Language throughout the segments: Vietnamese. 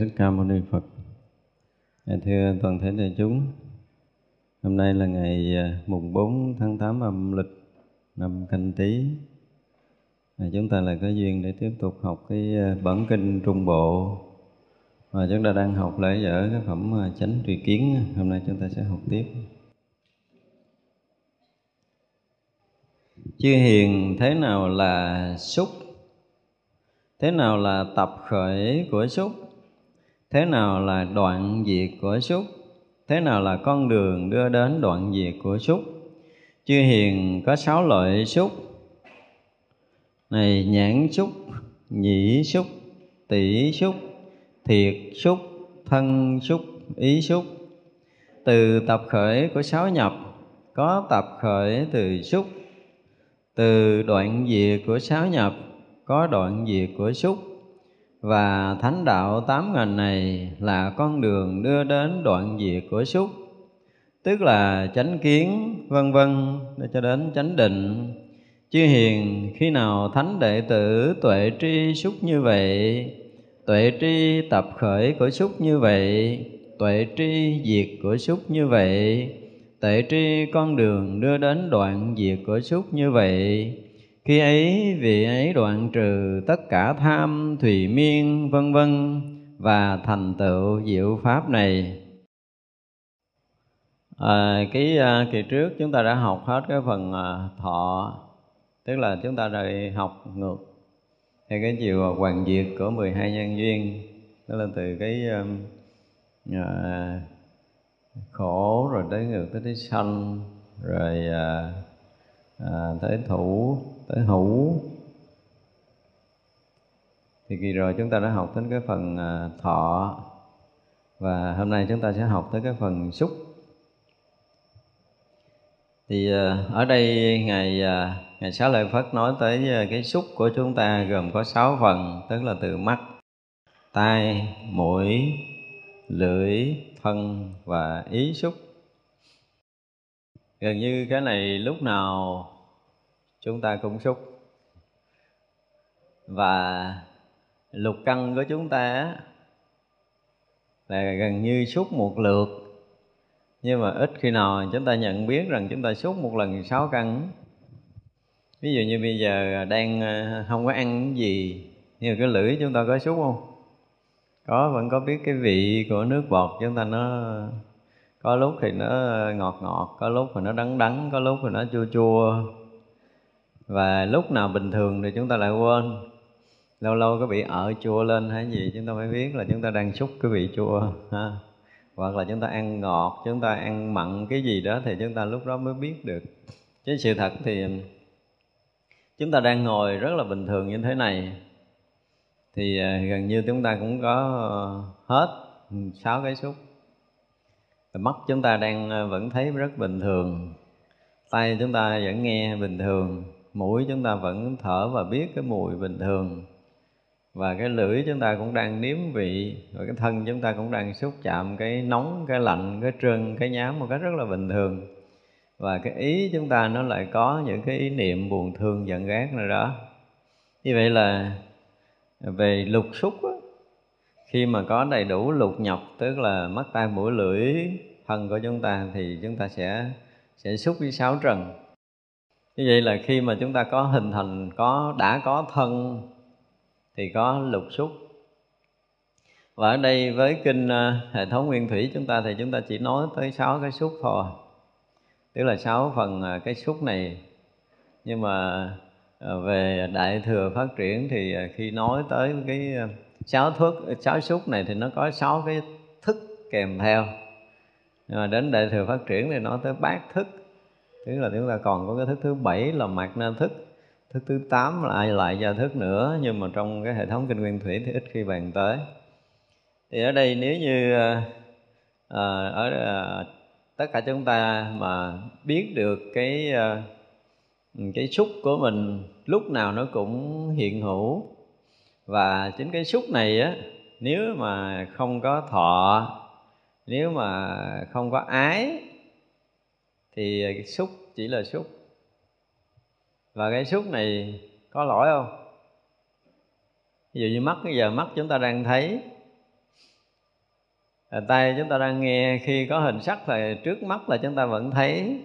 Thích Ca Mâu Ni Phật. Dạ, thưa toàn thể đại chúng, hôm nay là ngày à, mùng 4 tháng 8 âm lịch năm Canh Tý. À, chúng ta lại có duyên để tiếp tục học cái à, bản kinh Trung Bộ và chúng ta đang học lại ở cái phẩm Chánh Tri Kiến. Hôm nay chúng ta sẽ học tiếp. Chư hiền thế nào là xúc thế nào là tập khởi của xúc thế nào là đoạn diệt của xúc thế nào là con đường đưa đến đoạn diệt của xúc chư hiền có sáu loại xúc này nhãn xúc nhĩ xúc tỷ xúc thiệt xúc thân xúc ý xúc từ tập khởi của sáu nhập, có tập khởi từ xúc từ đoạn diệt của sáu nhập, có đoạn diệt của xúc và thánh đạo tám ngành này là con đường đưa đến đoạn diệt của xúc tức là chánh kiến, vân vân cho đến chánh định. Chư hiền, khi nào thánh đệ tử tuệ tri xúc như vậy, tuệ tri tập khởi của xúc như vậy, tuệ tri diệt của xúc như vậy, tuệ tri con đường đưa đến đoạn diệt của xúc như vậy khi ấy vị ấy đoạn trừ tất cả tham thùy miên vân vân và thành tựu diệu pháp này. À, cái à, kỳ trước chúng ta đã học hết cái phần à, thọ tức là chúng ta đã học ngược. Theo cái chiều hoàn diệt của 12 nhân duyên đó là từ cái à, khổ rồi tới ngược tới cái sanh rồi à, à, tới thủ tới hữu. Thì kỳ rồi chúng ta đã học đến cái phần à, thọ. Và hôm nay chúng ta sẽ học tới cái phần xúc. Thì à, ở đây ngày à, ngày sáu lợi phất nói tới cái xúc của chúng ta gồm có sáu phần, tức là từ mắt, tai, mũi, lưỡi, thân và ý xúc. Gần như cái này lúc nào chúng ta cũng xúc và lục căn của chúng ta là gần như xúc một lượt. Nhưng mà ít khi nào chúng ta nhận biết rằng chúng ta xúc một lần sáu căn. Ví dụ như bây giờ đang ờ, không có ăn gì, nhưng mà cái lưỡi chúng ta có xúc không? Có, vẫn có biết cái vị của nước bọt chúng ta nó, có lúc thì nó ngọt ngọt, có lúc thì nó đắng đắng, có lúc thì nó chua chua và lúc nào bình thường thì chúng ta lại quên lâu lâu có bị ở chua lên hay gì chúng ta phải biết là chúng ta đang xúc cái vị chua ha hoặc là chúng ta ăn ngọt chúng ta ăn mặn cái gì đó thì chúng ta lúc đó mới biết được chứ sự thật thì chúng ta đang ngồi rất là bình thường như thế này thì gần như chúng ta cũng có hết sáu cái xúc mắt chúng ta đang vẫn thấy rất bình thường tay chúng ta vẫn nghe bình thường mũi chúng ta vẫn thở và biết cái mùi bình thường. Và cái lưỡi chúng ta cũng đang nếm vị. Và cái thân chúng ta cũng đang xúc chạm cái nóng cái lạnh cái trơn cái nhám một cách rất là bình thường. Và cái ý chúng ta nó lại có những cái ý niệm buồn thương giận ghét này đó. Như vậy là về lục xúc á, khi mà có đầy đủ lục nhập tức là mắt tai mũi lưỡi thân của chúng ta thì chúng ta sẽ sẽ xúc với sáu trần như vậy là khi mà chúng ta có hình thành, có, đã có thân thì có lục xúc. Và ở đây với kinh ờ, hệ thống nguyên thủy chúng ta thì chúng ta chỉ nói tới sáu cái xúc thôi. Tức là sáu phần ờ, cái xúc này. Nhưng mà ờ, về đại thừa phát triển thì khi nói tới cái sáu thước sáu xúc này thì nó có sáu cái thức kèm theo. Nhưng mà đến đại thừa phát triển thì nói tới bát thức tức là chúng ta còn có cái thức thứ bảy là mạt na thức. Thức thứ tám là ai lại gia thức nữa nhưng mà trong cái hệ thống kinh nguyên thủy thì ít khi bàn tới. Thì ở đây nếu như à ở à, tất cả chúng ta mà biết được cái à, cái xúc của mình lúc nào nó cũng hiện hữu. Và chính cái xúc này á nếu mà không có thọ nếu mà không có ái thì xúc chỉ là xúc và cái xúc này có lỗi không? Ví dụ như mắt bây giờ mắt chúng ta đang thấy à, tay chúng ta đang nghe khi có hình sắc là trước mắt là chúng ta vẫn thấy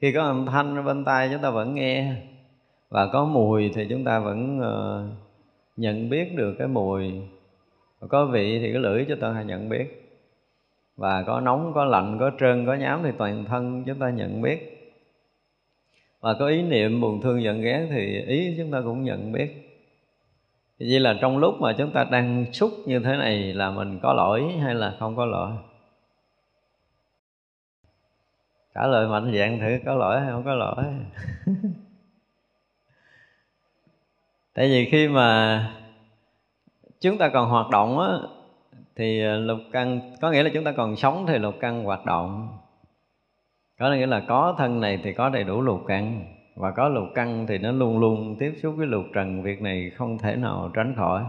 khi có âm thanh bên tai chúng ta vẫn nghe và có mùi thì chúng ta vẫn uh, nhận biết được cái mùi. Và có vị thì cái lưỡi chúng ta nhận biết. Và có nóng có lạnh có trơn có nhám thì toàn thân chúng ta nhận biết và có ý niệm buồn thương giận ghét thì ý chúng ta cũng nhận biết. Vậy là trong lúc mà chúng ta đang xúc như thế này là mình có lỗi hay là không có lỗi? Trả lời mạnh dạng thử có lỗi hay không có lỗi? Tại vì khi mà chúng ta còn hoạt động á, thì lục căn, có nghĩa là chúng ta còn sống thì lục căn hoạt động có nghĩa là có thân này thì có đầy đủ lục căn, và có lục căn thì nó luôn luôn tiếp xúc với lục trần, việc này không thể nào tránh khỏi.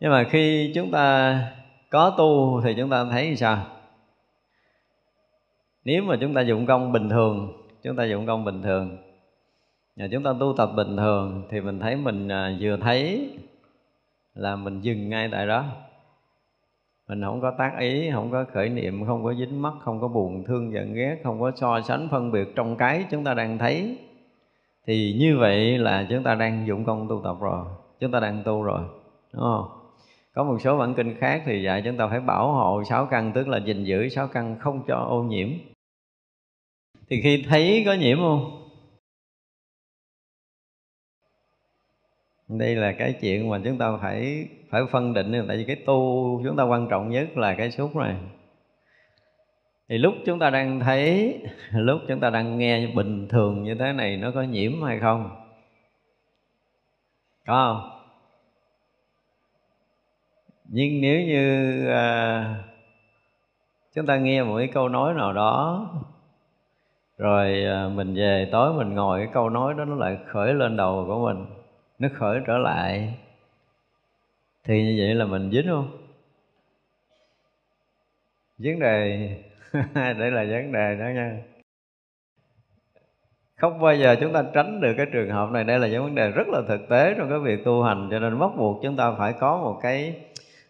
Nhưng mà khi chúng ta có tu thì chúng ta thấy sao? Nếu mà chúng ta dụng công bình thường, chúng ta dụng công bình thường, và chúng ta tu tập bình thường thì mình thấy mình à, vừa thấy là mình dừng ngay tại đó mình không có tác ý, không có khởi niệm, không có dính mắt không có buồn, thương giận, ghét, không có so sánh, phân biệt trong cái chúng ta đang thấy. Thì như vậy là chúng ta đang dụng công tu tập rồi, chúng ta đang tu rồi, đúng không? Có một số bản kinh khác thì dạy chúng ta phải bảo hộ sáu căn, tức là gìn giữ sáu căn không cho ô nhiễm. Thì khi thấy có nhiễm không? Đây là cái chuyện mà chúng ta phải phải phân định tại vì cái tu chúng ta quan trọng nhất là cái xúc này. Thì lúc chúng ta đang thấy lúc chúng ta đang nghe bình thường như thế này nó có nhiễm hay không? Có không? Nhưng nếu như à, chúng ta nghe một cái câu nói nào đó rồi à, mình về tối mình ngồi cái câu nói đó nó lại khởi lên đầu của mình nó khởi trở lại. Thì như vậy là mình dính không vấn đề, đây là vấn đề đó nha. Không bao giờ chúng ta tránh được cái trường hợp này. Đây là những vấn đề rất là thực tế trong cái việc tu hành, cho nên bắt buộc chúng ta phải có một cái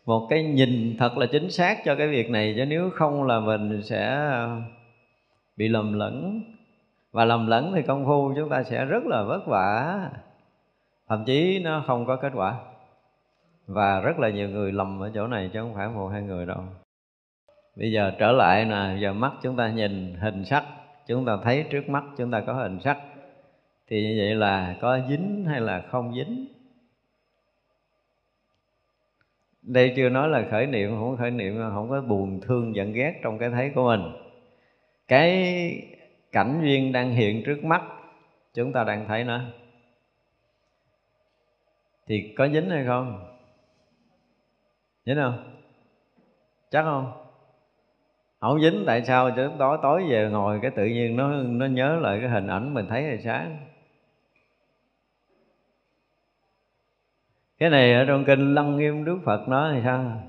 một cái nhìn thật là chính xác cho cái việc này. Chứ nếu không là mình sẽ bị lầm lẫn. Và lầm lẫn thì công phu chúng ta sẽ rất là vất vả thậm chí nó không có kết quả. Và rất là nhiều người lầm ở chỗ này chứ không phải một hai người đâu. Bây giờ trở lại nè giờ mắt chúng ta nhìn hình sắc, chúng ta thấy trước mắt, chúng ta có hình sắc. Thì như vậy là có dính hay là không dính? Đây chưa nói là khởi niệm, không khởi niệm, không có buồn thương giận ghét trong cái thấy của mình. Cái cảnh duyên đang hiện trước mắt, chúng ta đang thấy nó thì có dính hay không? Dính không? Chắc không? Không dính, tại sao? Chứ tối tối về ngồi cái tự nhiên nó nó nhớ lại cái hình ảnh mình thấy hồi sáng. Cái này ở trong kinh lăng nghiêm đức phật nói thì sao?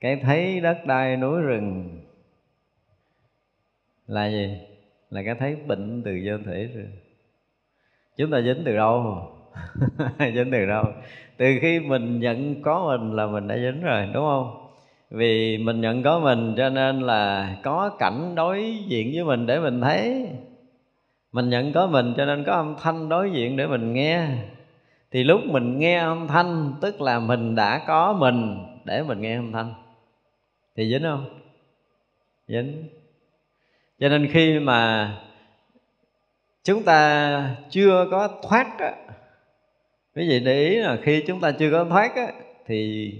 Cái thấy đất đai núi rừng là gì? Là cái thấy bệnh từ cơ thể rồi. Chúng ta dính từ đâu? dính từ đâu. Từ khi mình nhận có mình là mình đã dính rồi, đúng không? Vì mình nhận có mình cho nên là có cảnh đối diện với mình để mình thấy. Mình nhận có mình cho nên có âm thanh đối diện để mình nghe. Thì lúc mình nghe âm thanh, tức là mình đã có mình để mình nghe âm thanh. Thì dính không? Dính. Cho nên khi mà chúng ta chưa có thoát á quý vị để ý là khi chúng ta chưa có thoát á, thì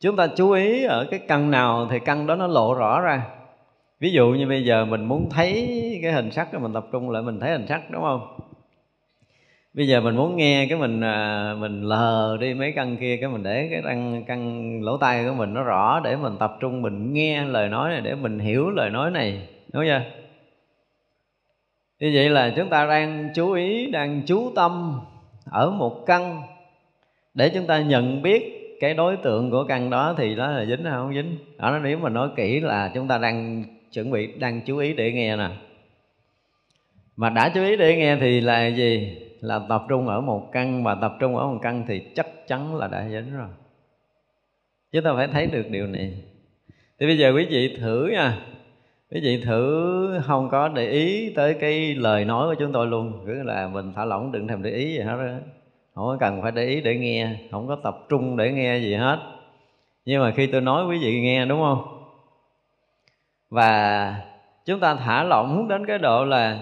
chúng ta chú ý ở cái căn nào thì căn đó nó lộ rõ ra. Ví dụ như bây giờ mình muốn thấy cái hình sắc mình tập trung lại mình thấy hình sắc, đúng không? Bây giờ mình muốn nghe cái mình à, mình lờ đi mấy căn kia, cái mình để cái răng, căn lỗ tai của mình nó rõ để mình tập trung, mình nghe lời nói này, để mình hiểu lời nói này, đúng chưa? Như vậy là chúng ta đang chú ý, đang chú tâm ở một căn. Để chúng ta nhận biết cái đối tượng của căn đó thì đó là dính hay không dính? Ở đó nếu mà nói kỹ là chúng ta đang chuẩn bị, đang chú ý để nghe nè. Mà đã chú ý để nghe thì là gì? Là tập trung ở một căn, mà tập trung ở một căn thì chắc chắn là đã dính rồi. Chúng ta phải thấy được điều này. Thì bây giờ quý vị thử nha quý vị thử, không có để ý tới cái lời nói của chúng tôi luôn. Cứ là mình thả lỏng, đừng thèm để ý gì hết đó không có cần phải để ý để nghe, không có tập trung để nghe gì hết. Nhưng mà khi tôi nói quý vị nghe, đúng không? Và chúng ta thả lỏng đến cái độ là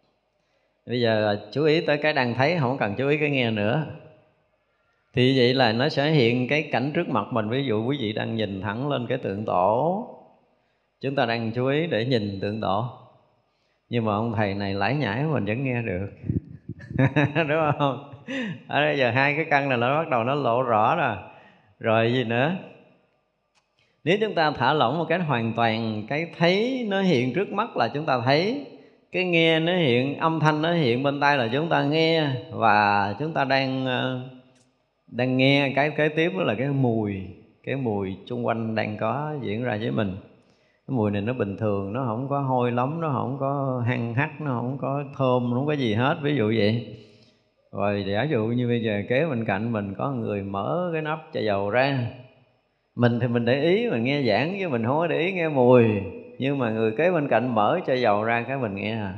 bây giờ chú ý tới cái đang thấy, không cần chú ý cái nghe nữa. Thì vậy là nó sẽ hiện cái cảnh trước mặt mình. Ví dụ quý vị đang nhìn thẳng lên cái tượng tổ chúng ta đang chú ý để nhìn tượng tổ nhưng mà ông thầy này lải nhải mình vẫn nghe được. Đúng không? Ở đây giờ hai cái căn này nó bắt đầu nó lộ rõ rồi. Rồi gì nữa? Nếu chúng ta thả lỏng một cái hoàn toàn, cái thấy nó hiện trước mắt là chúng ta thấy, cái nghe nó hiện, âm thanh nó hiện bên tai là chúng ta nghe, và chúng ta đang ờ, đang nghe cái kế tiếp đó là cái mùi cái mùi xung quanh đang có diễn ra với mình cái mùi này nó bình thường, nó không có hôi lắm, nó không có hăng hắc, nó không có thơm, nó không có gì hết, ví dụ vậy. Rồi giả dụ như bây giờ kế bên cạnh mình có người mở cái nắp chai dầu ra. Mình thì mình để ý mình nghe giảng, chứ mình không có để ý nghe mùi. Nhưng mà người kế bên cạnh mở chai dầu ra cái mình nghe. À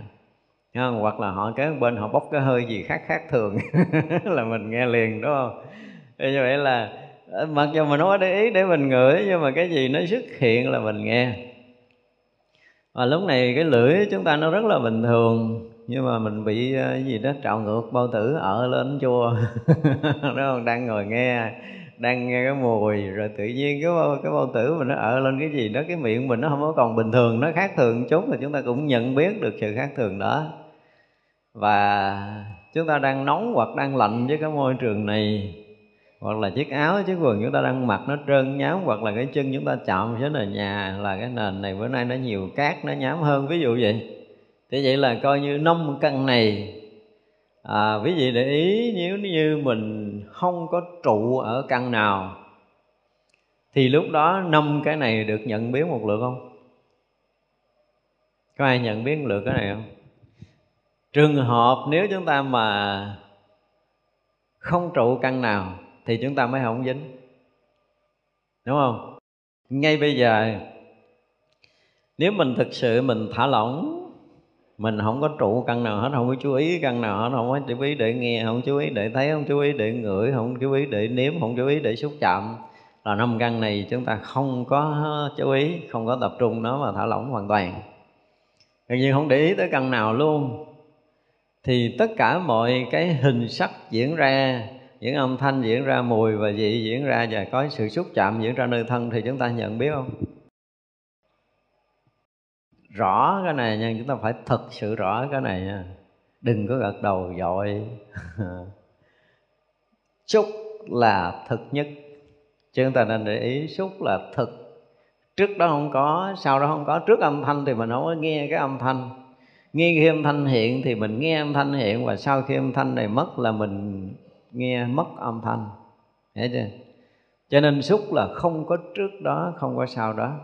không? hoặc là họ kế bên họ bốc cái hơi gì khác khác thường, là mình nghe liền, đúng không? Như vậy là, mặc dù mình không có để ý để mình ngửi, nhưng mà cái gì nó xuất hiện là mình nghe và lúc này cái lưỡi chúng ta nó rất là bình thường nhưng mà mình bị à, gì đó trạo ngược bao tử ở lên chua đúng không? Đang ngồi nghe đang nghe cái mùi rồi tự nhiên cái bao, cái bao tử mình nó ở lên cái gì đó cái miệng mình nó không có còn bình thường nó khác thường chút thì chúng ta cũng nhận biết được sự khác thường đó. Và chúng ta đang nóng hoặc đang lạnh với cái môi trường này hoặc là chiếc áo chiếc quần chúng ta đang mặc nó trơn nhám hoặc là cái chân chúng ta chạm với nền nhà là cái nền này bữa nay nó nhiều cát nó nhám hơn ví dụ vậy. Thì vậy là coi như năm căn này à, quý vị để ý nếu như mình không có trụ ở căn nào thì lúc đó năm cái này được nhận biết một lượt không? Có ai nhận biết một lượt cái này không? Trường hợp nếu chúng ta mà không trụ căn nào thì chúng ta mới không dính. Đúng không? Ngay bây giờ, nếu mình thực sự mình thả lỏng, mình không có trụ căn nào hết, không có chú ý căn nào hết, không có chú ý để nghe, không chú ý để thấy, không chú ý để ngửi, không chú ý để nếm, không chú ý để xúc chạm, là năm căn này chúng ta không có chú ý, không có tập trung nó mà thả lỏng hoàn toàn. Gần như không để ý tới căn nào luôn. Thì tất cả mọi cái hình sắc diễn ra những âm thanh diễn ra mùi và vị diễn ra và có sự xúc chạm diễn ra nơi thân thì chúng ta nhận biết không? Rõ cái này nha, chúng ta phải thật sự rõ cái này nha. Đừng có gật đầu dội. Xúc là thực nhất. Chứ chúng ta nên để ý, xúc là thực. Trước đó không có, sau đó không có. Trước âm thanh thì mình không có nghe cái âm thanh. Nghe khi âm thanh hiện thì mình nghe âm thanh hiện và sau khi âm thanh này mất là mình nghe mất âm thanh. Hiểu chưa? Cho nên xúc là không có trước đó, không có sau đó.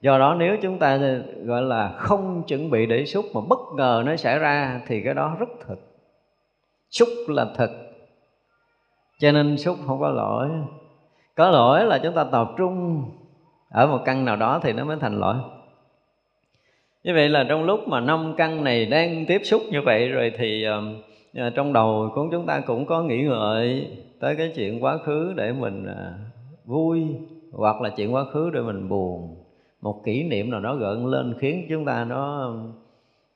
Do đó nếu chúng ta, gọi là, không chuẩn bị để xúc mà bất ngờ nó xảy ra thì cái đó rất thực. Xúc là thực. Cho nên xúc không có lỗi. Có lỗi là chúng ta tập trung ở một căn nào đó thì nó mới thành lỗi. Như vậy là trong lúc mà năm căn này đang tiếp xúc như vậy rồi thì ờ, uh, trong đầu của chúng ta cũng có nghĩ ngợi tới cái chuyện quá khứ để mình à, vui hoặc là chuyện quá khứ để mình buồn. Một kỷ niệm nào đó gợn lên khiến chúng ta nó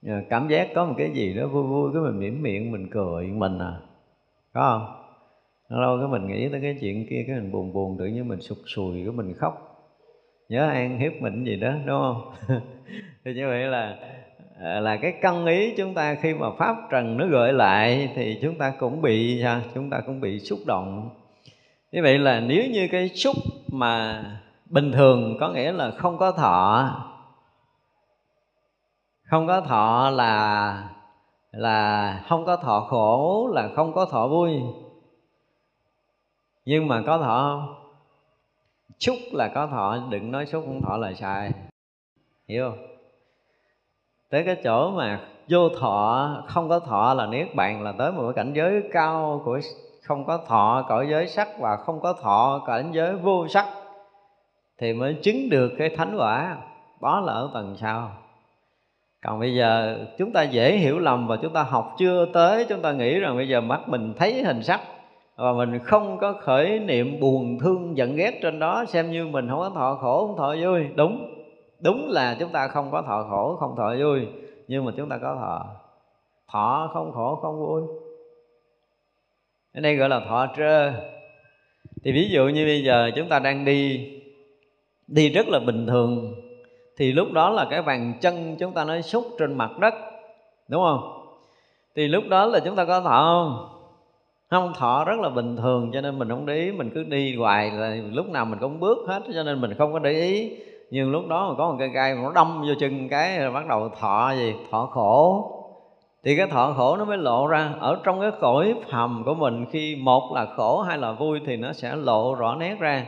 à, cảm giác có một cái gì đó vui vui cái mình mỉm miệng mình cười mình à có không? Lâu cái mình nghĩ tới cái chuyện kia cái mình buồn buồn tự nhiên mình sụt sùi cái mình khóc. Nhớ an hiếp mình gì đó đúng không? Thì như vậy là Ờ, là cái căn ý chúng ta khi mà pháp trần nó gợi lại thì chúng ta cũng bị à, chúng ta cũng bị xúc động. Như vậy là nếu như cái xúc mà bình thường có nghĩa là không có thọ, không có thọ là là không có thọ khổ, là không có thọ vui. Nhưng mà có thọ không? Xúc là có thọ, đừng nói xúc không thọ là sai. Hiểu không? Tới cái chỗ mà vô thọ, không có thọ là niết bàn, là tới một cái cảnh giới cao của không có thọ, cõi giới sắc và không có thọ, cảnh giới vô sắc, thì mới chứng được cái thánh quả. Đó là ở tầng sau. Còn bây giờ chúng ta dễ hiểu lầm và chúng ta học chưa tới, chúng ta nghĩ rằng bây giờ mắt mình thấy hình sắc và mình không có khởi niệm buồn thương giận ghét trên đó, xem như mình không có thọ khổ, không thọ vui. Đúng đúng là chúng ta không có thọ khổ, không thọ vui, nhưng mà chúng ta có thọ. Thọ không khổ, không vui. Ở đây gọi là thọ trơ. Thì ví dụ như bây giờ chúng ta đang đi đi rất là bình thường, thì lúc đó là cái bàn chân chúng ta nó xúc trên mặt đất, đúng không? Thì lúc đó là chúng ta có thọ không? Không, thọ rất là bình thường, cho nên mình không để ý, mình cứ đi hoài là lúc nào mình cũng bước hết, cho nên mình không có để ý nhưng lúc đó mà có một cây gai nó đâm vô chân cái rồi bắt đầu thọ gì? Thọ khổ. Thì cái thọ khổ nó mới lộ ra. Ở trong cái cõi phàm của mình khi một là khổ hay là vui thì nó sẽ lộ rõ nét ra.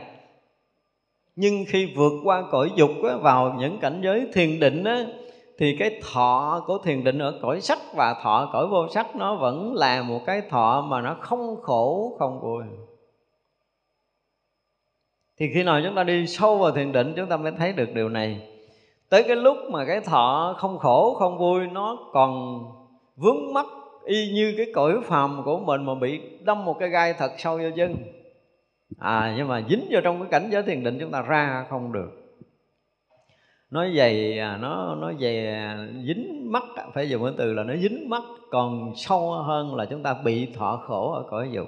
Nhưng khi vượt qua cõi dục á, vào những cảnh giới thiền định á, thì cái thọ của thiền định ở cõi sắc và thọ cõi vô sắc nó vẫn là một cái thọ mà nó không khổ không vui thì khi nào chúng ta đi sâu vào thiền định, chúng ta mới thấy được điều này. Tới cái lúc mà cái thọ không khổ, không vui, nó còn vướng mắc y như cái cõi phàm của mình mà bị đâm một cái gai thật sâu vô chân. À nhưng mà dính vào trong cái cảnh giới thiền định chúng ta ra không được. À, nó dày nó nó dày dính mắt phải dùng cái từ là nó dính mắt còn sâu hơn là chúng ta bị thọ khổ ở cõi dục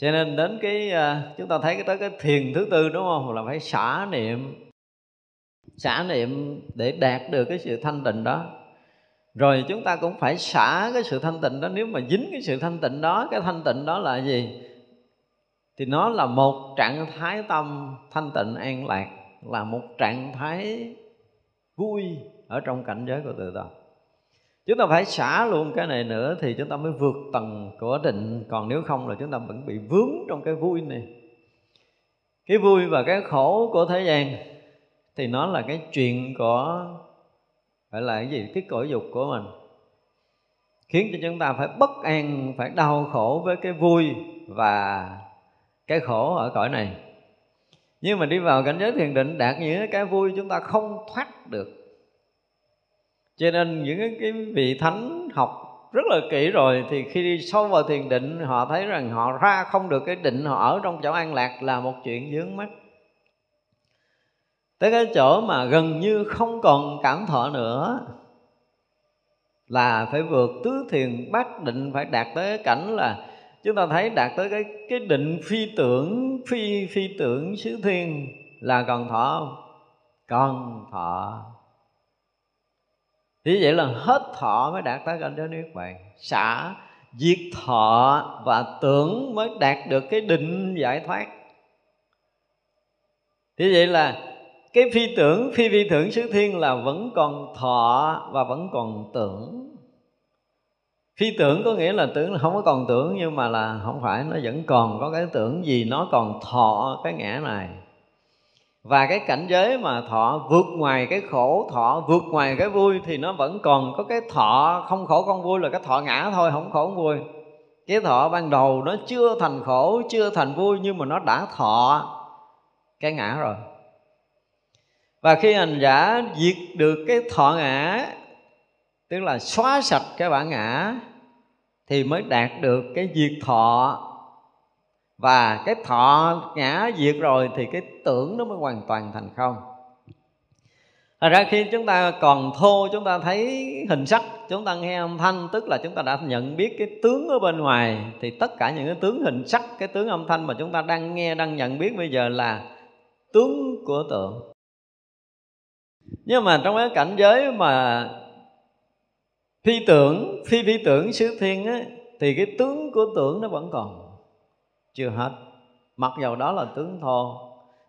cho nên đến cái à, chúng ta thấy cái tới cái thiền thứ tư, đúng không? Là phải xả niệm. Xả niệm để đạt được cái sự thanh tịnh đó. Rồi chúng ta cũng phải xả cái sự thanh tịnh đó. Nếu mà dính cái sự thanh tịnh đó, cái thanh tịnh đó là gì? Thì nó là một trạng thái tâm thanh tịnh an lạc, là một trạng thái vui ở trong cảnh giới của tự tâm chúng ta phải xả luôn cái này nữa thì chúng ta mới vượt tầng của định. Còn nếu không là chúng ta vẫn bị vướng trong cái vui này. Cái vui và cái khổ của thế gian thì nó là cái chuyện của phải là cái gì? Cái cõi dục của mình. Khiến cho chúng ta phải bất an, phải đau khổ với cái vui và cái khổ ở cõi này. Nhưng mà đi vào cảnh giới thiền định, đạt những cái vui chúng ta không thoát được cho nên những cái vị thánh học rất là kỹ rồi, thì khi đi sâu vào thiền định, họ thấy rằng họ ra không được cái định họ ở trong chỗ an lạc là một chuyện dướng mắt tới cái chỗ mà gần như không còn cảm thọ nữa, là phải vượt tứ thiền bát định, phải đạt tới cái cảnh là chúng ta thấy đạt tới cái cái định phi tưởng, phi phi tưởng xứ thiên là còn thọ không? Còn thọ như vậy là hết thọ mới đạt tới cảnh giới niết bàn. Xả, diệt thọ và tưởng mới đạt được cái định giải thoát. Thế vậy là cái phi tưởng, phi vi tưởng xứ thiên là vẫn còn thọ và vẫn còn tưởng. Phi tưởng có nghĩa là tưởng là không có còn tưởng, nhưng mà là không phải, nó vẫn còn có cái tưởng gì nó còn thọ cái ngã này và cái cảnh giới mà thọ vượt ngoài cái khổ, thọ vượt ngoài cái vui thì nó vẫn còn có cái thọ, không khổ không vui là cái thọ ngã thôi, không khổ không vui. Cái thọ ban đầu nó chưa thành khổ, chưa thành vui nhưng mà nó đã thọ. Cái ngã rồi. Và khi hành giả diệt được cái thọ ngã, tức là xóa sạch cái bản ngã, thì mới đạt được cái diệt thọ và cái thọ ngã diệt rồi thì cái tưởng nó mới hoàn toàn thành không. Thật ra khi chúng ta còn thô chúng ta thấy hình sắc Chúng ta nghe âm thanh Tức là chúng ta đã nhận biết cái tướng ở bên ngoài Thì tất cả những cái tướng hình sắc Cái tướng âm thanh mà chúng ta đang nghe Đang nhận biết bây giờ là tướng của tượng. Nhưng mà trong cái cảnh giới mà Phi tưởng, phi phi tưởng xứ thiên á Thì cái tướng của tưởng nó vẫn còn. Chưa hết. Mặc dầu đó là tướng thô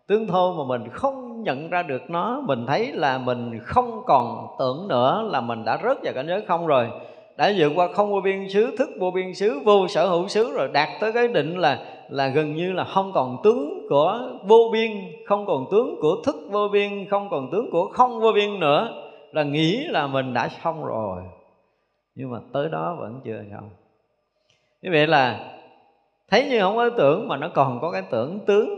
Tướng thô mà mình không nhận ra được nó Mình thấy là mình không còn tưởng nữa Là mình đã rớt vào cảnh giới không rồi. Đã vượt qua không vô biên xứ Thức vô biên xứ, vô sở hữu xứ Rồi đạt tới cái định là là gần như là không còn tướng của vô biên Không còn tướng của thức vô biên Không còn tướng của không vô biên nữa Là nghĩ là mình đã xong rồi. Nhưng mà tới đó vẫn chưa xong. Như vậy là thấy như không có tưởng mà nó còn có cái tưởng tướng,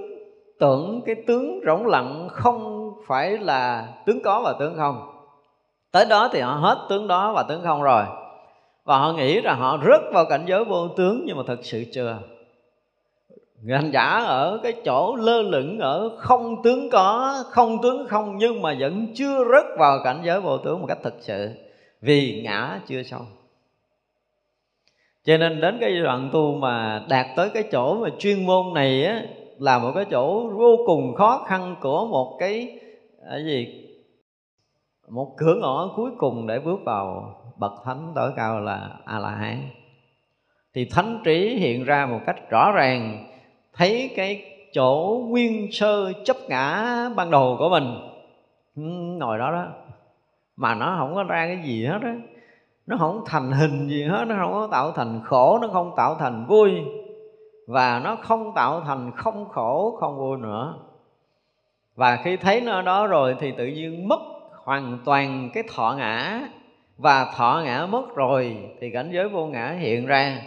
tưởng cái tướng rỗng lặng không phải là tướng có và tướng không. Tới đó thì họ hết tướng đó và tướng không rồi. Và họ nghĩ là họ rớt vào cảnh giới vô tướng nhưng mà thật sự chưa. Người hành giả ở cái chỗ lơ lửng ở không tướng có, không tướng không nhưng mà vẫn chưa rớt vào cảnh giới vô tướng một cách thực sự. Vì ngã chưa xong cho nên đến cái đoạn tu mà đạt tới cái chỗ mà chuyên môn này á, là một cái chỗ vô cùng khó khăn của một cái à, cái gì? Một cửa ngõ cuối cùng để bước vào bậc thánh tối cao là a la hán thì thánh trí hiện ra một cách rõ ràng, thấy cái chỗ nguyên sơ chấp ngã ban đầu của mình. Ngồi đó đó. Mà nó không có ra cái gì hết á nó không thành hình gì hết nó không có tạo thành khổ nó không tạo thành vui. Và nó không tạo thành không khổ không vui nữa. Và khi thấy nó đó rồi thì tự nhiên mất hoàn toàn cái thọ ngã. Và thọ ngã mất rồi thì cảnh giới vô ngã hiện ra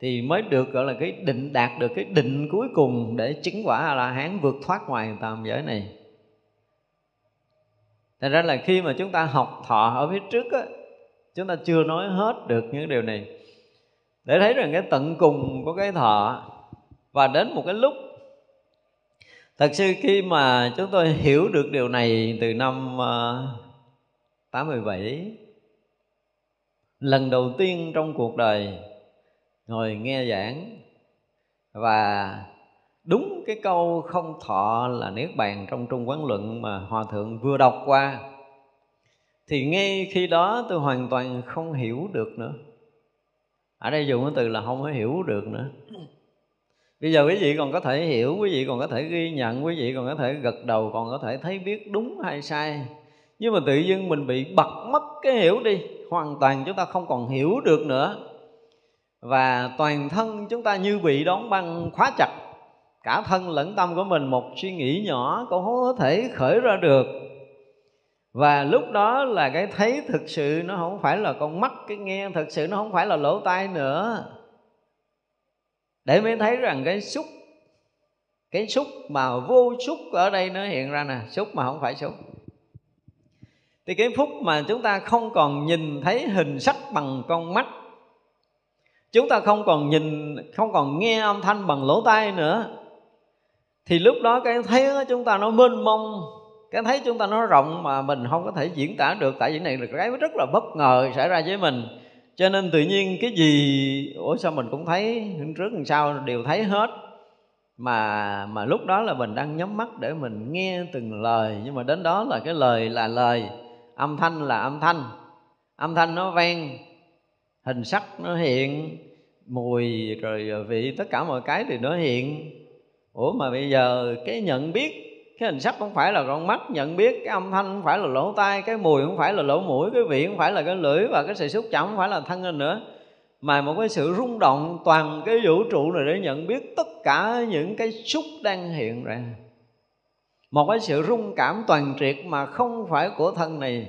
thì mới được gọi là cái định đạt được cái định cuối cùng để chứng quả a la hán vượt thoát ngoài tam giới này. Thành ra là khi mà chúng ta học thọ ở phía trước á, chúng ta chưa nói hết được những điều này. Để thấy rằng cái tận cùng của cái thọ, và đến một cái lúc, thật sự khi mà chúng tôi hiểu được điều này từ năm ờ, 87 lần đầu tiên trong cuộc đời ngồi nghe giảng, và đúng cái câu không thọ là niết bàn trong trung quán luận mà hòa thượng vừa đọc qua thì ngay khi đó tôi hoàn toàn không hiểu được nữa. Ở đây dùng cái từ là không có hiểu được nữa. Bây giờ quý vị còn có thể hiểu, quý vị còn có thể ghi nhận, quý vị còn có thể gật đầu, còn có thể thấy biết đúng hay sai. Nhưng mà tự dưng mình bị bật mất cái hiểu đi. Hoàn toàn chúng ta không còn hiểu được nữa. Và toàn thân chúng ta như bị đóng băng khóa chặt. Cả thân lẫn tâm của mình, một suy nghĩ nhỏ cũng không có thể khởi ra được và lúc đó là cái thấy thực sự nó không phải là con mắt, cái nghe thực sự nó không phải là lỗ tai nữa. Để mới thấy rằng cái xúc cái xúc mà vô xúc ở đây nó hiện ra nè, xúc mà không phải xúc. Thì cái phút mà chúng ta không còn nhìn thấy hình sắc bằng con mắt, chúng ta không còn nhìn, không còn nghe âm thanh bằng lỗ tai nữa, thì lúc đó cái thấy của chúng ta nó mênh mông cái thấy chúng ta nó rộng mà mình không có thể diễn tả được, tại vì này là cái rất là bất ngờ xảy ra với mình. Cho nên tự nhiên cái gì, ủa sao mình cũng thấy, trước làm sao đều thấy hết. Mà mà lúc đó là mình đang nhắm mắt để mình nghe từng lời, nhưng mà đến đó là cái lời là lời, âm thanh là âm thanh. Âm thanh nó vang, hình sắc nó hiện, mùi rồi vị tất cả mọi cái thì nó hiện. Ủa mà bây giờ cái nhận biết cái hình sắc không phải là con mắt nhận biết, cái âm thanh không phải là lỗ tai, cái mùi không phải là lỗ mũi, cái vị không phải là cái lưỡi và cái sự xúc chạm không phải là thân hình nữa. Mà một cái sự rung động toàn cái vũ trụ này để nhận biết tất cả những cái xúc đang hiện ra. Một cái sự rung cảm toàn triệt mà không phải của thân này.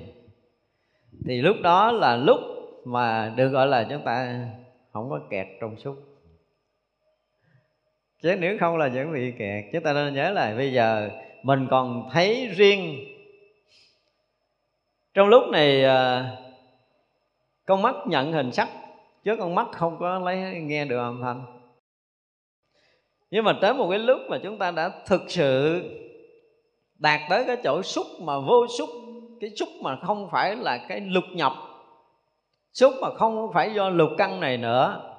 Thì lúc đó là lúc mà được gọi là chúng ta không có kẹt trong xúc. Chứ nếu không là vẫn bị kẹt chúng ta nên nhớ là bây giờ mình còn thấy riêng. Trong lúc này ờ, con mắt nhận hình sắc, chứ con mắt không có lấy nghe được âm thanh. Nhưng mà tới một cái lúc mà chúng ta đã thực sự đạt tới cái chỗ xúc mà vô xúc, cái xúc mà không phải là cái lục nhập, xúc mà không phải do lục căn này nữa,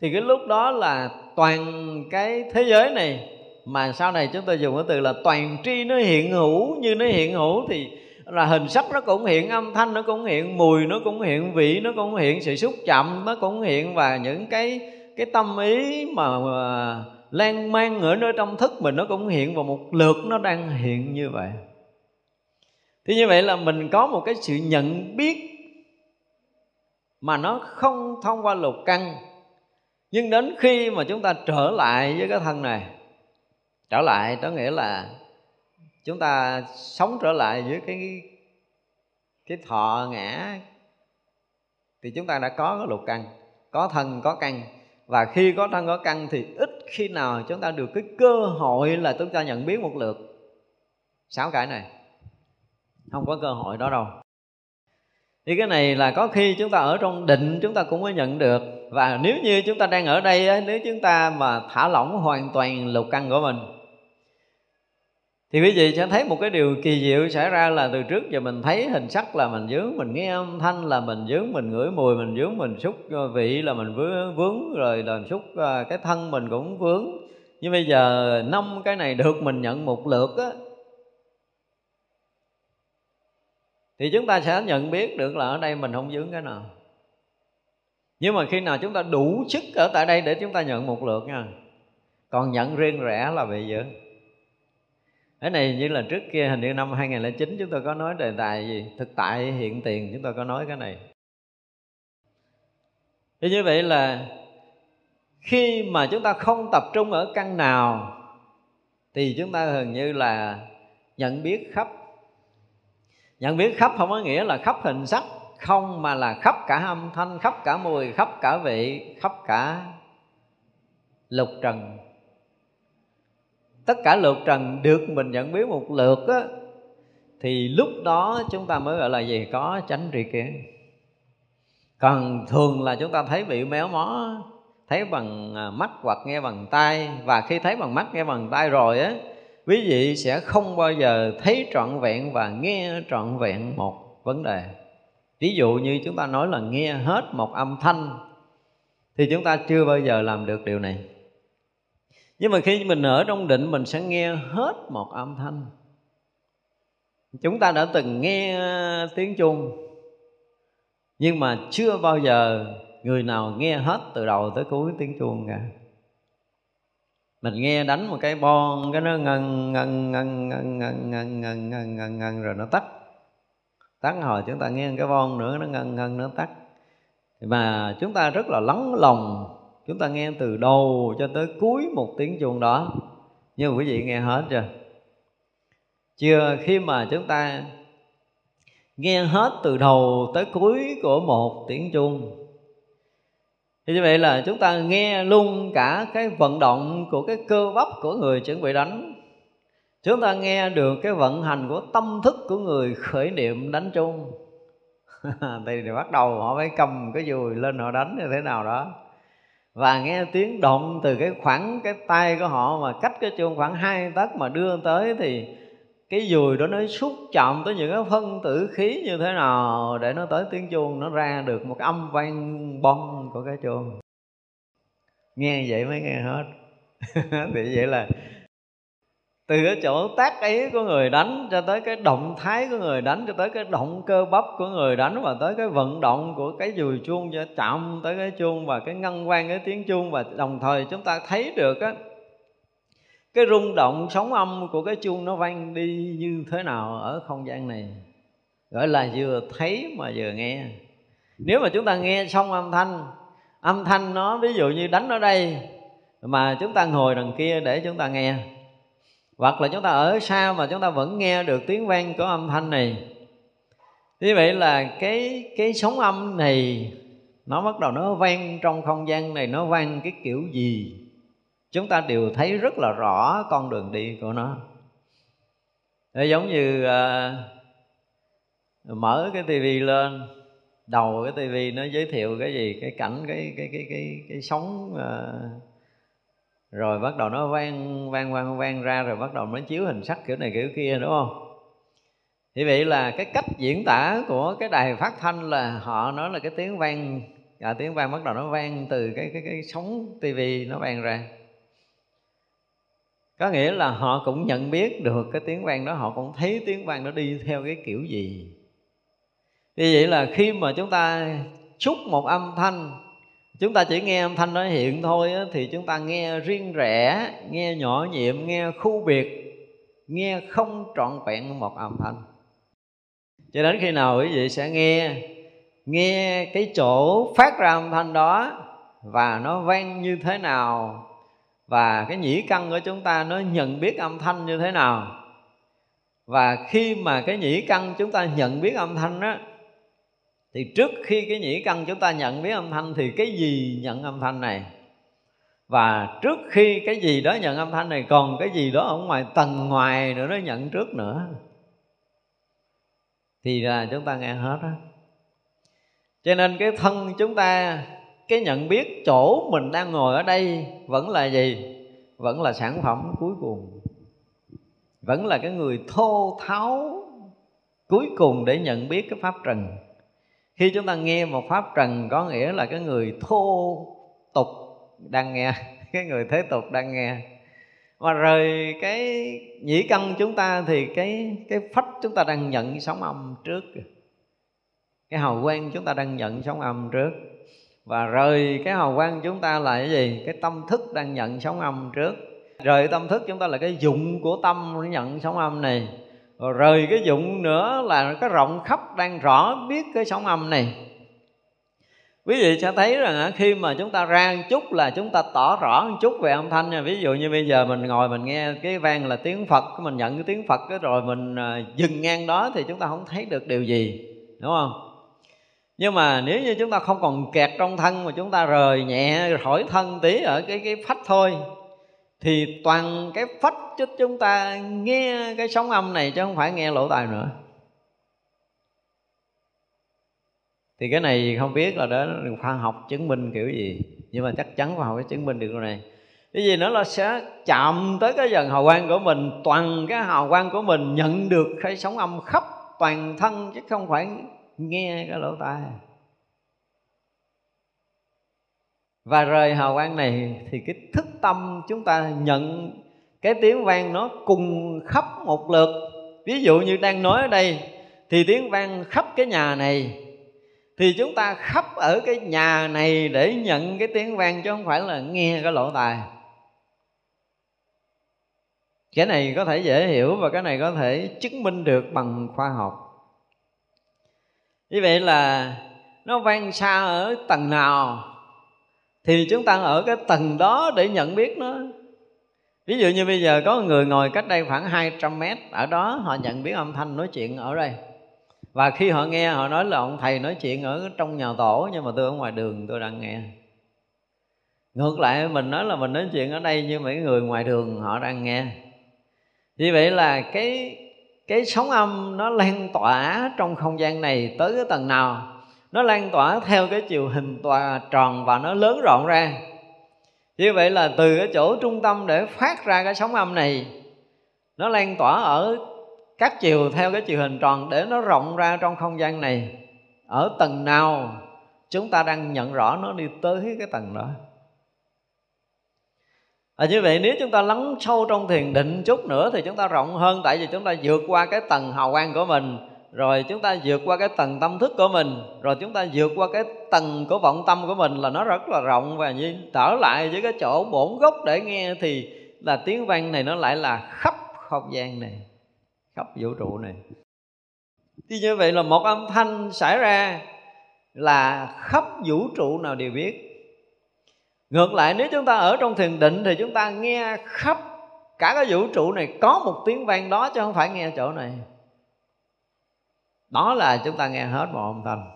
thì cái lúc đó là toàn cái thế giới này mà sau này chúng ta dùng cái từ là toàn tri nó hiện hữu như nó hiện hữu thì là hình sắc nó cũng hiện âm thanh nó cũng hiện mùi nó cũng hiện vị nó cũng hiện sự xúc chậm nó cũng hiện và những cái cái tâm ý mà, mà lan man ở nơi trong thức mình nó cũng hiện vào một lượt nó đang hiện như vậy. Thì như vậy là mình có một cái sự nhận biết mà nó không thông qua lục căn. Nhưng đến khi mà chúng ta trở lại với cái thân này trở lại đó nghĩa là chúng ta sống trở lại với cái cái thọ ngã thì chúng ta đã có cái lục căn, có thân, có căn. Và khi có thân, có căn thì ít khi nào chúng ta được cái cơ hội là chúng ta nhận biết một lượt. Sáu cái này, không có cơ hội đó đâu. Thì cái này là có khi chúng ta ở trong định, chúng ta cũng mới nhận được. Và nếu như chúng ta đang ở đây nếu chúng ta mà thả lỏng hoàn toàn lục căn của mình thì quý vị sẽ thấy một cái điều kỳ diệu xảy ra là từ trước giờ mình thấy hình sắc là mình dướng mình nghe âm thanh là mình dướng mình ngửi mùi mình dướng mình xúc ờ, vị là mình vướng, vướng rồi là xúc ờ, cái thân mình cũng vướng. Nhưng bây giờ năm cái này được mình nhận một lượt á. Thì chúng ta sẽ nhận biết được là ở đây mình không dướng cái nào. Nhưng mà khi nào chúng ta đủ sức ở tại đây để chúng ta nhận một lượt nha. Còn nhận riêng rẽ là bị dướng cái này như là trước kia, hình như năm 2009 chúng tôi có nói đề tài gì? Thực tại, hiện tiền, chúng tôi có nói cái này. Thì như vậy là khi mà chúng ta không tập trung ở căn nào, thì chúng ta gần như là nhận biết khắp. Nhận biết khắp không có nghĩa là khắp hình sắc, không mà là khắp cả âm thanh, khắp cả mùi, khắp cả vị, khắp cả lục trần tất cả lượt trần được mình nhận biết một lượt á, thì lúc đó chúng ta mới gọi là gì? Có tránh tri kiến. Còn thường là chúng ta thấy bị méo mó thấy bằng à, mắt hoặc nghe bằng tai và khi thấy bằng mắt nghe bằng tai rồi á quý vị sẽ không bao giờ thấy trọn vẹn và nghe trọn vẹn một vấn đề. Ví dụ như chúng ta nói là nghe hết một âm thanh thì chúng ta chưa bao giờ làm được điều này nhưng mà khi mình ở trong định, mình sẽ nghe hết một âm thanh. Chúng ta đã từng nghe ờ, tiếng chuông nhưng mà chưa bao giờ người nào nghe hết từ đầu tới cuối tiếng chuông cả. Mình nghe đánh một cái bon, cái nó ngân ngân ngân ngân ngân ngân ngân ngân ngân ngân rồi nó tắt. Tắt hồi chúng ta nghe cái bon nữa, nó ngân ngân, nó tắt. Mà chúng ta rất là lắng lòng chúng ta nghe từ đầu cho tới cuối một tiếng chuông đó. Nhưng quý vị nghe hết chưa? Chưa, khi mà chúng ta nghe hết từ đầu tới cuối của một tiếng chuông. Thì như vậy là chúng ta nghe luôn cả cái vận động của cái cơ bắp của người chuẩn bị đánh. Chúng ta nghe được cái vận hành của tâm thức của người khởi niệm đánh chuông. Thì bắt đầu họ phải cầm cái dùi lên họ đánh như thế nào đó và nghe tiếng động từ cái khoảng cái tay của họ mà cách cái chuông khoảng hai tấc mà đưa tới thì cái dùi đó nó xúc chạm tới những cái phân tử khí như thế nào để nó tới tiếng chuông, nó ra được một âm vang bong của cái chuông. Nghe vậy mới nghe hết. Thì vậy là từ cái chỗ tác ý của người đánh cho tới cái động thái của người đánh, cho tới cái động cơ bắp của người đánh và tới cái vận động của cái dùi chuông cho chạm tới cái chuông và cái ngân vang cái tiếng chuông và đồng thời chúng ta thấy được á, cái rung động sóng âm của cái chuông nó vang đi như thế nào ở không gian này? Gọi là vừa thấy mà vừa nghe. Nếu mà chúng ta nghe xong âm thanh âm thanh nó ví dụ như đánh ở đây mà chúng ta ngồi đằng kia để chúng ta nghe hoặc là chúng ta ở xa mà chúng ta vẫn nghe được tiếng vang của âm thanh này. Như vậy là cái cái sóng âm này nó bắt đầu nó vang trong không gian này nó vang cái kiểu gì? Chúng ta đều thấy rất là rõ con đường đi của nó. Để giống như à, mở cái tivi lên đầu cái tivi nó giới thiệu cái gì cái cảnh cái cái cái cái cái sóng à, rồi bắt đầu nó vang vang vang vang ra rồi bắt đầu nó chiếu hình sắc kiểu này kiểu kia đúng không? Thì vậy là cái cách diễn tả của cái đài phát thanh là họ nói là cái tiếng vang à, tiếng vang bắt đầu nó vang từ cái cái cái sóng tivi nó vang ra. Có nghĩa là họ cũng nhận biết được cái tiếng vang đó họ cũng thấy tiếng vang nó đi theo cái kiểu gì. Vì vậy là khi mà chúng ta chúc một âm thanh chúng ta chỉ nghe âm thanh nó hiện thôi á, thì chúng ta nghe riêng rẽ nghe nhỏ nhiệm nghe khu biệt nghe không trọn vẹn một âm thanh. Cho đến khi nào quý vị sẽ nghe nghe cái chỗ phát ra âm thanh đó và nó vang như thế nào và cái nhĩ căn của chúng ta nó nhận biết âm thanh như thế nào. Và khi mà cái nhĩ căn chúng ta nhận biết âm thanh đó thì trước khi cái nhĩ căn chúng ta nhận biết âm thanh thì cái gì nhận âm thanh này? Và trước khi cái gì đó nhận âm thanh này, còn cái gì đó ở ngoài tầng ngoài nữa nó nhận trước nữa. Thì là chúng ta nghe hết á. Cho nên cái thân chúng ta, cái nhận biết chỗ mình đang ngồi ở đây vẫn là gì? Vẫn là sản phẩm cuối cùng. Vẫn là cái người thô tháo cuối cùng để nhận biết cái pháp trần khi chúng ta nghe một pháp trần có nghĩa là cái người thô tục đang nghe, cái người thế tục đang nghe. Mà rời cái nhĩ căn chúng ta thì cái cái phách chúng ta đang nhận sóng âm trước. Cái hào quang chúng ta đang nhận sóng âm trước. Và rời cái hào quang chúng ta là cái gì? Cái tâm thức đang nhận sóng âm trước. Rời tâm thức chúng ta là cái dụng của tâm nhận sóng âm này rồi rời cái dụng nữa là cái rộng khắp đang rõ biết cái sóng âm này. Quý vị sẽ thấy rằng khi mà chúng ta ra một chút là chúng ta tỏ rõ một chút về âm thanh nha. Ví dụ như bây giờ mình ngồi mình nghe cái vang là tiếng phật mình nhận cái tiếng phật rồi mình à, dừng ngang đó thì chúng ta không thấy được điều gì, đúng không? Nhưng mà nếu như chúng ta không còn kẹt trong thân mà chúng ta rời nhẹ khỏi thân tí ở cái cái phách thôi thì toàn cái phách cho chúng ta nghe cái sóng âm này chứ không phải nghe lỗ tai nữa. Thì cái này không biết là đó khoa học chứng minh kiểu gì, nhưng mà chắc chắn khoa học chứng minh được điều này. Cái gì nữa là sẽ chạm tới cái dần hào quang của mình, toàn cái hào quang của mình nhận được cái sóng âm khắp toàn thân chứ không phải nghe cái lỗ tai. Và rời hào quang này thì cái thức tâm chúng ta nhận cái tiếng vang nó cùng khắp một lượt. Ví dụ như đang nói ở đây, thì tiếng vang khắp cái nhà này, thì chúng ta khắp ở cái nhà này để nhận cái tiếng vang chứ không phải là nghe cái lỗ tài cái này có thể dễ hiểu và cái này có thể chứng minh được bằng khoa học. Như vậy là nó vang xa ở tầng nào? Thì chúng ta ở cái tầng đó để nhận biết nó. Ví dụ như bây giờ có người ngồi cách đây khoảng 200 mét, ở đó họ nhận biết âm thanh nói chuyện ở đây. Và khi họ nghe, họ nói là ông thầy nói chuyện ở trong nhà tổ, nhưng mà tôi ở ngoài đường, tôi đang nghe. Ngược lại, mình nói là mình nói chuyện ở đây, nhưng mấy người ngoài đường họ đang nghe. Vì vậy là cái cái sóng âm nó lan tỏa trong không gian này tới cái tầng nào? Nó lan tỏa theo cái chiều hình tòa tròn và nó lớn rộng ra. Như vậy là từ cái chỗ trung tâm để phát ra cái sóng âm này nó lan tỏa ở các chiều theo cái chiều hình tròn để nó rộng ra trong không gian này. Ở tầng nào chúng ta đang nhận rõ nó đi tới cái tầng đó. À, như vậy nếu chúng ta lắng sâu trong thiền định chút nữa thì chúng ta rộng hơn tại vì chúng ta vượt qua cái tầng hào quang của mình rồi chúng ta vượt qua cái tầng tâm thức của mình. Rồi chúng ta vượt qua cái tầng của vọng tâm của mình là nó rất là rộng. Và như trở lại với cái chỗ bổn gốc để nghe thì là tiếng vang này nó lại là khắp không gian này, khắp vũ trụ này. Thì như vậy là một âm thanh xảy ra là khắp vũ trụ nào đều biết. Ngược lại, nếu chúng ta ở trong thiền định thì chúng ta nghe khắp cả cái vũ trụ này có một tiếng vang đó chứ không phải nghe chỗ này đó là chúng ta nghe hết một âm thanh.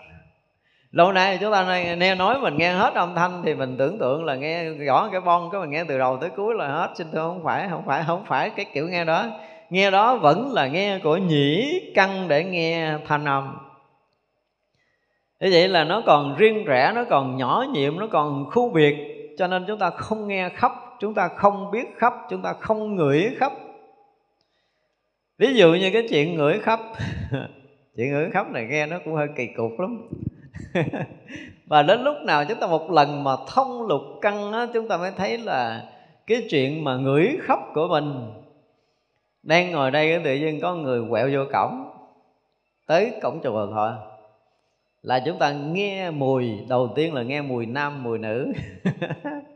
Lâu nay chúng ta nghe nói mình nghe hết âm thanh thì mình tưởng tượng là nghe rõ cái bon cái mình nghe từ đầu tới cuối là hết. Xin thưa, không phải không phải không phải cái kiểu nghe đó. Nghe đó vẫn là nghe của nhĩ căn để nghe thanh âm. Thế vậy là nó còn riêng rẽ, nó còn nhỏ nhiệm, nó còn khu biệt. Cho nên chúng ta không nghe khắp, chúng ta không biết khắp, chúng ta không ngửi khắp. Ví dụ như cái chuyện ngửi khắp chuyện ngửi khóc này nghe nó cũng hơi kỳ cục lắm. Và đến lúc nào chúng ta một lần mà thông lục căn á, chúng ta mới thấy là cái chuyện mà ngửi khóc của mình đang ngồi đây tự nhiên có người quẹo vô cổng. Tới cổng chùa thôi là chúng ta nghe mùi đầu tiên là nghe mùi nam mùi nữ.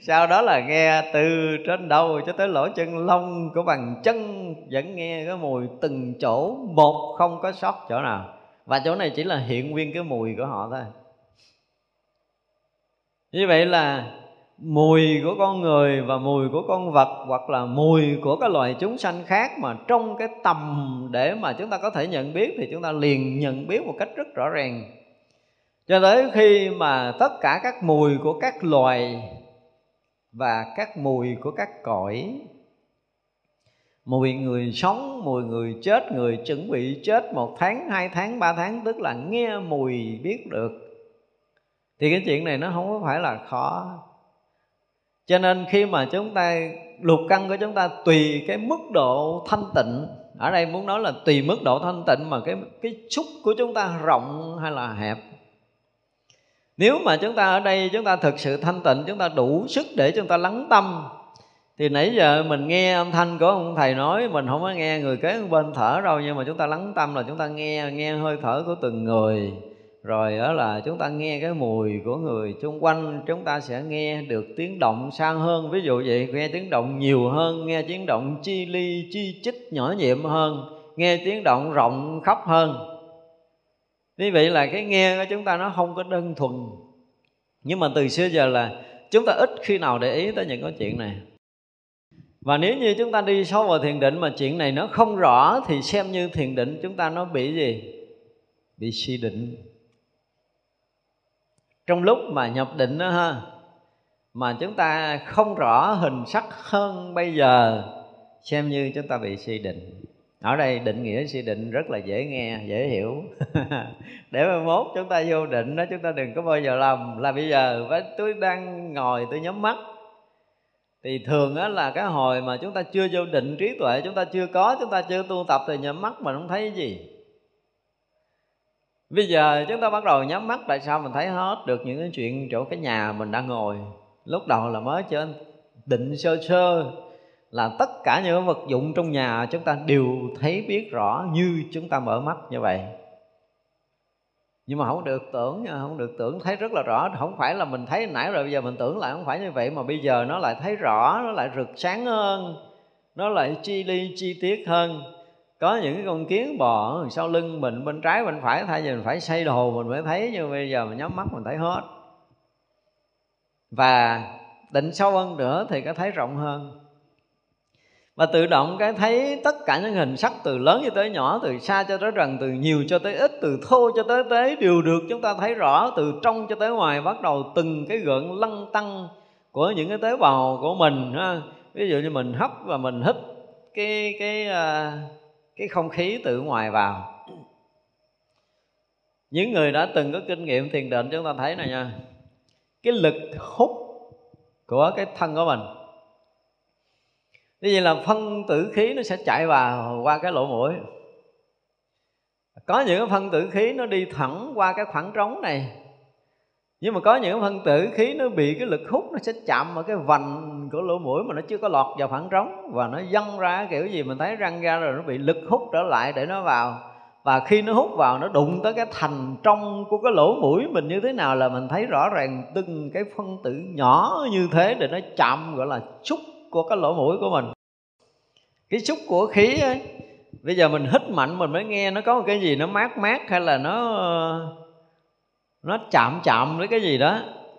sau đó là nghe từ trên đầu cho tới lỗ chân lông của bàn chân, vẫn nghe cái mùi từng chỗ một, không có sót chỗ nào. Và chỗ này chỉ là hiện nguyên cái mùi của họ thôi. Như vậy là mùi của con người và mùi của con vật, hoặc là mùi của các loài chúng sanh khác mà trong cái tầm để mà chúng ta có thể nhận biết thì chúng ta liền nhận biết một cách rất rõ ràng. Cho tới khi mà tất cả các mùi của các loài và các mùi của các cõi. Mùi người sống, mùi người chết, người chuẩn bị chết một tháng, hai tháng, ba tháng, tức là nghe mùi biết được. Thì cái chuyện này nó không có phải là khó. Cho nên khi mà chúng ta, lục căn của chúng ta tùy cái mức độ thanh tịnh, ở đây muốn nói là tùy mức độ thanh tịnh mà cái cái xúc của chúng ta rộng hay là hẹp nếu mà chúng ta ở đây, chúng ta thực sự thanh tịnh, chúng ta đủ sức để chúng ta lắng tâm. Thì nãy giờ mình nghe âm thanh của ông thầy nói, mình không có nghe người kế bên thở đâu, nhưng mà chúng ta lắng tâm là chúng ta nghe nghe hơi thở của từng người. Rồi đó là chúng ta nghe cái mùi của người xung quanh, chúng ta sẽ nghe được tiếng động xa hơn. Ví dụ vậy, nghe tiếng động nhiều hơn, nghe tiếng động chi ly chi chích nhỏ nhiệm hơn, nghe tiếng động rộng khắp hơn như vậy là cái nghe của chúng ta nó không có đơn thuần. Nhưng mà từ xưa giờ là chúng ta ít khi nào để ý tới những cái chuyện này. Và nếu như chúng ta đi sâu vào thiền định mà chuyện này nó không rõ thì xem như thiền định chúng ta nó bị gì? Bị suy định. Trong lúc mà nhập định đó ha, mà chúng ta không rõ hình sắc hơn bây giờ, xem như chúng ta bị suy định ở đây định nghĩa suy định rất là dễ nghe, dễ hiểu. Để mà mốt chúng ta vô định đó, chúng ta đừng có bao giờ làm là bây giờ với tôi đang ngồi, tôi nhắm mắt. Thì thường á là cái hồi mà chúng ta chưa vô định trí tuệ, chúng ta chưa có, chúng ta chưa tu tập thì nhắm mắt mà không thấy gì. Bây giờ chúng ta bắt đầu nhắm mắt, tại sao mình thấy hết được những cái chuyện chỗ cái nhà mình đang ngồi? Lúc đầu là mới trên định sơ sơ là tất cả những vật dụng trong nhà chúng ta đều thấy biết rõ như chúng ta mở mắt như vậy. Nhưng mà không được tưởng, không được tưởng thấy rất là rõ. Không phải là mình thấy nãy rồi, bây giờ mình tưởng lại không phải như vậy, mà bây giờ nó lại thấy rõ, nó lại rực sáng hơn, nó lại chi ly, chi tiết hơn. Có những cái con kiến bò sau lưng mình, bên trái, bên phải, thay vì mình phải xây đồ, mình mới thấy, nhưng bây giờ mình nhắm mắt mình thấy hết. Và định sâu hơn nữa thì có thấy rộng hơn và tự động cái thấy tất cả những hình sắc từ lớn cho tới nhỏ, từ xa cho tới gần, từ nhiều cho tới ít, từ thô cho tới tế đều được chúng ta thấy rõ, từ trong cho tới ngoài, bắt đầu từng cái gợn lăn tăng của những cái tế bào của mình, ha. Ví dụ như mình hấp và mình hít cái cái à, cái không khí từ ngoài vào. Những người đã từng có kinh nghiệm thiền định, chúng ta thấy này nha, cái lực hút của cái thân của mình như vậy là phân tử khí nó sẽ chạy vào qua cái lỗ mũi. Có những phân tử khí nó đi thẳng qua cái khoảng trống này. Nhưng mà có những phân tử khí nó bị cái lực hút nó sẽ chạm vào cái vành của lỗ mũi mà nó chưa có lọt vào khoảng trống. Và nó dâng ra kiểu gì mình thấy răng ra rồi nó bị lực hút trở lại để nó vào. Và khi nó hút vào, nó đụng tới cái thành trong của cái lỗ mũi mình như thế nào là mình thấy rõ ràng từng cái phân tử nhỏ như thế để nó chạm, gọi là xúc của cái lỗ mũi của mình. Cái xúc của khí ấy, bây giờ mình hít mạnh mình mới nghe nó có một cái gì nó mát mát hay là nó nó chạm chạm với cái gì đó,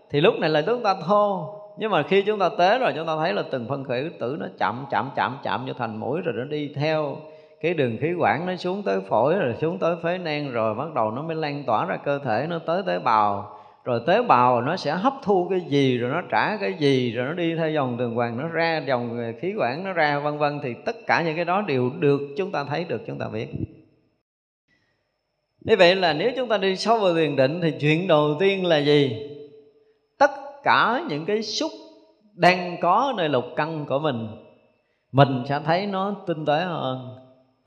thì lúc này là chúng ta thô. Nhưng mà khi chúng ta tế rồi, chúng ta thấy là từng phân khởi tử nó chậm chậm chậm chậm vô thành mũi rồi nó đi theo cái đường khí quản nó xuống tới phổi rồi xuống tới phế nang rồi bắt đầu nó mới lan tỏa ra cơ thể, nó tới tế bào rồi tế bào nó sẽ hấp thu cái gì, rồi nó trả cái gì, rồi nó đi theo dòng tuần hoàn nó ra dòng khí quản, nó ra, vân vân. Thì tất cả những cái đó đều được chúng ta thấy, được chúng ta biết. Như vậy là nếu chúng ta đi sâu vào thiền định thì chuyện đầu tiên là gì? Tất cả những cái xúc đang có nơi lục căn của mình mình sẽ thấy nó tinh tế hơn,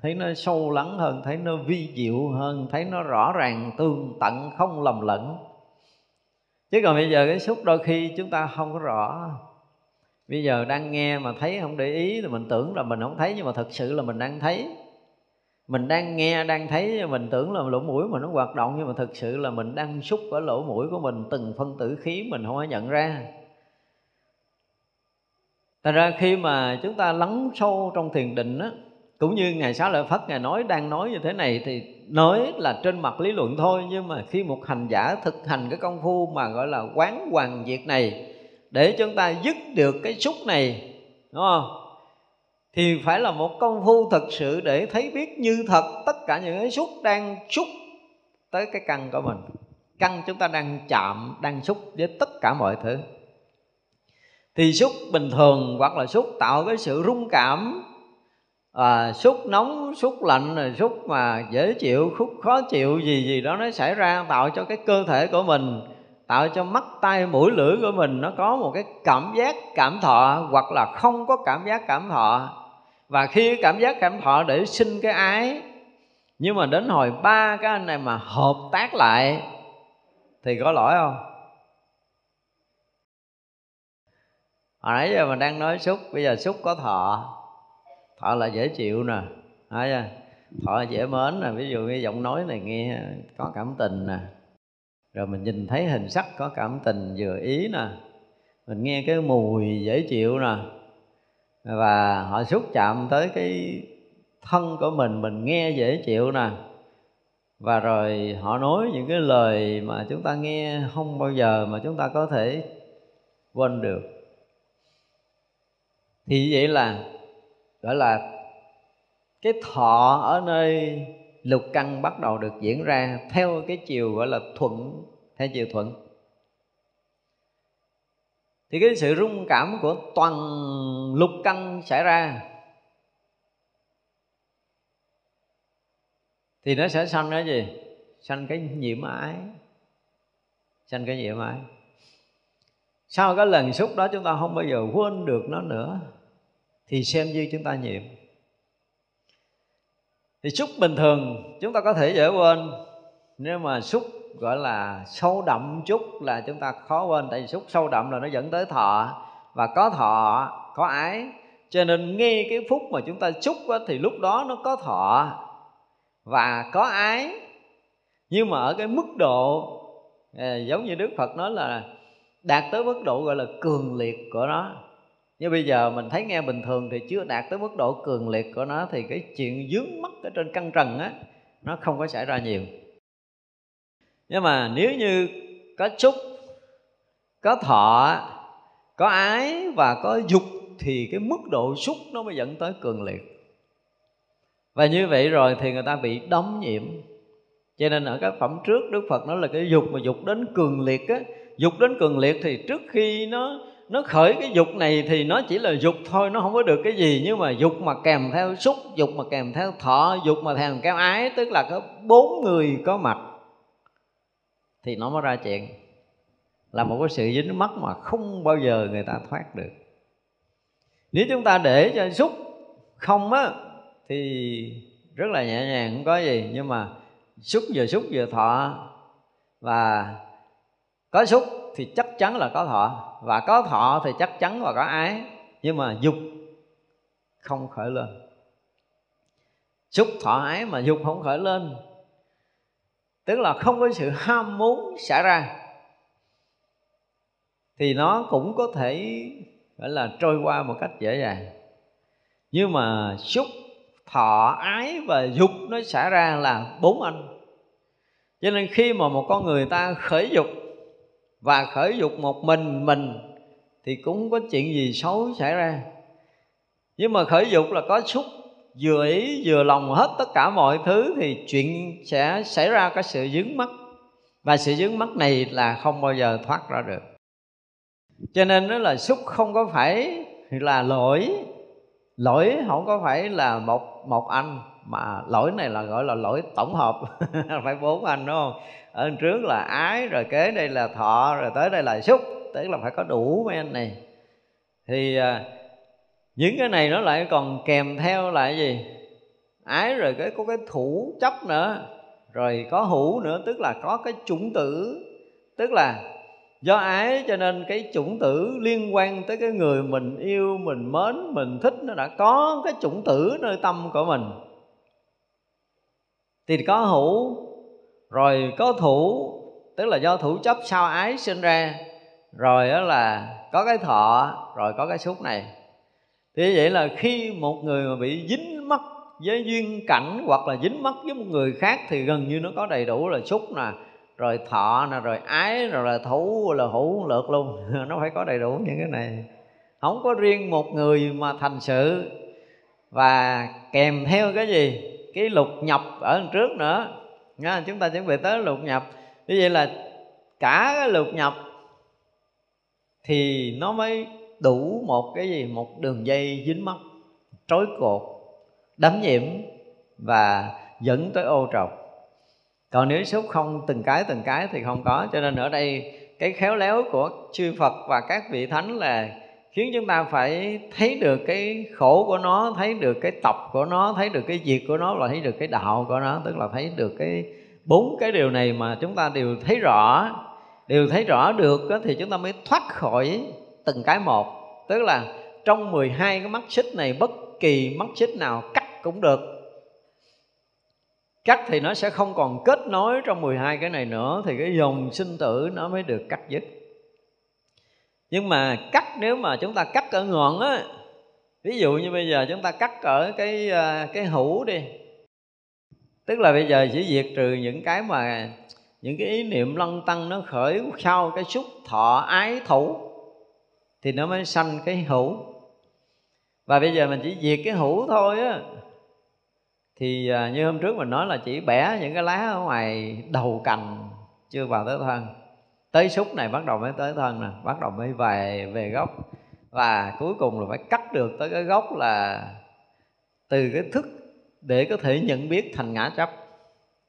thấy nó sâu lắng hơn, thấy nó vi diệu hơn, thấy nó rõ ràng tương tận, không lầm lẫn chứ còn bây giờ cái xúc đôi khi chúng ta không có rõ. Bây giờ đang nghe mà thấy không để ý thì mình tưởng là mình không thấy, nhưng mà thật sự là mình đang thấy. Mình đang nghe, đang thấy mình tưởng là lỗ mũi mà nó hoạt động, nhưng mà thực sự là mình đang xúc ở lỗ mũi của mình, từng phân tử khí mình không có nhận ra. Thành ra khi mà chúng ta lắng sâu trong thiền định á cũng như ngài xá lợi phất, ngài nói, đang nói như thế này thì nói là trên mặt lý luận thôi, nhưng mà khi một hành giả thực hành cái công phu mà gọi là quán hoàng diệt này để chúng ta dứt được cái xúc này, đúng không? Thì phải là một công phu thật sự để thấy biết như thật tất cả những cái xúc đang xúc tới cái căn của mình. Căn chúng ta đang chạm, đang xúc với tất cả mọi thứ. Thì xúc bình thường hoặc là xúc tạo cái sự rung cảm à, xúc nóng xúc lạnh rồi xúc mà dễ chịu xúc khó chịu gì gì đó nó xảy ra tạo cho cái cơ thể của mình tạo cho mắt tay mũi lưỡi của mình nó có một cái cảm giác cảm thọ hoặc là không có cảm giác cảm thọ. Và khi cảm giác cảm thọ để sinh cái ái nhưng mà đến hồi ba cái anh này mà hợp tác lại thì có lỗi không? Hồi nãy giờ mình đang nói xúc bây giờ xúc có thọ thọ là dễ chịu nè. Thấy chưa à, thọ là dễ mến nè. Ví dụ như giọng nói này nghe có cảm tình nè. Rồi mình nhìn thấy hình sắc có cảm tình vừa ý nè. Mình nghe cái mùi dễ chịu nè. Và họ xúc chạm tới cái thân của mình mình nghe dễ chịu nè. Và rồi họ nói những cái lời mà chúng ta nghe không bao giờ mà chúng ta có thể quên được. Thì vậy là gọi là cái thọ ở nơi lục căn bắt đầu được diễn ra theo cái chiều gọi là thuận, theo chiều thuận. Thì cái sự rung cảm của toàn lục căn xảy ra. Thì nó sẽ sanh cái gì? Sanh cái nhiễm ái. Sanh cái nhiễm ái. Sau cái lần xúc đó chúng ta không bao giờ quên được nó nữa thì xem như chúng ta nhiễm thì xúc bình thường chúng ta có thể dễ quên. Nếu mà xúc gọi là sâu đậm chút là chúng ta khó quên tại vì xúc sâu đậm là nó dẫn tới thọ và có thọ có ái. Cho nên ngay cái phút mà chúng ta xúc á, thì lúc đó nó có thọ và có ái. Nhưng mà ở cái mức độ à, giống như đức phật nói là đạt tới mức độ gọi là cường liệt của nó như bây giờ mình thấy nghe bình thường thì chưa đạt tới mức độ cường liệt của nó thì cái chuyện dướng mắt ở trên căn trần á, nó không có xảy ra nhiều. Nhưng mà nếu như có xúc có thọ, có ái và có dục thì cái mức độ xúc nó mới dẫn tới cường liệt. Và như vậy rồi thì người ta bị đóng nhiễm. Cho nên ở các phẩm trước đức phật nói là cái dục mà dục đến cường liệt á, dục đến cường liệt thì trước khi nó nó khởi cái dục này thì nó chỉ là dục thôi, nó không có được cái gì. Nhưng mà dục mà kèm theo xúc, dục mà kèm theo thọ, dục mà kèm theo ái, tức là có bốn người có mặt, thì nó mới ra chuyện. Là một cái sự dính mắc mà không bao giờ người ta thoát được. Nếu chúng ta để cho xúc không á, thì rất là nhẹ nhàng, không có gì. Nhưng mà xúc vừa xúc vừa thọ, và có xúc thì chắc chắn là có thọ và có thọ thì chắc chắn là có ái, nhưng mà dục không khởi lên. Xúc thọ ái mà dục không khởi lên, tức là không có sự ham muốn xảy ra, thì nó cũng có thể gọi là trôi qua một cách dễ dàng. Nhưng mà xúc thọ ái và dục nó xảy ra là bốn anh. Cho nên khi mà một con người ta khởi dục và khởi dục một mình mình thì cũng có chuyện gì xấu xảy ra. Nhưng mà khởi dục là có xúc, vừa ý, vừa lòng hết tất cả mọi thứ thì chuyện sẽ xảy ra cái sự dướng mắt. Và sự dướng mắt này là không bao giờ thoát ra được. Cho nên đó là xúc không có phải là lỗi. Lỗi không có phải là một một anh mà lỗi này là gọi là lỗi tổng hợp, phải bốn anh, đúng không? Ở trước là ái, rồi kế đây là thọ, rồi tới đây là xúc, tức là phải có đủ mấy anh này. Thì à, những cái này nó lại còn kèm theo là cái gì? Ái rồi cái, có cái thủ chấp nữa, rồi có hữu nữa, tức là có cái chủng tử. Tức là do ái cho nên cái chủng tử liên quan tới cái người mình yêu, mình mến, mình thích, nó đã có cái chủng tử nơi tâm của mình thì có hữu. Rồi có thủ, tức là do thủ chấp sao ái sinh ra. Rồi đó là có cái thọ, rồi có cái xúc này. Thì vậy là khi một người mà bị dính mắc với duyên cảnh hoặc là dính mắc với một người khác thì gần như nó có đầy đủ là xúc nè, rồi thọ nè, rồi ái rồi là thủ, là hữu, lượt luôn. Nó phải có đầy đủ những cái này. Không có riêng một người mà thành sự. Và kèm theo cái gì? Cái lục nhập ở đằng trước nữa. Nha, chúng ta chuẩn bị tới lục nhập. Như vậy là cả cái lục nhập thì nó mới đủ một cái gì? Một đường dây dính mắt trói cột, đấm nhiễm và dẫn tới ô trọc. Còn nếu xúc không từng cái từng cái thì không có. Cho nên ở đây cái khéo léo của chư Phật và các vị thánh là khiến chúng ta phải thấy được cái khổ của nó, thấy được cái tập của nó, thấy được cái việc của nó và thấy được cái đạo của nó. Tức là thấy được cái bốn cái điều này mà chúng ta đều thấy rõ. Đều thấy rõ được thì chúng ta mới thoát khỏi từng cái một. Tức là trong 12 cái mắt xích này, bất kỳ mắt xích nào cắt cũng được. Cắt thì nó sẽ không còn kết nối trong 12 cái này nữa, thì cái dòng sinh tử nó mới được cắt dứt nhưng mà cắt, nếu mà chúng ta cắt ở ngọn á, ví dụ như bây giờ chúng ta cắt ở cái à, cái hũ đi. Tức là bây giờ chỉ diệt trừ những cái mà, những cái ý niệm lăng tăng nó khởi sau cái xúc thọ ái thủ, thì nó mới sanh cái hữu và bây giờ mình chỉ diệt cái hữu thôi á, thì à, như hôm trước mình nói là chỉ bẻ những cái lá ở ngoài đầu cành, chưa vào tới thân tới xúc này bắt đầu mới tới thân nè, bắt đầu mới về về gốc. Và cuối cùng là phải cắt được tới cái gốc là từ cái thức để có thể nhận biết thành ngã chấp,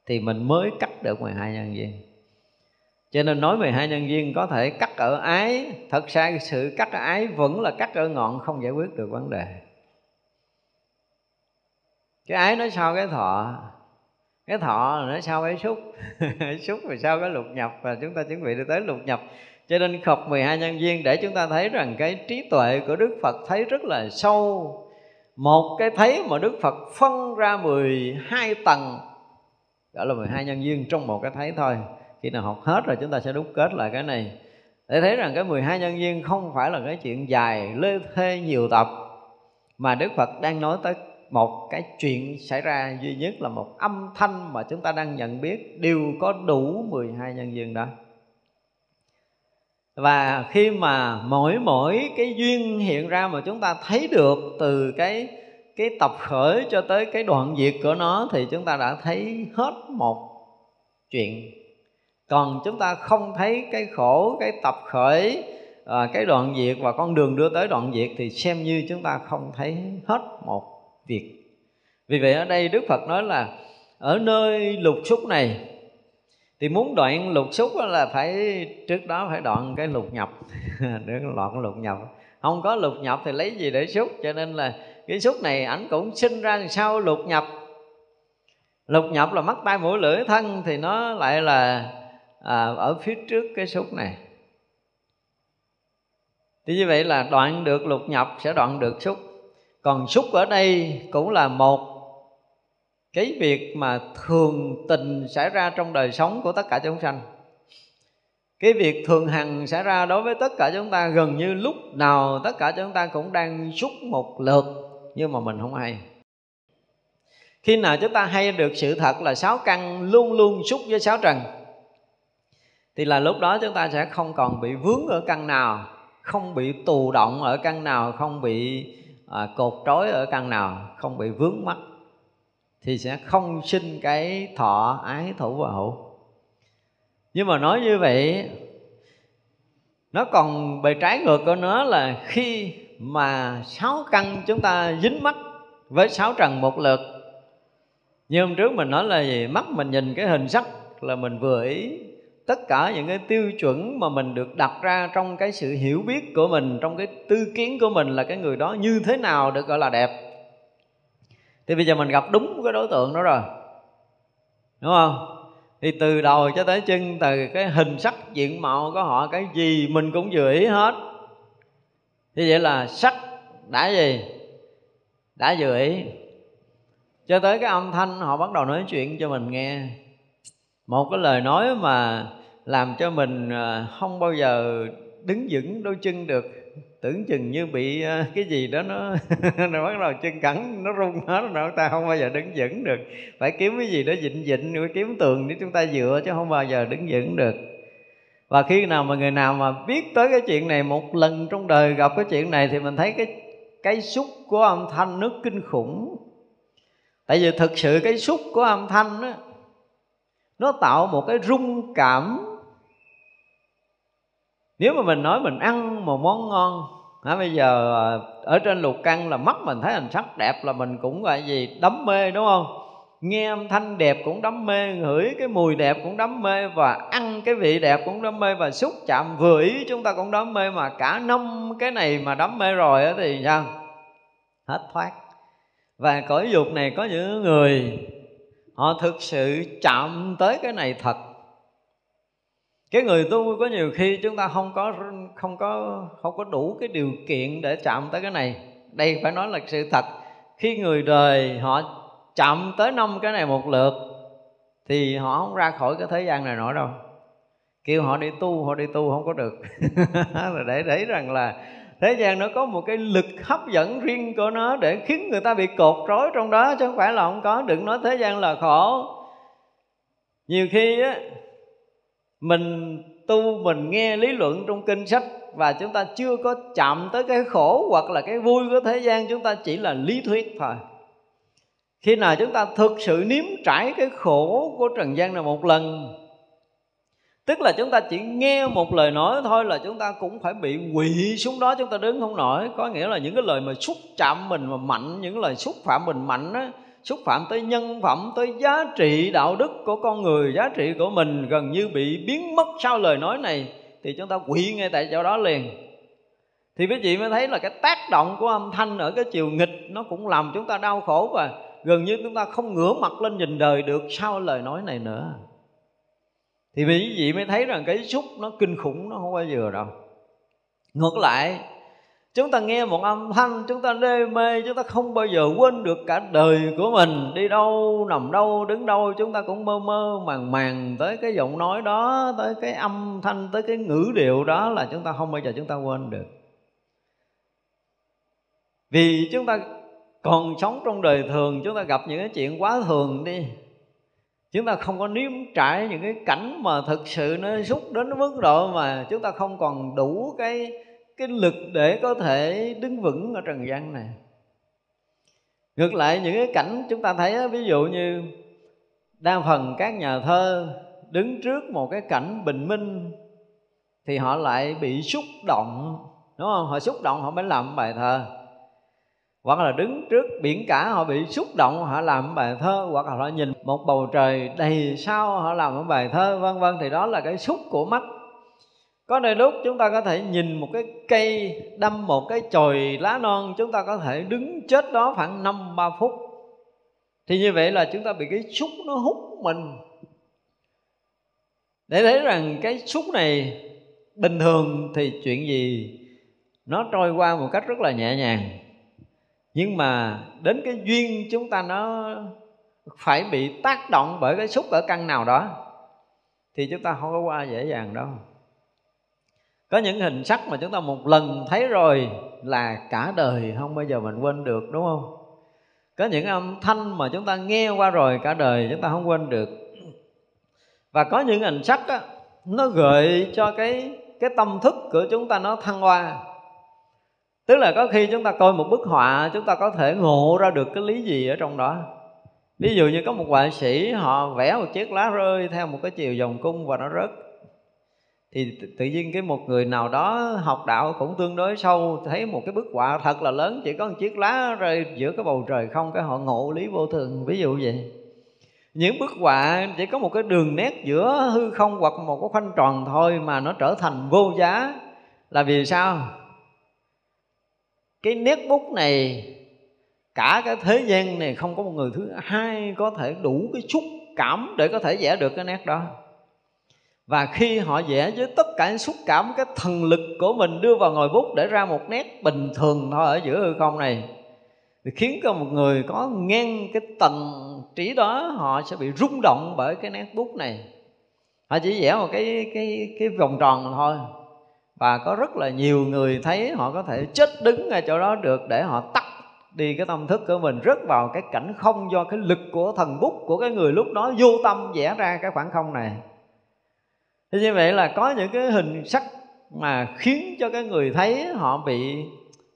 thì mình mới cắt được 12 nhân duyên. Cho nên nói 12 nhân duyên có thể cắt ở ái, thật ra sự cắt ở ái vẫn là cắt ở ngọn, không giải quyết được vấn đề. Cái ái nó sau cái thọ? Cái thọ nó sau cái xúc. Xúc rồi sau cái lục nhập và chúng ta chuẩn bị đi tới lục nhập. Cho nên khập 12 nhân duyên để chúng ta thấy rằng cái trí tuệ của Đức Phật thấy rất là sâu. Một cái thấy mà Đức Phật phân ra 12 tầng. Gọi là 12 nhân duyên trong một cái thấy thôi. Khi nào học hết rồi chúng ta sẽ đúc kết lại cái này. Để thấy rằng cái 12 nhân duyên không phải là cái chuyện dài, lê thê nhiều tập mà Đức Phật đang nói tới một cái chuyện xảy ra duy nhất là một âm thanh mà chúng ta đang nhận biết đều có đủ 12 nhân duyên đó. Và khi mà mỗi mỗi cái duyên hiện ra mà chúng ta thấy được từ cái cái tập khởi cho tới cái đoạn diệt của nó thì chúng ta đã thấy hết một chuyện. Còn chúng ta không thấy cái khổ cái tập khởi à, cái đoạn diệt và con đường đưa tới đoạn diệt thì xem như chúng ta không thấy hết một việc vì vậy ở đây đức phật nói là ở nơi lục xúc này thì muốn đoạn lục xúc là phải trước đó phải đoạn cái lục nhập. Để đoạn lục nhập. Không có lục nhập thì lấy gì để xúc? Cho nên là cái xúc này ảnh cũng sinh ra sau lục nhập. Lục nhập là mắt tay mũi lưỡi thân thì nó lại là à, ở phía trước cái xúc này. Thì như vậy là đoạn được lục nhập sẽ đoạn được xúc còn xúc ở đây cũng là một cái việc mà thường tình xảy ra trong đời sống của tất cả chúng sanh. Cái việc thường hằng xảy ra đối với tất cả chúng ta gần như lúc nào tất cả chúng ta cũng đang xúc một lượt, nhưng mà mình không hay. Khi nào chúng ta hay được sự thật là sáu căn luôn luôn xúc với sáu trần, thì là lúc đó chúng ta sẽ không còn bị vướng ở căn nào, không bị tù động ở căn nào, không bị à, cột trói ở căn nào không bị vướng mắc thì sẽ không sinh cái thọ ái thủ và hữu. Nhưng mà nói như vậy nó còn bề trái ngược của nó là khi mà sáu căn chúng ta dính mắt với sáu trần một lượt như hôm trước mình nói là gì? Mắt mình nhìn cái hình sắc là mình vừa ý tất cả những cái tiêu chuẩn mà mình được đặt ra trong cái sự hiểu biết của mình, trong cái tư kiến của mình là cái người đó như thế nào được gọi là đẹp. Thì bây giờ mình gặp đúng cái đối tượng đó rồi. Đúng không? Thì từ đầu cho tới chân, từ cái hình sắc, diện mạo của họ, cái gì mình cũng vừa ý hết. Như vậy là sắc đã gì? Đã vừa ý. Cho tới cái âm thanh họ bắt đầu nói chuyện cho mình nghe một cái lời nói mà làm cho mình ờ, không bao giờ đứng vững đôi chân được. Tưởng chừng như bị ờ, cái gì đó nó nó bắt đầu chân cẳng, nó rung hết rồi ta không bao giờ đứng vững được. Phải kiếm cái gì đó dịnh dịnh phải kiếm tường để chúng ta dựa chứ không bao giờ đứng vững được. Và khi nào mà người nào mà biết tới cái chuyện này, một lần trong đời gặp cái chuyện này thì mình thấy cái cái xúc của âm thanh nó kinh khủng. Tại vì thực sự cái xúc của âm thanh đó nó tạo một cái rung cảm. Nếu mà mình nói mình ăn một món ngon à, bây giờ à, ở trên lục căn là mắt mình thấy hình sắc đẹp là mình cũng gọi gì? Đắm mê đúng không? Nghe âm thanh đẹp cũng đắm mê ngửi cái mùi đẹp cũng đắm mê và ăn cái vị đẹp cũng đắm mê và xúc chạm vừa ý chúng ta cũng đắm mê mà cả năm cái này mà đắm mê rồi thì sao? Hết thoát. Và cõi dục này có những người họ thực sự chạm tới cái này thật. Cái người tu có nhiều khi chúng ta không có không có không có đủ cái điều kiện để chạm tới cái này. Đây phải nói là sự thật. Khi người đời họ chạm tới năm cái này một lượt, thì họ không ra khỏi cái thế gian này nổi đâu. Kêu họ đi tu, họ đi tu không có được. Để thấy rằng là thế gian nó có một cái lực hấp dẫn riêng của nó để khiến người ta bị cột trói trong đó, chứ không phải là không có. Đừng nói thế gian là khổ. Nhiều khi á, mình tu, mình nghe lý luận trong kinh sách và chúng ta chưa có chạm tới cái khổ hoặc là cái vui của thế gian, chúng ta chỉ là lý thuyết thôi. Khi nào chúng ta thực sự nếm trải cái khổ của trần gian này một lần tức là chúng ta chỉ nghe một lời nói thôi là chúng ta cũng phải bị quỵ xuống đó chúng ta đứng không nổi. Có nghĩa là những cái lời mà xúc chạm mình mà mạnh, những lời xúc phạm mình mạnh á, xúc phạm tới nhân phẩm, tới giá trị đạo đức của con người, giá trị của mình gần như bị biến mất sau lời nói này, thì chúng ta quỵ ngay tại chỗ đó liền. Thì quý vị mới thấy là cái tác động của âm thanh ở cái chiều nghịch nó cũng làm chúng ta đau khổ và gần như chúng ta không ngửa mặt lên nhìn đời được sau lời nói này nữa thì quý vị mới thấy rằng cái xúc nó kinh khủng, nó không bao giờ đâu. Ngược lại, chúng ta nghe một âm thanh, chúng ta đê mê, chúng ta không bao giờ quên được cả đời của mình. Đi đâu, nằm đâu, đứng đâu, chúng ta cũng mơ mơ màng màng tới cái giọng nói đó, tới cái âm thanh, tới cái ngữ điệu đó là chúng ta không bao giờ chúng ta quên được. Vì chúng ta còn sống trong đời thường, chúng ta gặp những cái chuyện quá thường đi chúng ta không có nếm trải những cái cảnh mà thực sự nó xúc đến mức độ mà chúng ta không còn đủ cái cái lực để có thể đứng vững ở trần gian này. Ngược lại, những cái cảnh chúng ta thấy ví dụ như đa phần các nhà thơ đứng trước một cái cảnh bình minh thì họ lại bị xúc động, đúng không? Họ xúc động, họ mới làm bài thơ hoặc là đứng trước biển cả, họ bị xúc động, họ làm bài thơ, hoặc là họ nhìn một bầu trời đầy sao, họ làm một bài thơ, vân vân, thì đó là cái xúc của mắt. Có nơi lúc chúng ta có thể nhìn một cái cây đâm một cái chồi lá non, chúng ta có thể đứng chết đó khoảng năm, ba phút. Thì như vậy là chúng ta bị cái xúc nó hút mình. Để thấy rằng cái xúc này bình thường thì chuyện gì nó trôi qua một cách rất là nhẹ nhàng nhưng mà đến cái duyên chúng ta nó phải bị tác động bởi cái xúc ở căn nào đó thì chúng ta không có qua dễ dàng đâu. Có những hình sắc mà chúng ta một lần thấy rồi là cả đời không bao giờ mình quên được đúng không? Có những âm thanh mà chúng ta nghe qua rồi cả đời chúng ta không quên được. Và có những hình sắc đó, nó gợi cho cái cái tâm thức của chúng ta nó thăng hoa tức là có khi chúng ta coi một bức họa, chúng ta có thể ngộ ra được cái lý gì ở trong đó. Ví dụ như có một họa sĩ, họ vẽ một chiếc lá rơi theo một cái chiều vòng cung và nó rớt. Thì tự nhiên cái một người nào đó học đạo cũng tương đối sâu, thấy một cái bức họa thật là lớn, chỉ có một chiếc lá rơi giữa cái bầu trời không, cái họ ngộ lý vô thường, ví dụ vậy. Những bức họa chỉ có một cái đường nét giữa hư không hoặc một cái khoanh tròn thôi mà nó trở thành vô giá. Là vì sao? Cái nét bút này, cả cái thế gian này không có một người thứ hai có thể đủ cái xúc cảm để có thể vẽ được cái nét đó. Và khi họ vẽ với tất cả những xúc cảm, cái thần lực của mình đưa vào ngòi bút để ra một nét bình thường thôi ở giữa hư không này, thì khiến cho một người có ngang cái tầng trí đó, họ sẽ bị rung động bởi cái nét bút này. Họ chỉ vẽ một cái cái cái vòng tròn thôi và có rất là nhiều người thấy họ có thể chết đứng ở chỗ đó được để họ tắt đi cái tâm thức của mình, rớt vào cái cảnh không do cái lực của thần bút của cái người lúc đó vô tâm vẽ ra cái khoảng không này. Thế như vậy là có những cái hình sắc mà khiến cho cái người thấy họ bị,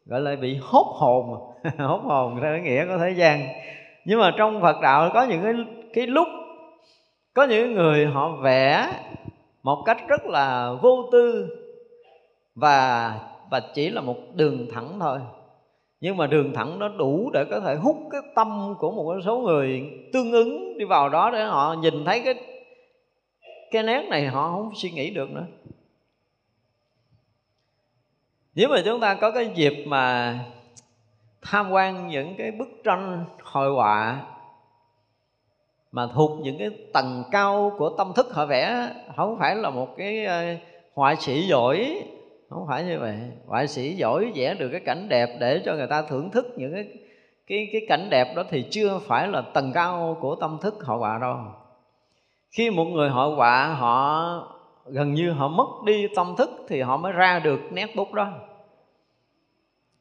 gọi là bị hốt hồn. Hốt hồn theo cái nghĩa của thế gian. Nhưng mà trong Phật đạo có những cái cái lúc có những người họ vẽ một cách rất là vô tư và và chỉ là một đường thẳng thôi. Nhưng mà đường thẳng nó đủ để có thể hút cái tâm của một số người tương ứng đi vào đó để họ nhìn thấy cái cái nét này họ không suy nghĩ được nữa. Nếu mà chúng ta có cái dịp mà tham quan những cái bức tranh hội họa mà thuộc những cái tầng cao của tâm thức, họ vẽ, không phải là một cái ờ, họa sĩ giỏi không phải như vậy. Họa sĩ giỏi vẽ được cái cảnh đẹp để cho người ta thưởng thức những cái cái cái cảnh đẹp đó thì chưa phải là tầng cao của tâm thức họ họa đâu. Khi một người họ họa, họ gần như họ mất đi tâm thức thì họ mới ra được nét bút đó.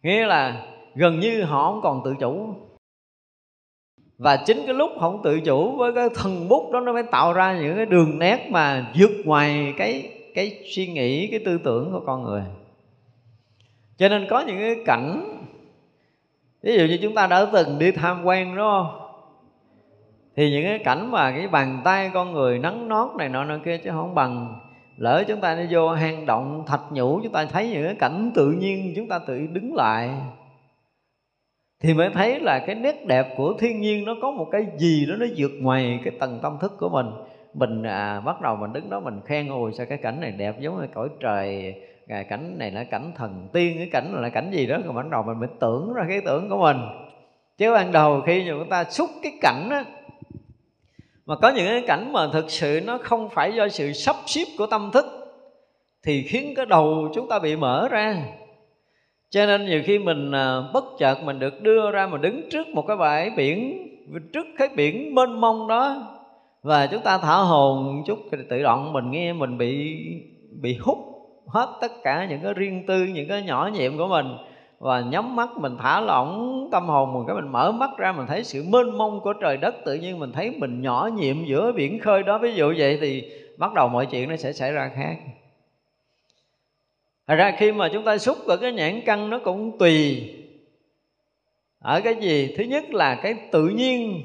Nghĩa là gần như họ không còn tự chủ. Và chính cái lúc không tự chủ với cái thần bút đó, nó mới tạo ra những cái đường nét mà vượt ngoài cái cái suy nghĩ, cái tư tưởng của con người. Cho nên có những cái cảnh, ví dụ như chúng ta đã từng đi tham quan, đúng không? Thì những cái cảnh mà cái bàn tay con người nắng nót này nọ nọ kia chứ không bằng lỡ chúng ta đi vô hang động thạch nhũ, chúng ta thấy những cái cảnh tự nhiên, chúng ta tự đứng lại. Thì mới thấy là cái nét đẹp của thiên nhiên nó có một cái gì đó nó vượt ngoài cái tầng tâm thức của mình mình à, bắt đầu mình đứng đó mình khen ôi sao cái cảnh này đẹp giống như cõi trời à, cảnh này là cảnh thần tiên cái cảnh là cảnh gì đó. Rồi bắt đầu mình mới tưởng ra cái tưởng của mình. Chứ ban đầu khi chúng ta xúc cái cảnh á mà có những cái cảnh mà thực sự nó không phải do sự sắp xếp của tâm thức thì khiến cái đầu chúng ta bị mở ra. Cho nên nhiều khi mình à, bất chợt mình được đưa ra mà đứng trước một cái bãi biển trước cái biển mênh mông đó và chúng ta thả hồn chút tự động mình nghe, mình bị bị hút hết tất cả những cái riêng tư, những cái nhỏ nhiệm của mình. Và nhắm mắt mình thả lỏng tâm hồn mình, cái mình mở mắt ra mình thấy sự mênh mông của trời đất. Tự nhiên mình thấy mình nhỏ nhiệm giữa biển khơi đó. Ví dụ vậy thì bắt đầu mọi chuyện nó sẽ xảy ra khác. Thật ra khi mà chúng ta xúc vào cái nhãn căn nó cũng tùy. Ở cái gì? Thứ nhất là cái tự nhiên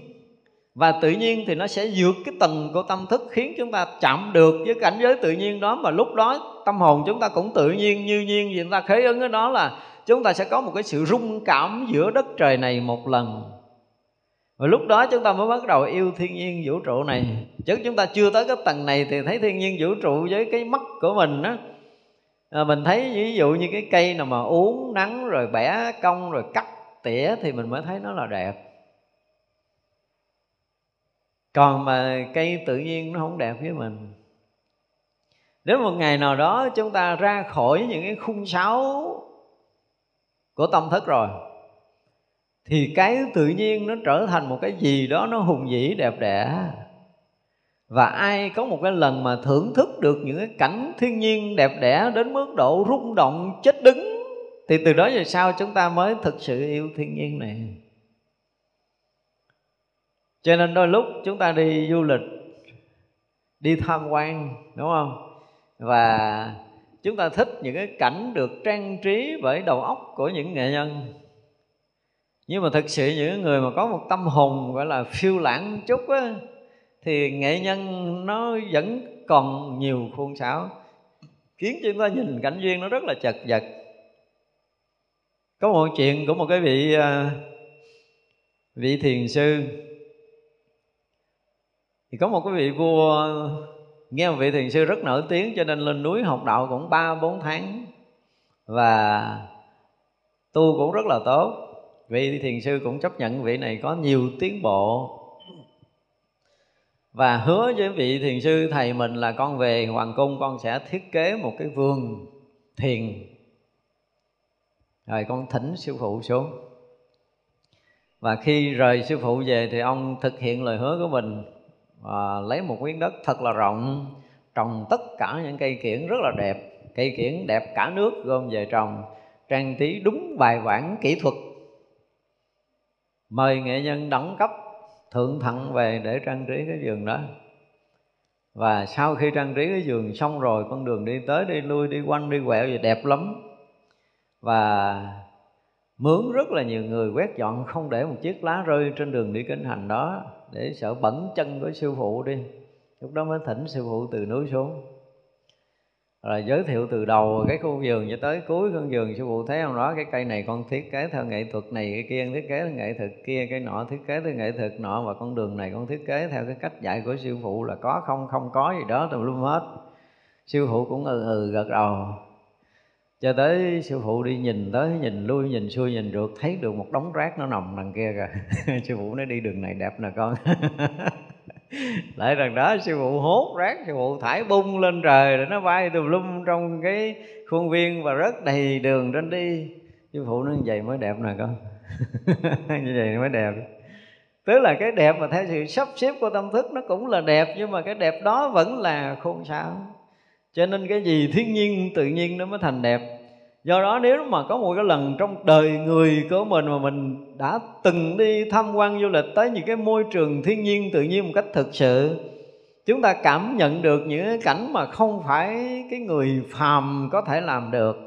và tự nhiên thì nó sẽ vượt cái tầng của tâm thức khiến chúng ta chạm được với cảnh giới tự nhiên đó. Mà lúc đó tâm hồn chúng ta cũng tự nhiên như nhiên. Vì chúng ta khế ứng cái đó là chúng ta sẽ có một cái sự rung cảm giữa đất trời này một lần. Và lúc đó chúng ta mới bắt đầu yêu thiên nhiên vũ trụ này. Chứ chúng ta chưa tới cái tầng này thì thấy thiên nhiên vũ trụ với cái mắt của mình á. À, mình thấy ví dụ như cái cây nào mà uống nắng rồi bẻ cong rồi cắt tỉa thì mình mới thấy nó là đẹp còn mà cây tự nhiên nó không đẹp với mình. Đến một ngày nào đó chúng ta ra khỏi những cái khung sáo của tâm thức rồi, thì cái tự nhiên nó trở thành một cái gì đó nó hùng vĩ, đẹp đẽ. Và ai có một cái lần mà thưởng thức được những cái cảnh thiên nhiên đẹp đẽ đến mức độ rung động, chết đứng, thì từ đó về sau chúng ta mới thực sự yêu thiên nhiên này cho nên đôi lúc chúng ta đi du lịch, đi tham quan, đúng không? Và chúng ta thích những cái cảnh được trang trí bởi đầu óc của những nghệ nhân. Nhưng mà thực sự những người mà có một tâm hồn gọi là phiêu lãng chút á, thì nghệ nhân nó vẫn còn nhiều khuôn sáo, khiến chúng ta nhìn cảnh duyên nó rất là chật vật. Có một chuyện của một cái vị à, vị thiền sư thì có một cái vị vua, nghe một vị thiền sư rất nổi tiếng, cho nên lên núi học đạo cũng ba, bốn tháng. Và tu cũng rất là tốt. Vị thiền sư cũng chấp nhận vị này có nhiều tiến bộ. Và hứa với vị thiền sư thầy mình là con về hoàng cung, con sẽ thiết kế một cái vườn thiền. Rồi con thỉnh sư phụ xuống. Và khi rời sư phụ về thì ông thực hiện lời hứa của mình và lấy một miếng đất thật là rộng, trồng tất cả những cây kiển rất là đẹp. Cây kiển đẹp cả nước, gom về trồng, trang trí đúng bài bản kỹ thuật. Mời nghệ nhân đẳng cấp thượng thặng về để trang trí cái giường đó. Và sau khi trang trí cái giường xong rồi, con đường đi tới, đi lui, đi quanh, đi quẹo gì đẹp lắm. Và mướn rất là nhiều người quét dọn không để một chiếc lá rơi trên đường đi kinh hành đó để sợ bẩn chân của sư phụ đi. Lúc đó mới thỉnh sư phụ từ núi xuống. Rồi giới thiệu từ đầu cái khu vườn cho tới cuối con vườn, sư phụ thấy không đó cái cây này con thiết kế theo nghệ thuật này, cái kia thiết kế theo nghệ thuật kia, cái nọ thiết kế theo nghệ thuật nọ, và con đường này con thiết kế theo cái cách dạy của sư phụ là có không không có gì đó, tùm lum hết. Sư phụ cũng ừ ừ gật đầu cho tới sư phụ đi nhìn tới, nhìn lui, nhìn xuôi, nhìn được, thấy được một đống rác nó nằm đằng kia kìa. Sư phụ nói, đi đường này đẹp nè con. Lại rằng đó sư phụ hốt rác, sư phụ thải bung lên trời để nó bay tùm lum trong cái khuôn viên và rất đầy đường trên đi. Sư phụ nói như vậy mới đẹp nè con. Như vậy mới đẹp. Tức là cái đẹp mà theo sự sắp xếp của tâm thức nó cũng là đẹp, nhưng mà cái đẹp đó vẫn là khôn sao. Cho nên cái gì thiên nhiên tự nhiên nó mới thành đẹp do đó nếu mà có một cái lần trong đời người của mình mà mình đã từng đi tham quan du lịch tới những cái môi trường thiên nhiên tự nhiên một cách thực sự, chúng ta cảm nhận được những cái cảnh mà không phải cái người phàm có thể làm được,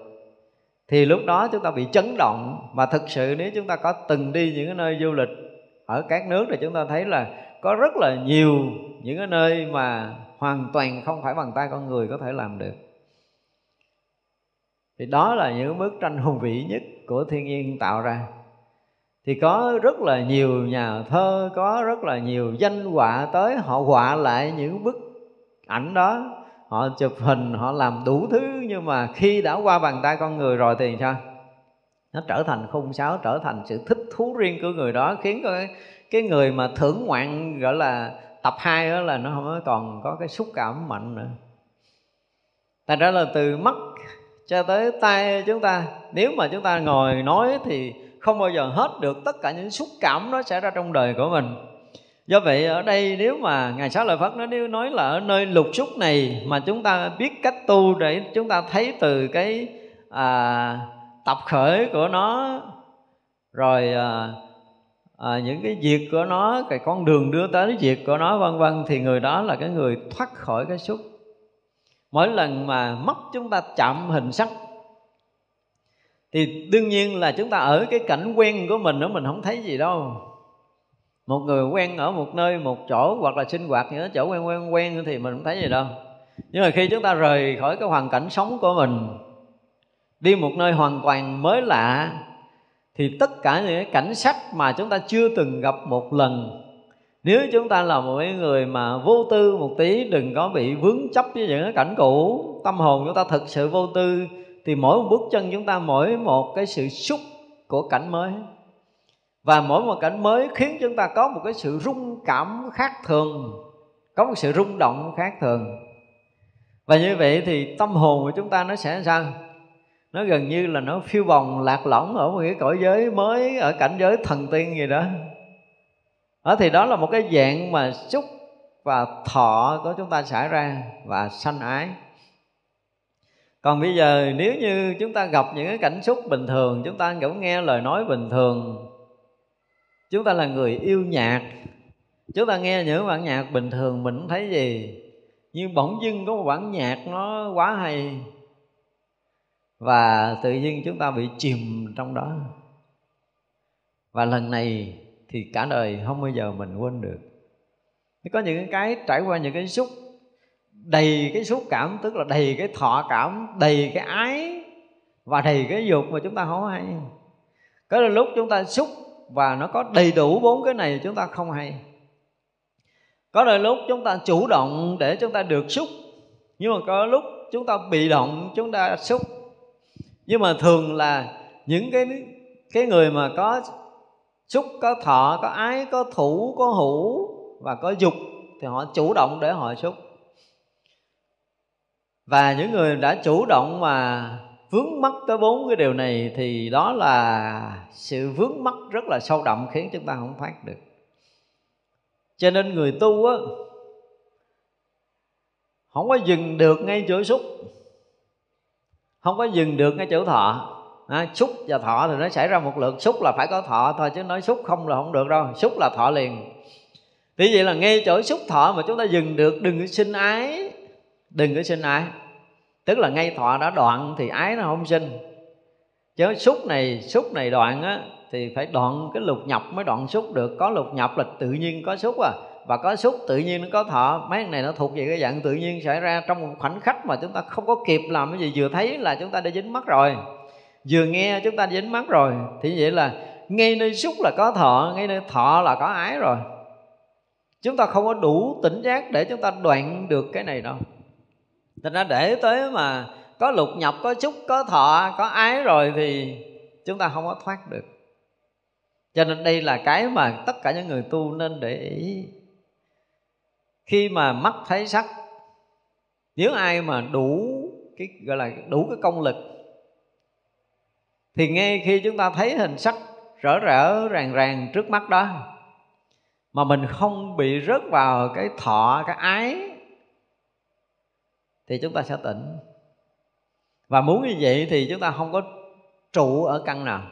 thì lúc đó chúng ta bị chấn động. Mà thực sự nếu chúng ta có từng đi những cái nơi du lịch ở các nước thì chúng ta thấy là có rất là nhiều những cái nơi mà hoàn toàn không phải bằng tay con người có thể làm được thì đó là những bức tranh hùng vĩ nhất của thiên nhiên tạo ra. Thì có rất là nhiều nhà thơ, có rất là nhiều danh họa tới, họ họa lại những bức ảnh đó. Họ chụp hình, họ làm đủ thứ, nhưng mà khi đã qua bàn tay con người rồi thì sao? Nó trở thành khung sáo, trở thành sự thích thú riêng của người đó, khiến cái cái người mà thưởng ngoạn, gọi là tập hai đó là nó không còn có cái xúc cảm mạnh nữa. Thành ra là từ mắt cho tới tay chúng ta nếu mà chúng ta ngồi nói thì không bao giờ hết được tất cả những xúc cảm nó xảy ra trong đời của mình. Do vậy ở đây nếu mà ngài sáu lợi phất nó nếu nói là ở nơi lục xúc này mà chúng ta biết cách tu để chúng ta thấy từ cái à, tập khởi của nó rồi à, à, những cái việc của nó cái con đường đưa tới việc của nó vân vân thì người đó là cái người thoát khỏi cái xúc mỗi lần mà mắt chúng ta chạm hình sắc, thì đương nhiên là chúng ta ở cái cảnh quen của mình đó, mình không thấy gì đâu. Một người quen ở một nơi, một chỗ, hoặc là sinh hoạt những chỗ quen quen quen thì mình không thấy gì đâu. Nhưng mà khi chúng ta rời khỏi cái hoàn cảnh sống của mình, đi một nơi hoàn toàn mới lạ, thì tất cả những cái cảnh sắc mà chúng ta chưa từng gặp một lần nếu chúng ta là một người mà vô tư một tí, đừng có bị vướng chấp với những cái cảnh cũ, tâm hồn chúng ta thực sự vô tư, thì mỗi một bước chân chúng ta, mỗi một cái sự xúc của cảnh mới. Và mỗi một cảnh mới khiến chúng ta có một cái sự rung cảm khác thường, có một sự rung động khác thường. Và như vậy thì tâm hồn của chúng ta nó sẽ sao nó gần như là nó phiêu bồng, lạc lõng ở một cái cõi giới mới, ở cảnh giới thần tiên gì đó đó thì đó là một cái dạng mà xúc và thọ của chúng ta xảy ra và sanh ái. Còn bây giờ nếu như chúng ta gặp những cái cảnh xúc bình thường, chúng ta cũng nghe lời nói bình thường, chúng ta là người yêu nhạc, chúng ta nghe những bản nhạc bình thường mình không thấy gì, nhưng bỗng dưng có một bản nhạc nó quá hay, và tự nhiên chúng ta bị chìm trong đó. Và lần này thì cả đời không bao giờ mình quên được. Có những cái trải qua những cái xúc, đầy cái xúc cảm, tức là đầy cái thọ cảm, đầy cái ái và đầy cái dục mà chúng ta không hay. Có lúc chúng ta xúc và nó có đầy đủ bốn cái này chúng ta không hay. Có đôi lúc chúng ta chủ động để chúng ta được xúc, nhưng mà có lúc chúng ta bị động, chúng ta xúc. Nhưng mà thường là những cái cái người mà có xúc có thọ, có ái, có thủ, có hữu và có dục thì họ chủ động để họ xúc. Và những người đã chủ động mà vướng mắc tới bốn cái điều này thì đó là sự vướng mắc rất là sâu đậm khiến chúng ta không thoát được. Cho nên người tu á, không có dừng được ngay chỗ xúc, không có dừng được ngay chỗ thọ à, xúc và thọ thì nó xảy ra một lượt. Xúc là phải có thọ thôi chứ nói xúc không là không được đâu. Xúc là thọ liền. Vì vậy là ngay chỗ xúc thọ mà chúng ta dừng được đừng có sinh ái. Đừng có sinh ái. Tức là ngay thọ đã đoạn thì ái nó không sinh. Chứ xúc này xúc này đoạn á thì phải đoạn cái lục nhập mới đoạn xúc được. Có lục nhập là tự nhiên có xúc à. Và có xúc tự nhiên nó có thọ. Mấy này nó thuộc về cái dạng tự nhiên xảy ra trong một khoảnh khắc mà chúng ta không có kịp làm cái gì vừa thấy là chúng ta đã dính mắt rồi vừa nghe chúng ta dính mắt rồi, thì vậy là ngay nơi xúc là có thọ, ngay nơi thọ là có ái rồi. Chúng ta không có đủ tỉnh giác để chúng ta đoạn được cái này đâu. Thành ra để tới mà có lục nhập, có xúc, có thọ, có ái rồi thì chúng ta không có thoát được. Cho nên đây là cái mà tất cả những người tu nên để ý. Khi mà mắt thấy sắc, nếu ai mà đủ cái, gọi là đủ cái công lực thì ngay khi chúng ta thấy hình sắc rỡ rỡ, ràng ràng trước mắt đó, mà mình không bị rớt vào cái thọ, cái ái, thì chúng ta sẽ tỉnh. Và muốn như vậy thì chúng ta không có trụ ở căn nào.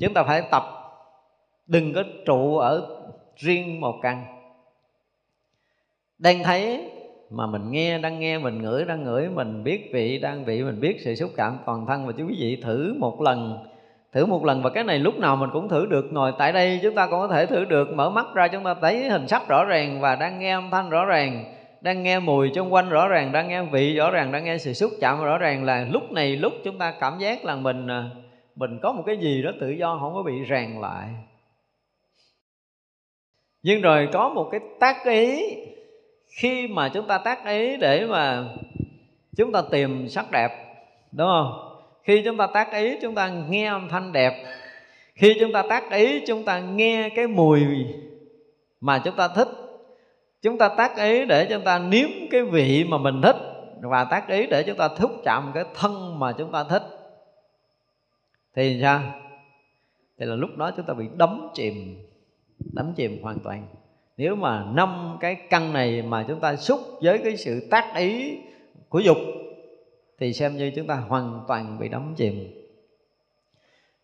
Chúng ta phải tập, đừng có trụ ở riêng một căn. Đang thấy mà mình nghe, đang nghe, mình ngửi, đang ngửi, mình biết vị, đang vị, mình biết sự xúc cảm toàn thân. Và chú quý vị thử một lần, thử một lần. Và cái này lúc nào mình cũng thử được ngồi tại đây. Chúng ta cũng có thể thử được. Mở mắt ra chúng ta thấy hình sắc rõ ràng và đang nghe âm thanh rõ ràng, đang nghe mùi xung quanh rõ ràng, đang nghe vị rõ ràng, đang nghe sự xúc chạm rõ ràng. Là lúc này, lúc chúng ta cảm giác là mình à, mình có một cái gì đó tự do, không có bị ràng lại. Nhưng rồi có một cái tác ý khi mà chúng ta tác ý để mà chúng ta tìm sắc đẹp đúng không khi chúng ta tác ý chúng ta nghe âm thanh đẹp khi chúng ta tác ý chúng ta nghe cái mùi mà chúng ta thích chúng ta tác ý để chúng ta nếm cái vị mà mình thích và tác ý để chúng ta thúc chạm cái thân mà chúng ta thích thì sao thì là lúc đó chúng ta bị đắm chìm đắm chìm hoàn toàn nếu mà năm cái căn này mà chúng ta xúc với cái sự tác ý của dục thì xem như chúng ta hoàn toàn bị đắm chìm.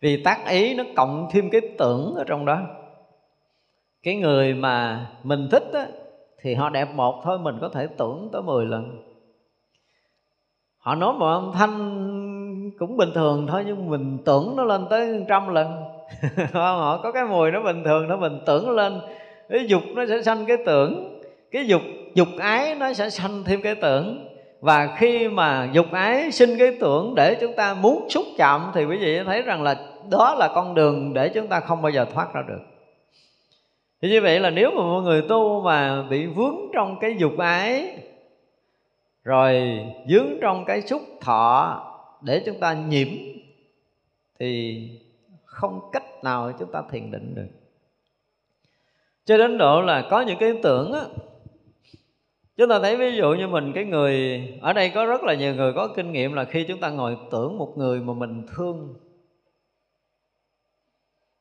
Vì tác ý nó cộng thêm cái tưởng ở trong đó. Cái người mà mình thích á, thì họ đẹp một thôi mình có thể tưởng tới 10 lần. Họ nói một âm thanh cũng bình thường thôi nhưng mình tưởng nó lên tới trăm lần. Họ có cái mùi nó bình thường nó mình tưởng lên cái dục nó sẽ sanh cái tưởng. Cái dục dục ái nó sẽ sanh thêm cái tưởng. Và khi mà dục ái sinh cái tưởng để chúng ta muốn xúc chạm thì quý vị thấy rằng là đó là con đường để chúng ta không bao giờ thoát ra được. Thì như vậy là nếu mà mọi người tu mà bị vướng trong cái dục ái, rồi vướng trong cái xúc thọ để chúng ta nhiễm, thì không cách nào chúng ta thiền định được cho đến độ là có những cái tưởng á. Chúng ta thấy ví dụ như mình, cái người, ở đây có rất là nhiều người có kinh nghiệm là khi chúng ta ngồi tưởng một người mà mình thương,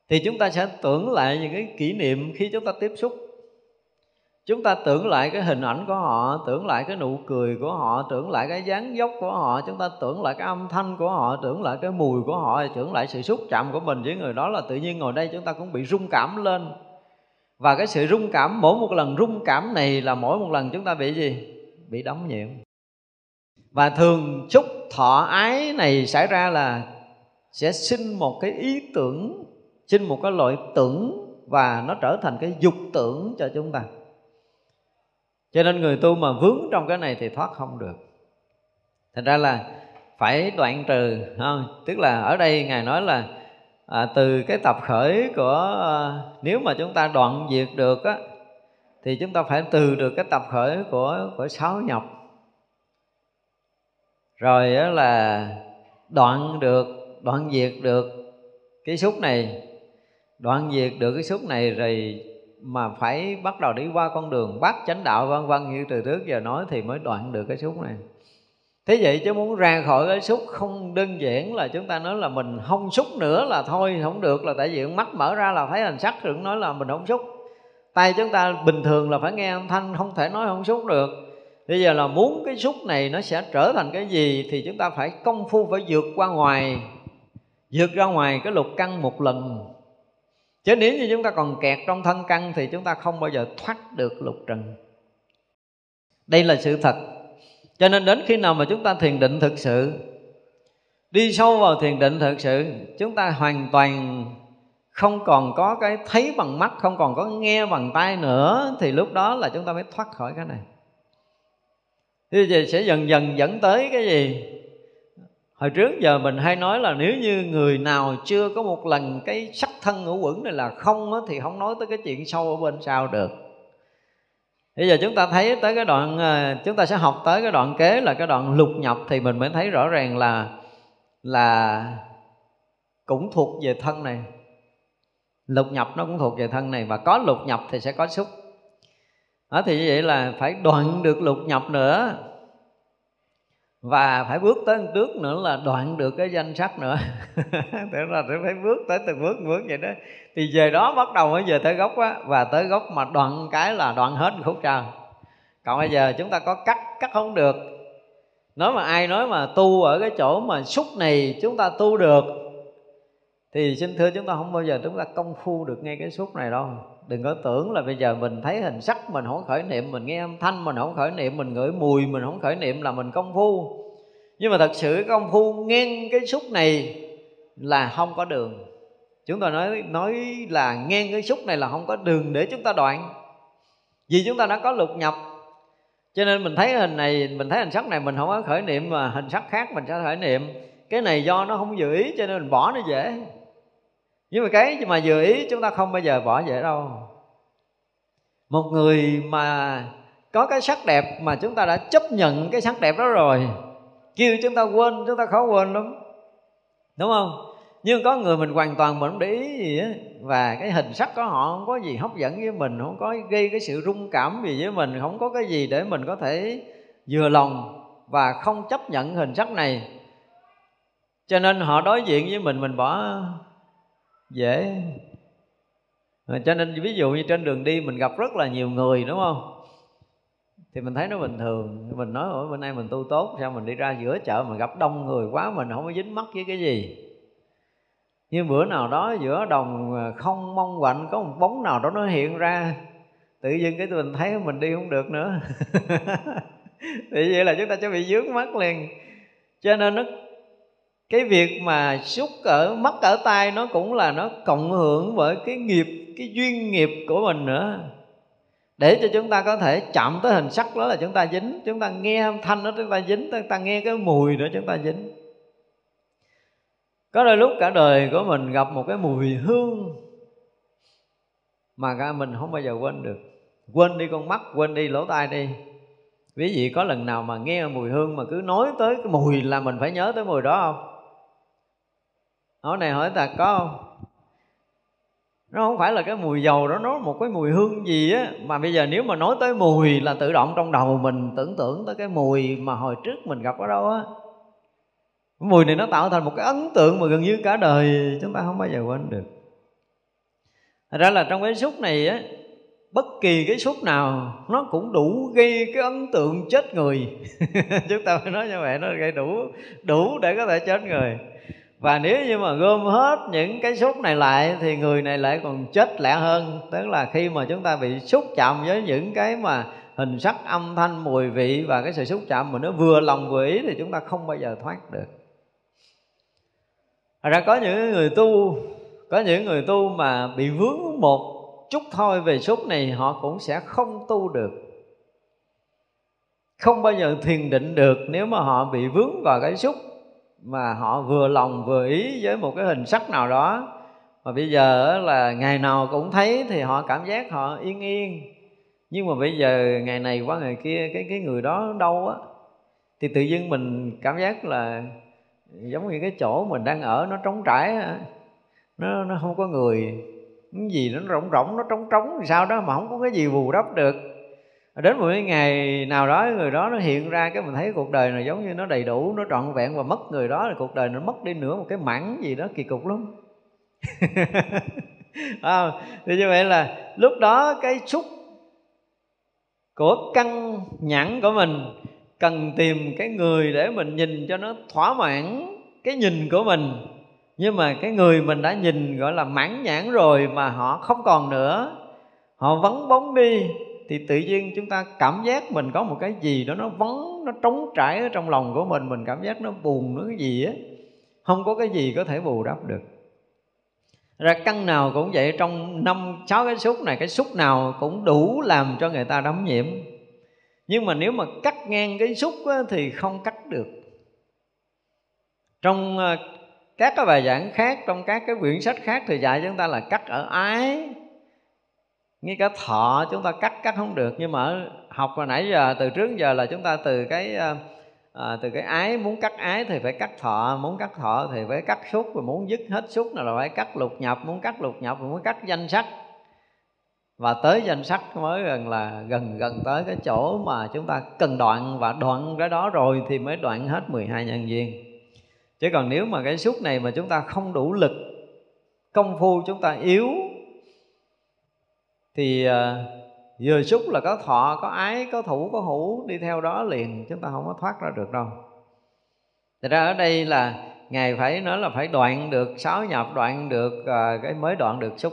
thì chúng ta sẽ tưởng lại những cái kỷ niệm khi chúng ta tiếp xúc. Chúng ta tưởng lại cái hình ảnh của họ, tưởng lại cái nụ cười của họ, tưởng lại cái dáng dốc của họ. Chúng ta tưởng lại cái âm thanh của họ, tưởng lại cái mùi của họ, tưởng lại sự xúc chạm của mình với người đó là tự nhiên ngồi đây chúng ta cũng bị rung cảm lên và cái sự rung cảm, mỗi một lần rung cảm này là mỗi một lần chúng ta bị gì? Bị đóng nhiễm và thường chúc thọ ái này xảy ra là sẽ sinh một cái ý tưởng, sinh một cái loại tưởng và nó trở thành cái dục tưởng cho chúng ta. Cho nên người tu mà vướng trong cái này thì thoát không được. Thành ra là phải đoạn trừ không tức là ở đây ngài nói là à, từ cái tập khởi của à, nếu mà chúng ta đoạn diệt được á thì chúng ta phải từ được cái tập khởi của của sáu nhập rồi á là đoạn được đoạn diệt được cái xúc này đoạn diệt được cái xúc này rồi mà phải bắt đầu đi qua con đường bát chánh đạo vân vân như từ trước giờ nói thì mới đoạn được cái xúc này thế vậy chứ muốn ra khỏi cái xúc không đơn giản là chúng ta nói là mình không xúc nữa là thôi, không được là tại vì mắt mở ra là thấy hình sắc rồi nói là mình không xúc. Tay chúng ta bình thường là phải nghe âm thanh, không thể nói không xúc được. Bây giờ là muốn cái xúc này nó sẽ trở thành cái gì thì chúng ta phải công phu, phải vượt qua ngoài, vượt ra ngoài cái lục căn một lần. Chứ nếu như chúng ta còn kẹt trong thân căn thì chúng ta không bao giờ thoát được lục trần. Đây là sự thật cho nên đến khi nào mà chúng ta thiền định thực sự đi sâu vào thiền định thực sự chúng ta hoàn toàn không còn có cái thấy bằng mắt không còn có nghe bằng tai nữa thì lúc đó là chúng ta mới thoát khỏi cái này. Thì vậy sẽ dần dần dẫn tới cái gì? Hồi trước giờ mình hay nói là nếu như người nào chưa có một lần cái sắc thân ngũ quẩn này là không á, thì không nói tới cái chuyện sâu ở bên sau được bây giờ chúng ta thấy tới cái đoạn ờ, chúng ta sẽ học tới cái đoạn kế là cái đoạn lục nhập thì mình mới thấy rõ ràng là là cũng thuộc về thân này. Lục nhập nó cũng thuộc về thân này và có lục nhập thì sẽ có xúc. Đó, thì như vậy là phải đoạn được lục nhập nữa và phải bước tới trước nữa là đoạn được cái danh sách nữa. Thế là phải bước tới từng bước bước vậy đó. Thì về đó bắt đầu mới về tới gốc á. Và tới gốc mà đoạn cái là đoạn hết khúc trời còn bây giờ chúng ta có cắt cắt không được. Nói mà ai nói mà tu ở cái chỗ mà xúc này chúng ta tu được, thì xin thưa chúng ta không bao giờ chúng ta công phu được ngay cái xúc này đâu đừng có tưởng là bây giờ mình thấy hình sắc mình không khởi niệm, mình nghe âm thanh mình không khởi niệm, mình ngửi mùi mình không khởi niệm là mình công phu. Nhưng mà thật sự công phu ngang cái xúc này là không có đường. Chúng ta nói nói là ngang cái xúc này là không có đường để chúng ta đoạn. Vì chúng ta đã có lục nhập. Cho nên mình thấy hình này, mình thấy hình sắc này mình không có khởi niệm mà hình sắc khác mình sẽ khởi niệm. Cái này do nó không dự ý cho nên mình bỏ nó dễ nhưng mà cái mà vừa ý chúng ta không bao giờ bỏ dễ đâu. Một người mà có cái sắc đẹp mà chúng ta đã chấp nhận cái sắc đẹp đó rồi, kêu chúng ta quên, chúng ta khó quên lắm. Đúng không? Nhưng có người mình hoàn toàn mình không để ý gì á, và cái hình sắc của họ không có gì hấp dẫn với mình, không có gây cái sự rung cảm gì với mình, không có cái gì để mình có thể vừa lòng và không chấp nhận hình sắc này. Cho nên họ đối diện với mình mình bỏ dễ. Ờ, cho nên ví dụ như trên đường đi mình gặp rất là nhiều người, đúng không? Thì mình thấy nó bình thường. Mình nói ở bên nay mình tu tốt, sao mình đi ra giữa chợ mà gặp đông người quá mình không có dính mắt với cái gì? Nhưng bữa nào đó giữa đồng à, không mong quạnh, có một bóng nào đó nó hiện ra, tự nhiên cái mình thấy mình đi không được nữa. Thì vậy là chúng ta sẽ bị dướng mắt liền. Cho nên nó cái việc mà xúc ở mắt ở tay nó cũng là nó cộng hưởng với cái nghiệp, cái duyên nghiệp của mình nữa. Để cho chúng ta có thể chạm tới hình sắc đó là chúng ta dính. Chúng ta nghe âm thanh đó chúng ta dính. Chúng ta nghe cái mùi đó chúng ta dính. Có đôi lúc cả đời của mình gặp một cái mùi hương mà mình không bao giờ quên được. Quên đi con mắt, quên đi lỗ tai đi. Quý vị có lần nào mà nghe mùi hương mà cứ nói tới cái mùi là mình phải nhớ tới mùi đó không? Hỏi này hỏi ta có không? Nó không phải là cái mùi dầu đó, nó một cái mùi hương gì á. Mà bây giờ nếu mà nói tới mùi là tự động trong đầu mình tưởng tượng tới cái mùi mà hồi trước mình gặp ở đâu á. Cái mùi này nó tạo thành một cái ấn tượng mà gần như cả đời chúng ta không bao giờ quên được. Thật ra là trong cái xúc này á, bất kỳ cái xúc nào nó cũng đủ gây cái ấn tượng chết người. Chúng ta phải nói như vậy, nó gây đủ đủ để có thể chết người và nếu như mà gom hết những cái xúc này lại thì người này lại còn chết lẹ hơn. Tức là khi mà chúng ta bị xúc chạm với những cái mà hình sắc âm thanh, mùi vị và cái sự xúc chạm mà nó vừa lòng vừa ý thì chúng ta không bao giờ thoát được. Thật ra có những người tu, có những người tu mà bị vướng một chút thôi về xúc này, họ cũng sẽ không tu được. Không bao giờ thiền định được nếu mà họ bị vướng vào cái xúc mà họ vừa lòng vừa ý với một cái hình sắc nào đó. Mà bây giờ là ngày nào cũng thấy thì họ cảm giác họ yên yên. Nhưng mà bây giờ ngày này qua ngày kia, cái cái người đó đâu á, thì tự nhiên mình cảm giác là giống như cái chỗ mình đang ở nó trống trải nó nó không có người. Cái gì nó rỗng rỗng, nó trống trống thì sao đó mà không có cái gì bù đắp được đến một cái ngày nào đó người đó nó hiện ra cái mình thấy cuộc đời này giống như nó đầy đủ nó trọn vẹn và mất người đó thì cuộc đời nó mất đi nữa một cái mảng gì đó kỳ cục lắm. À, thì như vậy là lúc đó cái xúc của căn nhẫn của mình cần tìm cái người để mình nhìn cho nó thỏa mãn cái nhìn của mình. Nhưng mà cái người mình đã nhìn gọi là mãn nhãn rồi mà họ không còn nữa họ vắng bóng đi thì tự nhiên chúng ta cảm giác mình có một cái gì đó nó vắng nó trống trải ở trong lòng của mình mình cảm giác nó buồn nó cái gì á không có cái gì có thể bù đắp được. Ra căn nào cũng vậy trong năm sáu cái xúc này cái xúc nào cũng đủ làm cho người ta đắm nhiễm. Nhưng mà nếu mà cắt ngang cái xúc á, thì không cắt được. Trong ờ, các cái bài giảng khác trong các cái quyển sách khác thì dạy chúng ta là cắt ở ái ngay cả thọ chúng ta cắt cắt không được. Nhưng mà học hồi nãy giờ từ trước giờ là chúng ta từ cái à, từ cái ái muốn cắt ái thì phải cắt thọ muốn cắt thọ thì phải cắt xúc và muốn dứt hết xúc là phải cắt lục nhập muốn cắt lục nhập thì muốn cắt danh sắc và tới danh sắc mới gần là gần gần tới cái chỗ mà chúng ta cần đoạn và đoạn cái đó rồi thì mới đoạn hết 12 nhân duyên chứ còn nếu mà cái xúc này mà chúng ta không đủ lực công phu chúng ta yếu thì ờ, vừa xúc là có thọ, có ái, có thủ, có hữu đi theo đó liền chúng ta không có thoát ra được đâu. Thật ra ở đây là Ngài phải nói là phải đoạn được, sáu nhập Đoạn được ờ, cái mới đoạn được xúc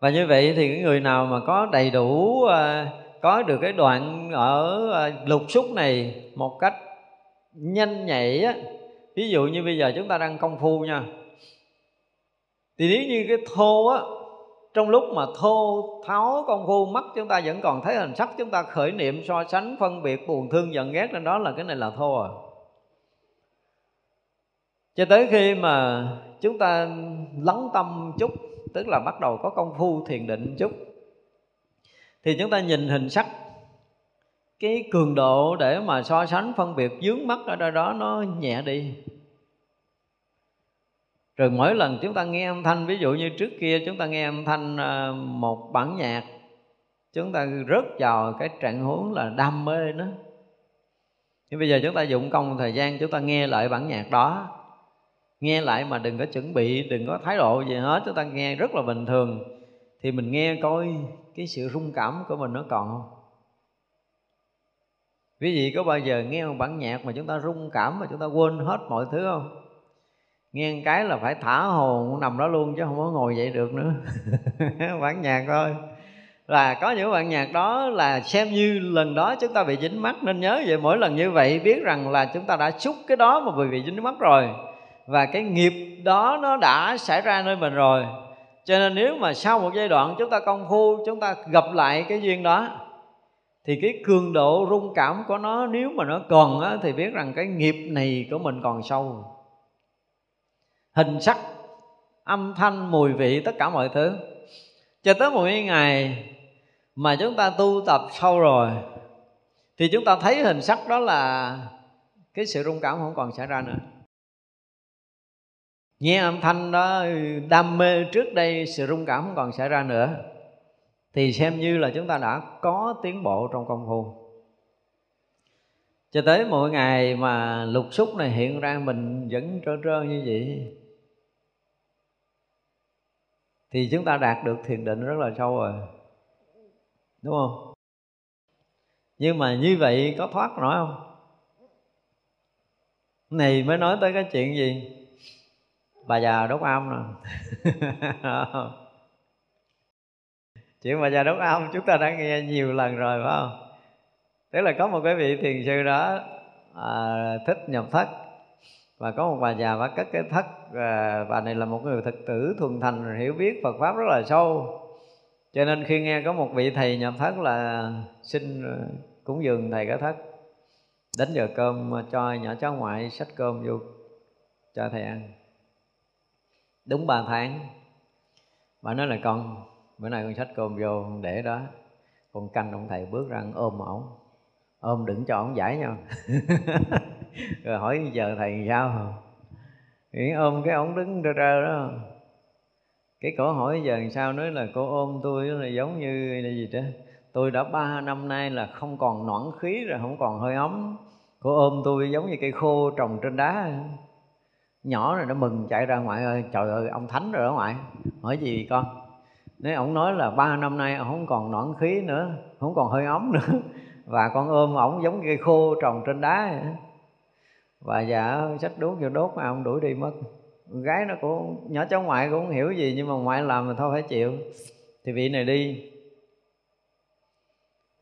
Và như vậy thì cái người nào mà có đầy đủ ờ, Có được cái đoạn ở lục xúc này Một cách nhanh nhạy á, Ví dụ như bây giờ chúng ta đang công phu nha. Thì nếu như cái thô á trong lúc mà thô tháo công phu, mắt chúng ta vẫn còn thấy hình sắc, chúng ta khởi niệm, so sánh, phân biệt, buồn, thương, giận, ghét lên đó là cái này là thô à. Cho tới khi mà chúng ta lắng tâm chút, tức là bắt đầu có công phu thiền định chút, thì chúng ta nhìn hình sắc, cái cường độ để mà so sánh, phân biệt, dướng mắt ở đây đó, nó nhẹ đi rồi mỗi lần chúng ta nghe âm thanh, ví dụ như trước kia chúng ta nghe âm thanh ờ, một bản nhạc, chúng ta rớt vào cái trạng huống là đam mê nó nhưng bây giờ chúng ta dụng công thời gian chúng ta nghe lại bản nhạc đó, nghe lại mà đừng có chuẩn bị, đừng có thái độ gì hết, chúng ta nghe rất là bình thường, thì mình nghe coi cái sự rung cảm của mình nó còn không? Quý vị có bao giờ nghe một bản nhạc mà chúng ta rung cảm mà chúng ta quên hết mọi thứ không? Nghe cái là phải thả hồn nằm đó luôn chứ không có ngồi dậy được nữa. Bản nhạc thôi. Là có những bản nhạc đó là xem như lần đó chúng ta bị dính mắt. Nên nhớ vậy mỗi lần như vậy biết rằng là chúng ta đã xúc cái đó mà vì bị dính mắt rồi. Và cái nghiệp đó nó đã xảy ra nơi mình rồi. Cho nên nếu mà sau một giai đoạn chúng ta công phu chúng ta gặp lại cái duyên đó thì cái cường độ rung cảm của nó nếu mà nó còn á, thì biết rằng cái nghiệp này của mình còn sâu hình sắc, âm thanh, mùi vị, tất cả mọi thứ. Cho tới một ngày mà chúng ta tu tập sâu rồi, thì chúng ta thấy hình sắc đó là cái sự rung cảm không còn xảy ra nữa. Nghe âm thanh đó, đam mê trước đây sự rung cảm không còn xảy ra nữa, thì xem như là chúng ta đã có tiến bộ trong công phu. Cho tới mỗi ngày mà lục xúc này hiện ra, mình vẫn trơ trơ như vậy thì chúng ta đạt được thiền định rất là sâu rồi. Đúng không? Nhưng mà như vậy có thoát nổi không? Này mới nói tới cái chuyện gì? Bà già đốt âm nè. Chuyện bà già đốt ong chúng ta đã nghe nhiều lần rồi phải không? Tức là có một cái vị thiền sư đó à, thích nhập thất và có một bà già bà cất cái thất và bà này là một người thực tử thuần thành hiểu biết Phật pháp rất là sâu. Cho nên khi nghe có một vị thầy nhập thất là xin à, cúng dường thầy cái thất. Đến giờ cơm à, cho nhỏ cháu ngoại xách cơm vô cho thầy ăn. Đúng ba tháng, bà nói là con, bữa nay con xách cơm vô để đó. Con canh ông thầy bước ra ôm ổng. Ôm đừng cho ổng giải nhau. rồi hỏi giờ thầy sao? Thì ôm cái ổng đứng trơ trơ đó. Cái cổ hỏi giờ sao nói là cô ôm tôi là giống như là gì đó tôi đã ba năm nay là không còn noãn khí rồi, không còn hơi ấm. Cô ôm tôi giống như cây khô trồng trên đá. Nhỏ rồi nó mừng chạy ra ngoài ơi, trời ơi, ông thánh rồi đó ngoại. Hỏi gì con? Nếu ông nói là ba năm nay ông không còn noãn khí nữa, không còn hơi ấm nữa. Và con ôm ổng giống cây khô trồng trên đá và dạ sách đuốc vô đốt mà ông đuổi đi mất. Gái nó cũng, nhỏ cháu ngoại cũng không hiểu gì, nhưng mà ngoại làm thì thôi, phải chịu. Thì vị này đi.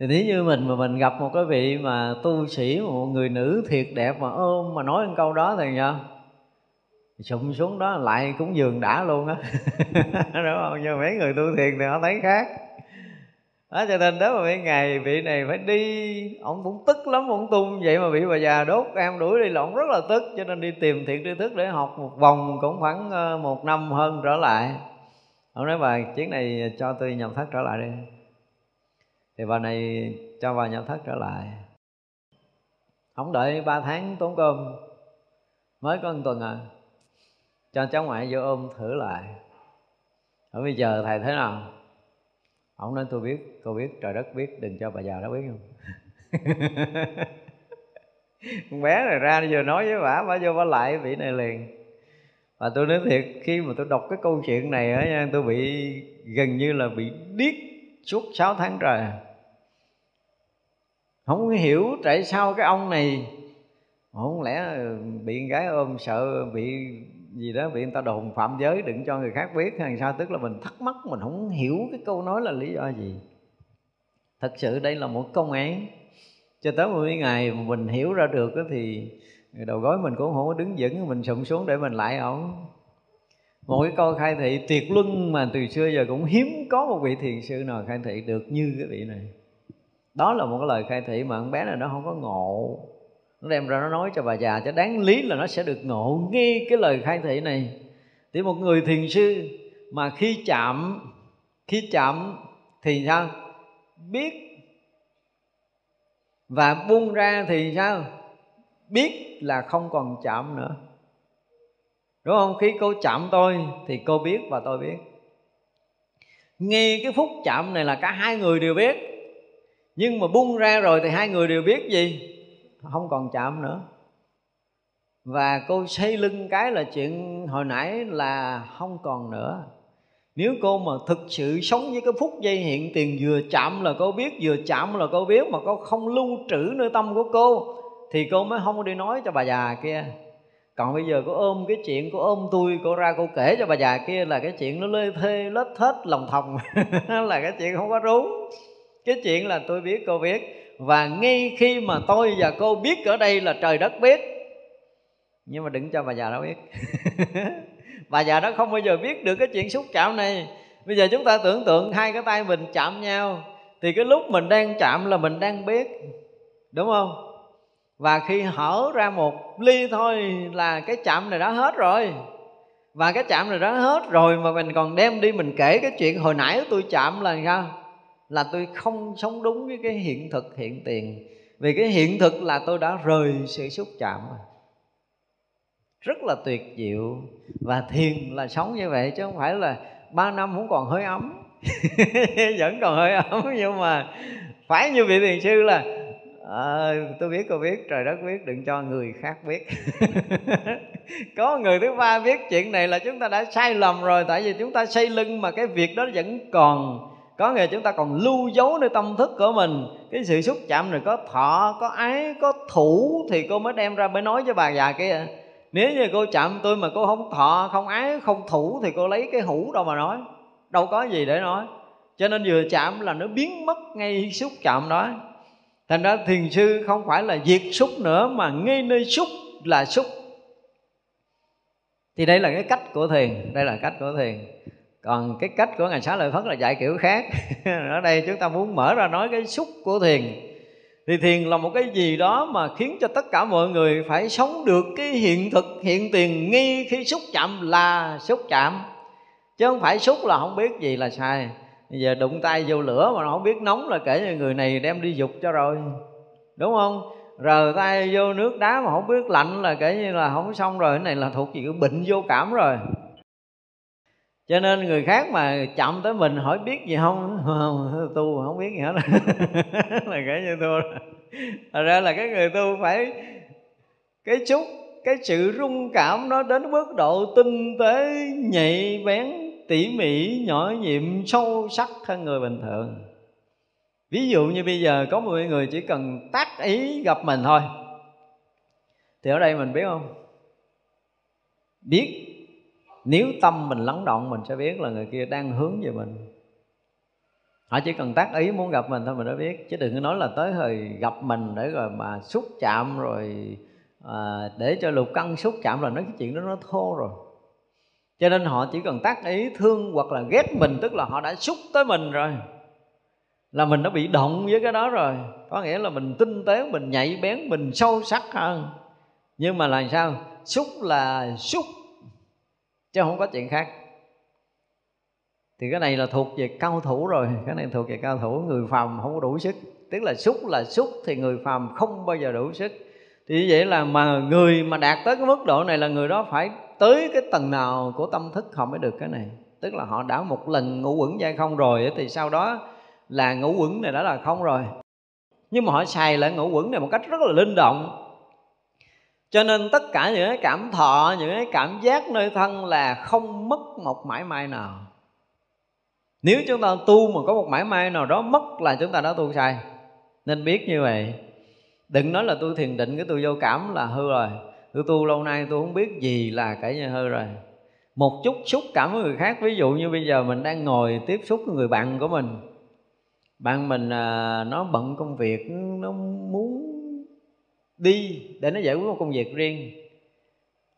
Thì nếu như mình mà mình gặp một cái vị mà tu sĩ, một người nữ thiệt đẹp mà ôm mà nói một câu đó thì nhờ. Sụm xuống đó, lại cũng giường đã luôn á. Đúng không? Nhưng mấy người tu thiền thì họ thấy khác đó, cho nên đó mà mấy ngày vị này phải đi, ông cũng tức lắm, ông tung vậy mà bị bà già đốt em đuổi đi là ông rất là tức, cho nên đi tìm thiện tri thức để học một vòng cũng khoảng ờ, một năm hơn trở lại. Ông nói, bà, chuyến này cho tôi nhập thất trở lại đi. Thì bà này cho bà nhập thất trở lại. Ông đợi ba tháng tốn cơm, mới có một tuần à cho cháu ngoại vô ôm thử lại. Ở bây giờ thầy thế nào? Ông nói, tôi biết cô biết, trời đất biết, đừng cho bà già đó biết không? Con bé này ra vừa nói với bà bà vô, bà lại vị này liền. Và tôi nói thiệt, khi mà tôi đọc cái câu chuyện này á nha, tôi bị, gần như là bị điếc suốt 6 tháng trời. Không hiểu tại sao cái ông này, không lẽ bị gái ôm sợ, bị gì đó, bị người ta đồn phạm giới, đừng cho người khác biết hay sao? Tức là mình thắc mắc, mình không hiểu cái câu nói là lý do gì. Thật sự đây là một công án. Cho tới một ngày mà mình hiểu ra được thì đầu gối mình cũng không có đứng vững, mình sụm xuống để mình lại ổng một cái câu khai thị tuyệt luân mà từ xưa giờ cũng hiếm có một vị thiền sư nào khai thị được như cái vị này. Đó là một cái lời khai thị mà con bé này nó không có ngộ nó đem ra nó nói cho bà già, cho đáng lý là nó sẽ được ngộ nghi cái lời khai thị này. Thì một người thiền sư mà khi chạm khi chạm thì sao? Biết. Và buông ra thì sao? Biết là không còn chạm nữa. Đúng không? Khi cô chạm tôi thì cô biết và tôi biết. Nghe cái phút chạm này là cả hai người đều biết. Nhưng mà buông ra rồi thì hai người đều biết gì? Không còn chạm nữa. Và cô xây lưng cái là chuyện hồi nãy là không còn nữa. Nếu cô mà thực sự sống với cái phút giây hiện tiền vừa chạm là cô biết, vừa chạm là cô biết mà cô không lưu trữ nơi tâm của cô, thì cô mới không đi nói cho bà già kia. Còn bây giờ cô ôm cái chuyện, cô ôm tôi, cô ra cô kể cho bà già kia là cái chuyện nó lê thê lết thết, lòng thòng. Là cái chuyện không có đúng cái chuyện là tôi biết, cô biết và ngay khi mà tôi và cô biết ở đây là trời đất biết, nhưng mà đừng cho bà già đó biết. Bà già đó không bao giờ biết được cái chuyện xúc chạm này. Bây giờ chúng ta tưởng tượng hai cái tay mình chạm nhau, thì cái lúc mình đang chạm là mình đang biết, đúng không? Và khi hở ra một ly thôi là cái chạm này đã hết rồi. Và cái chạm này đã hết rồi mà mình còn đem đi mình kể cái chuyện hồi nãy tôi chạm là sao? Là tôi không sống đúng với cái hiện thực hiện tiền. Vì cái hiện thực là tôi đã rời sự xúc chạm rồi. Rất là tuyệt diệu và thiền là sống như vậy chứ không phải là ba năm cũng còn hơi ấm. Vẫn còn hơi ấm nhưng mà phải như vị thiền sư là à, tôi biết cô biết trời đất biết đừng cho người khác biết. Có người thứ ba biết chuyện này là chúng ta đã sai lầm rồi tại vì chúng ta xây lưng mà cái việc đó vẫn còn có nghĩa chúng ta còn lưu dấu nơi tâm thức của mình. Cái sự xúc chạm này có thọ, có ái, có thủ thì cô mới đem ra mới nói với bà già kia. Nếu như cô chạm tôi mà cô không thọ, không ái, không thủ thì cô lấy cái hũ đâu mà nói. Đâu có gì để nói. Cho nên vừa chạm là nó biến mất ngay xúc chạm đó. Thành ra thiền sư không phải là diệt xúc nữa, mà ngay nơi xúc là xúc. Thì đây là cái cách của thiền, đây là cách của thiền còn cái cách của ngài xá lợi phất là dạy kiểu khác. Ở đây chúng ta muốn mở ra nói cái xúc của thiền. Thì thiền là một cái gì đó mà khiến cho tất cả mọi người phải sống được cái hiện thực, hiện tiền nghi khi xúc chạm là xúc chạm. Chứ không phải xúc là không biết gì là sai. Bây giờ đụng tay vô lửa mà nó không biết nóng là kể như người này đem đi dục cho rồi. Đúng không? Rờ tay vô nước đá mà không biết lạnh là kể như là không xong rồi. Cái này là thuộc gì cái bệnh vô cảm rồi cho nên người khác mà chậm tới mình hỏi biết gì không, không tu không biết gì hết. Là kể như tôi. thật ra là cái người tu phải cái chút cái sự rung cảm nó đến mức độ tinh tế nhạy bén tỉ mỉ nhỏ nhiệm sâu sắc hơn người bình thường. Ví dụ như bây giờ có một người chỉ cần tác ý gặp mình thôi. Thì ở đây mình biết không? Biết nếu tâm mình lắng động mình sẽ biết là người kia đang hướng về mình. Họ chỉ cần tác ý muốn gặp mình thôi mình đã biết. Chứ đừng có nói là tới thời gặp mình để rồi mà xúc chạm rồi à, để cho lục căng xúc chạm là nói cái chuyện đó nó thô rồi. Cho nên họ chỉ cần tác ý thương hoặc là ghét mình tức là họ đã xúc tới mình rồi là mình đã bị động với cái đó rồi. Có nghĩa là mình tinh tế mình nhạy bén mình sâu sắc hơn. Nhưng mà là sao? Xúc là xúc chứ không có chuyện khác. Thì cái này là thuộc về cao thủ rồi. Cái này thuộc về cao thủ, người phàm không có đủ sức. Tức là xúc là xúc thì người phàm không bao giờ đủ sức. Thì như vậy là mà người mà đạt tới cái mức độ này là người đó phải tới cái tầng nào của tâm thức họ mới được cái này. Tức là họ đã một lần ngủ quẩn dai không rồi thì sau đó là ngủ quẩn này đã là không rồi. Nhưng mà họ xài lại ngủ quẩn này một cách rất là linh động cho nên tất cả những cái cảm thọ những cái cảm giác nơi thân là không mất một mãi may nào. Nếu chúng ta tu mà có một mãi may nào đó mất là chúng ta đã tu sai. Nên biết như vậy. Đừng nói là tôi thiền định cái tôi vô cảm là hư rồi. Tôi tu lâu nay tôi không biết gì là cái như hư rồi. Một chút xúc cảm với người khác ví dụ như bây giờ mình đang ngồi tiếp xúc với người bạn của mình. Bạn mình à, nó bận công việc nó muốn đi để nó giải quyết một công việc riêng.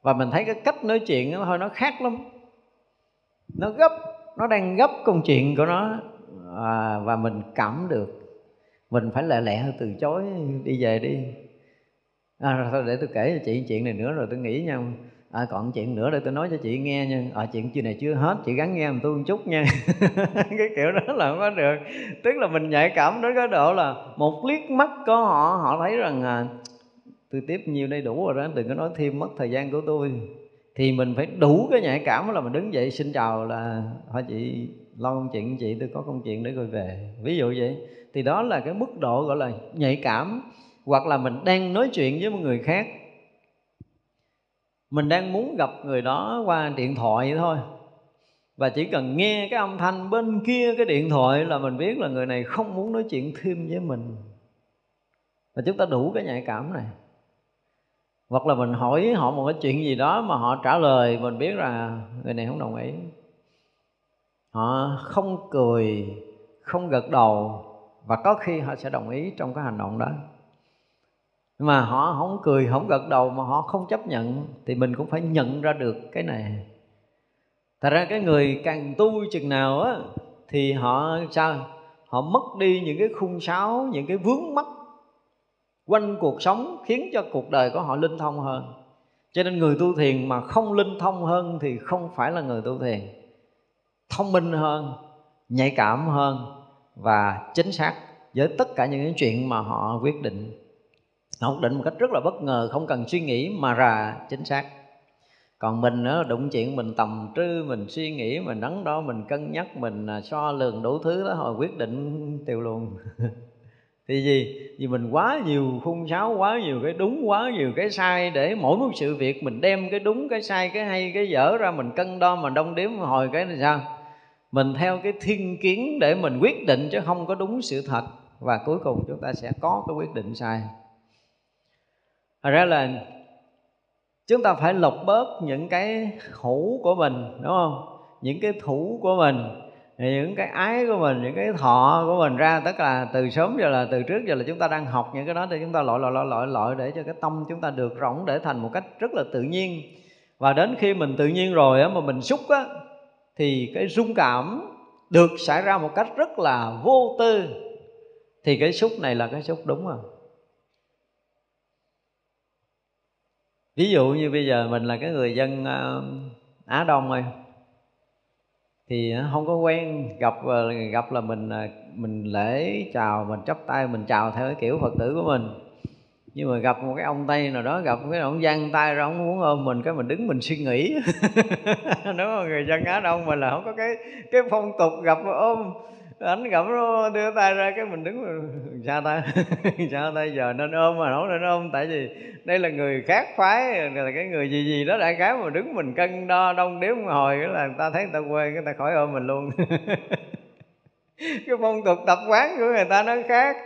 Và mình thấy cái cách nói chuyện nó thôi nó khác lắm. Nó gấp nó đang gấp công chuyện của nó. À, và mình cảm được. Mình phải lẹ lẹ từ chối đi về đi. À, thôi để tôi kể cho chị chuyện này nữa rồi tôi nghĩ nha. À, còn chuyện nữa để tôi nói cho chị nghe nha. À, chuyện chuyện này chưa hết chị gắn nghe một tôi một chút nha. Cái kiểu đó là không có được. Tức là mình nhạy cảm đến cái độ là một liếc mắt của họ họ thấy rằng à, tôi tiếp nhiều đây đủ rồi đó, đừng có nói thêm mất thời gian của tôi. Thì mình phải đủ cái nhạy cảm là mình đứng dậy xin chào là hỏi chị, lo công chuyện chị, tôi có công chuyện để rồi về. Ví dụ vậy. Thì đó là cái mức độ gọi là nhạy cảm, hoặc là mình đang nói chuyện với một người khác. Mình đang muốn gặp người đó qua điện thoại vậy thôi. Và chỉ cần nghe cái âm thanh bên kia cái điện thoại là mình biết là người này không muốn nói chuyện thêm với mình. Và chúng ta đủ cái nhạy cảm này hoặc là mình hỏi họ một cái chuyện gì đó mà họ trả lời, mình biết là người này không đồng ý. Họ không cười, không gật đầu, và có khi họ sẽ đồng ý trong cái hành động đó. Nhưng mà họ không cười, không gật đầu mà họ không chấp nhận, thì mình cũng phải nhận ra được cái này. Thật ra cái người càng tu chừng nào á, thì họ sao? Họ mất đi những cái khung sáo, những cái vướng mắc quanh cuộc sống khiến cho cuộc đời của họ linh thông hơn. Cho nên người tu thiền mà không linh thông hơn thì không phải là người tu thiền. Thông minh hơn nhạy cảm hơn và chính xác với tất cả những chuyện mà họ quyết định. Họ quyết định một cách rất là bất ngờ không cần suy nghĩ mà ra chính xác. Còn mình đó, đụng chuyện mình tầm trư mình suy nghĩ mình đắn đo mình cân nhắc mình à, so lường đủ thứ đó hồi quyết định tiêu luôn. thì gì? Vì mình quá nhiều khung sáo, quá nhiều cái đúng, quá nhiều cái sai để mỗi một sự việc mình đem cái đúng, cái sai, cái hay, cái dở ra mình cân đo, mình đông đếm hồi cái là sao? Mình theo cái thiên kiến để mình quyết định chứ không có đúng sự thật. Và cuối cùng chúng ta sẽ có cái quyết định sai. Thật ra là chúng ta phải lọc bớt những cái hữu của mình, đúng không? Những cái thủ của mình những cái ái của mình, những cái thọ của mình ra tất là từ sớm giờ là, từ trước giờ là chúng ta đang học những cái đó thì chúng ta lội lội lội lội lội để cho cái tâm chúng ta được rỗng để thành một cách rất là tự nhiên. Và đến khi mình tự nhiên rồi á, mà mình xúc á, thì cái rung cảm được xảy ra một cách rất là vô tư. Thì cái xúc này là cái xúc đúng không? Ví dụ như bây giờ mình là cái người dân à, á đông rồi thì à, không có quen, gặp ờ, gặp là mình à, mình lễ chào, mình chắp tay, mình chào theo cái kiểu phật tử của mình. Nhưng mà gặp một cái ông tây nào đó, gặp cái ông giang tay ra, ông muốn ôm mình, cái mình đứng mình suy nghĩ. Nếu mà người dân á đông mình là không có cái cái phong tục gặp ôm anh gặp nó đưa tay ra cái mình đứng sao ta? Sao ta giờ nên ôm mà không nên ôm? Tại vì đây là người khác phái, là cái người gì gì đó đại khái mà đứng mình cân đo đông đếm hồi cái là người ta thấy người ta quê, người ta khỏi ôm mình luôn. Cái phong tục tập quán của người ta nó khác.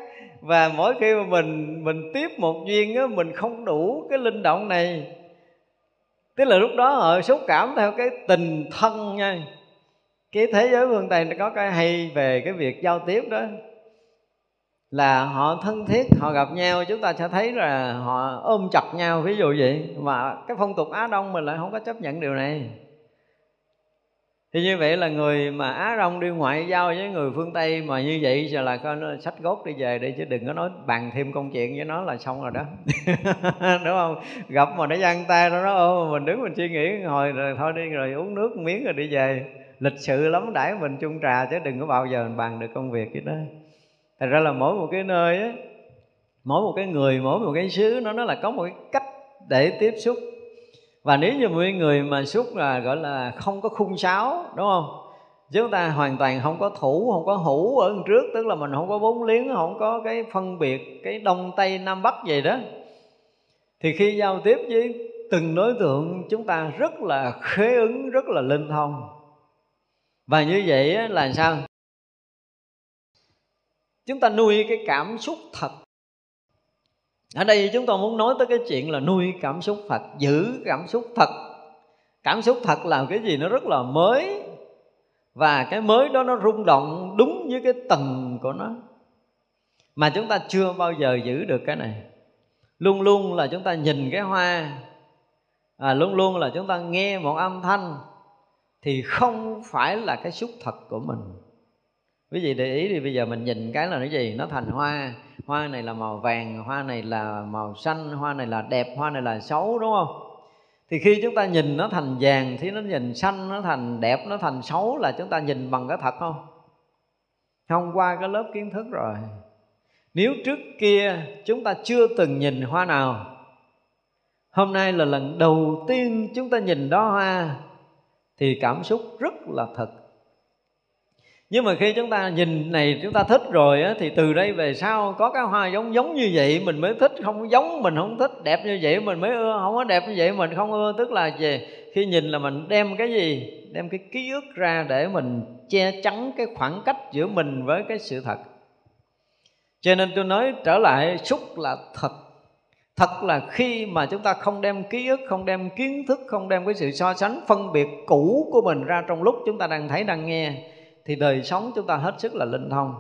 Và mỗi khi mà mình mình tiếp một duyên á, mình không đủ cái linh động này. Tức là lúc đó họ xúc cảm theo cái tình thân nha cái thế giới phương tây nó có cái hay về cái việc giao tiếp đó. Là họ thân thiết, họ gặp nhau, chúng ta sẽ thấy là họ ôm chặt nhau, ví dụ vậy. Mà cái phong tục á đông mình lại không có chấp nhận điều này. Thì như vậy là người mà á đông đi ngoại giao với người phương tây mà như vậy giờ là coi nó sách gốc đi về đi, chứ đừng có nói bàn thêm công chuyện với nó là xong rồi đó. Đúng không? Gặp mà nó giăng tay, nó nói ô mình đứng mình suy nghĩ hồi rồi, thôi đi, rồi uống nước miếng rồi đi về lịch sự lắm, đãi mình chung trà chứ đừng có bao giờ mình bàn được công việc cái đó. Thật ra là mỗi một cái nơi á, mỗi một cái người, mỗi một cái xứ nó nó là có một cái cách để tiếp xúc. Và nếu như một người mà xúc là, gọi là, không có khung sáo, đúng không? Chúng ta hoàn toàn không có thủ, không có hữu ở trước, tức là mình không có vốn liếng, không có cái phân biệt, cái đông, tây, nam, bắc gì đó. Thì khi giao tiếp với từng đối tượng, chúng ta rất là khế ứng, rất là linh thông và như vậy là sao? Chúng ta nuôi cái cảm xúc thật. Ở đây chúng tôi muốn nói tới cái chuyện là nuôi cảm xúc thật giữ cảm xúc thật. Cảm xúc thật là cái gì nó rất là mới. Và cái mới đó nó rung động đúng với cái tầng của nó. Mà chúng ta chưa bao giờ giữ được cái này. Luôn luôn là chúng ta nhìn cái hoa. À, luôn luôn là chúng ta nghe một âm thanh thì không phải là cái xúc thật của mình. Quý vị để ý thì bây giờ mình nhìn cái là cái gì? Nó thành hoa. Hoa này là màu vàng, hoa này là màu xanh, hoa này là đẹp, hoa này là xấu, đúng không? Thì khi chúng ta nhìn nó thành vàng thì nó nhìn xanh, nó thành đẹp, nó thành xấu là chúng ta nhìn bằng cái thật không? Không qua cái lớp kiến thức rồi. Nếu trước kia chúng ta chưa từng nhìn hoa nào, hôm nay là lần đầu tiên chúng ta nhìn đó hoa thì cảm xúc rất là thật. Nhưng mà khi chúng ta nhìn này chúng ta thích rồi á, thì từ đây về sau có cái hoa giống giống như vậy mình mới thích không giống mình không thích đẹp như vậy mình mới ưa không có đẹp như vậy mình không ưa. Tức là gì khi nhìn là mình đem cái gì? Đem cái ký ức ra để mình che chắn cái khoảng cách giữa mình với cái sự thật. Cho nên tôi nói trở lại xúc là thật thật là khi mà chúng ta không đem ký ức, không đem kiến thức, không đem cái sự so sánh, phân biệt cũ của mình ra trong lúc chúng ta đang thấy, đang nghe, thì đời sống chúng ta hết sức là linh thông.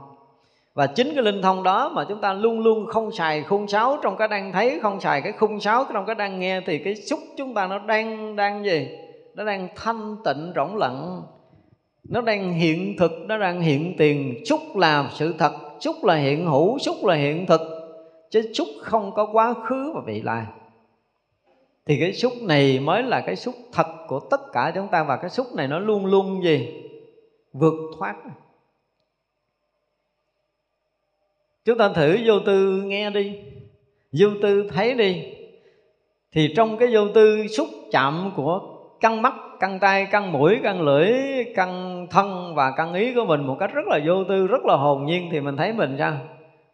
Và chính cái linh thông đó mà chúng ta luôn luôn không xài khung sáo trong cái đang thấy, không xài cái khung sáo trong cái đang nghe, thì cái xúc chúng ta nó đang đang gì? Nó đang thanh tịnh, rỗng lặng. Nó đang hiện thực, nó đang hiện tiền. Xúc là sự thật, xúc là hiện hữu, xúc là hiện thực chứ xúc không có quá khứ và vị lai thì cái xúc này mới là cái xúc thật của tất cả chúng ta, và cái xúc này nó luôn luôn gì? Vượt thoát. Chúng ta thử vô tư nghe đi. Vô tư thấy đi. Thì trong cái vô tư xúc chạm của căng mắt, căng tay, căng mũi, căng lưỡi, căng thân và căng ý của mình một cách rất là vô tư, rất là hồn nhiên, thì mình thấy mình sao?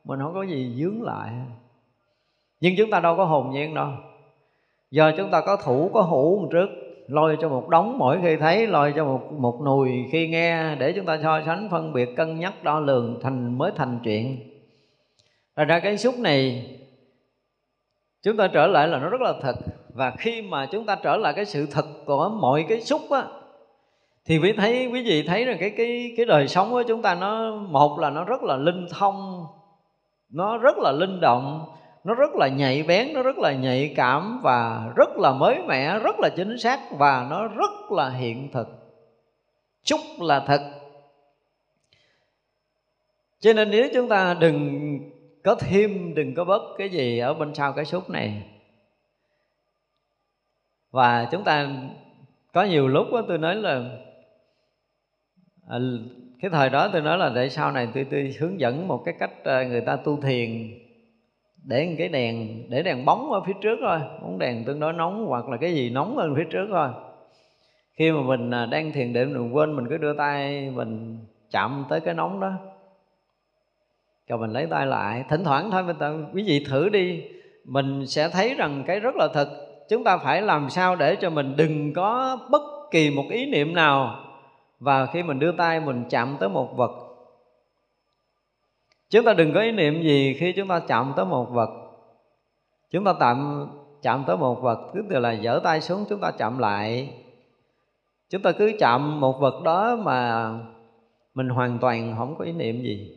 Mình không có gì dướng lại. Nhưng chúng ta đâu có hồn nhiên đâu. Giờ chúng ta có thủ, có hữu trước, lôi cho một đống mỗi khi thấy, lôi cho một một nùi khi nghe, để chúng ta so sánh, phân biệt, cân nhắc, đo lường, thành, mới thành chuyện. Rồi ra cái xúc này, chúng ta trở lại là nó rất là thật. Và khi mà chúng ta trở lại cái sự thật của mọi cái xúc á, thì quý thấy, quý vị thấy rằng cái cái cái đời sống của chúng ta nó, một là nó rất là linh thông nó rất là linh động, nó rất là nhạy bén, nó rất là nhạy cảm và rất là mới mẻ, rất là chính xác và nó rất là hiện thực. Chúc là thật. Cho nên nếu chúng ta đừng có thêm, đừng có bớt cái gì ở bên sau cái xúc này. Và chúng ta có nhiều lúc đó tôi nói là à, cái thời đó tôi nói là để sau này tôi tôi hướng dẫn một cái cách ờ, người ta tu thiền. Để một cái đèn, để đèn bóng ở phía trước thôi, bóng đèn tương đối nóng hoặc là cái gì nóng hơn phía trước thôi. Khi mà mình à, đang thiền định mình quên mình cứ đưa tay mình chạm tới cái nóng đó. Rồi mình lấy tay lại, thỉnh thoảng thôi, mình tự quý vị thử đi, mình sẽ thấy rằng cái rất là thật. Chúng ta phải làm sao để cho mình đừng có bất kỳ một ý niệm nào và khi mình đưa tay, mình chạm tới một vật. Chúng ta đừng có ý niệm gì khi chúng ta chạm tới một vật. Chúng ta tạm chạm tới một vật tức là giở tay xuống, chúng ta chạm lại. Chúng ta cứ chạm một vật đó mà mình hoàn toàn không có ý niệm gì.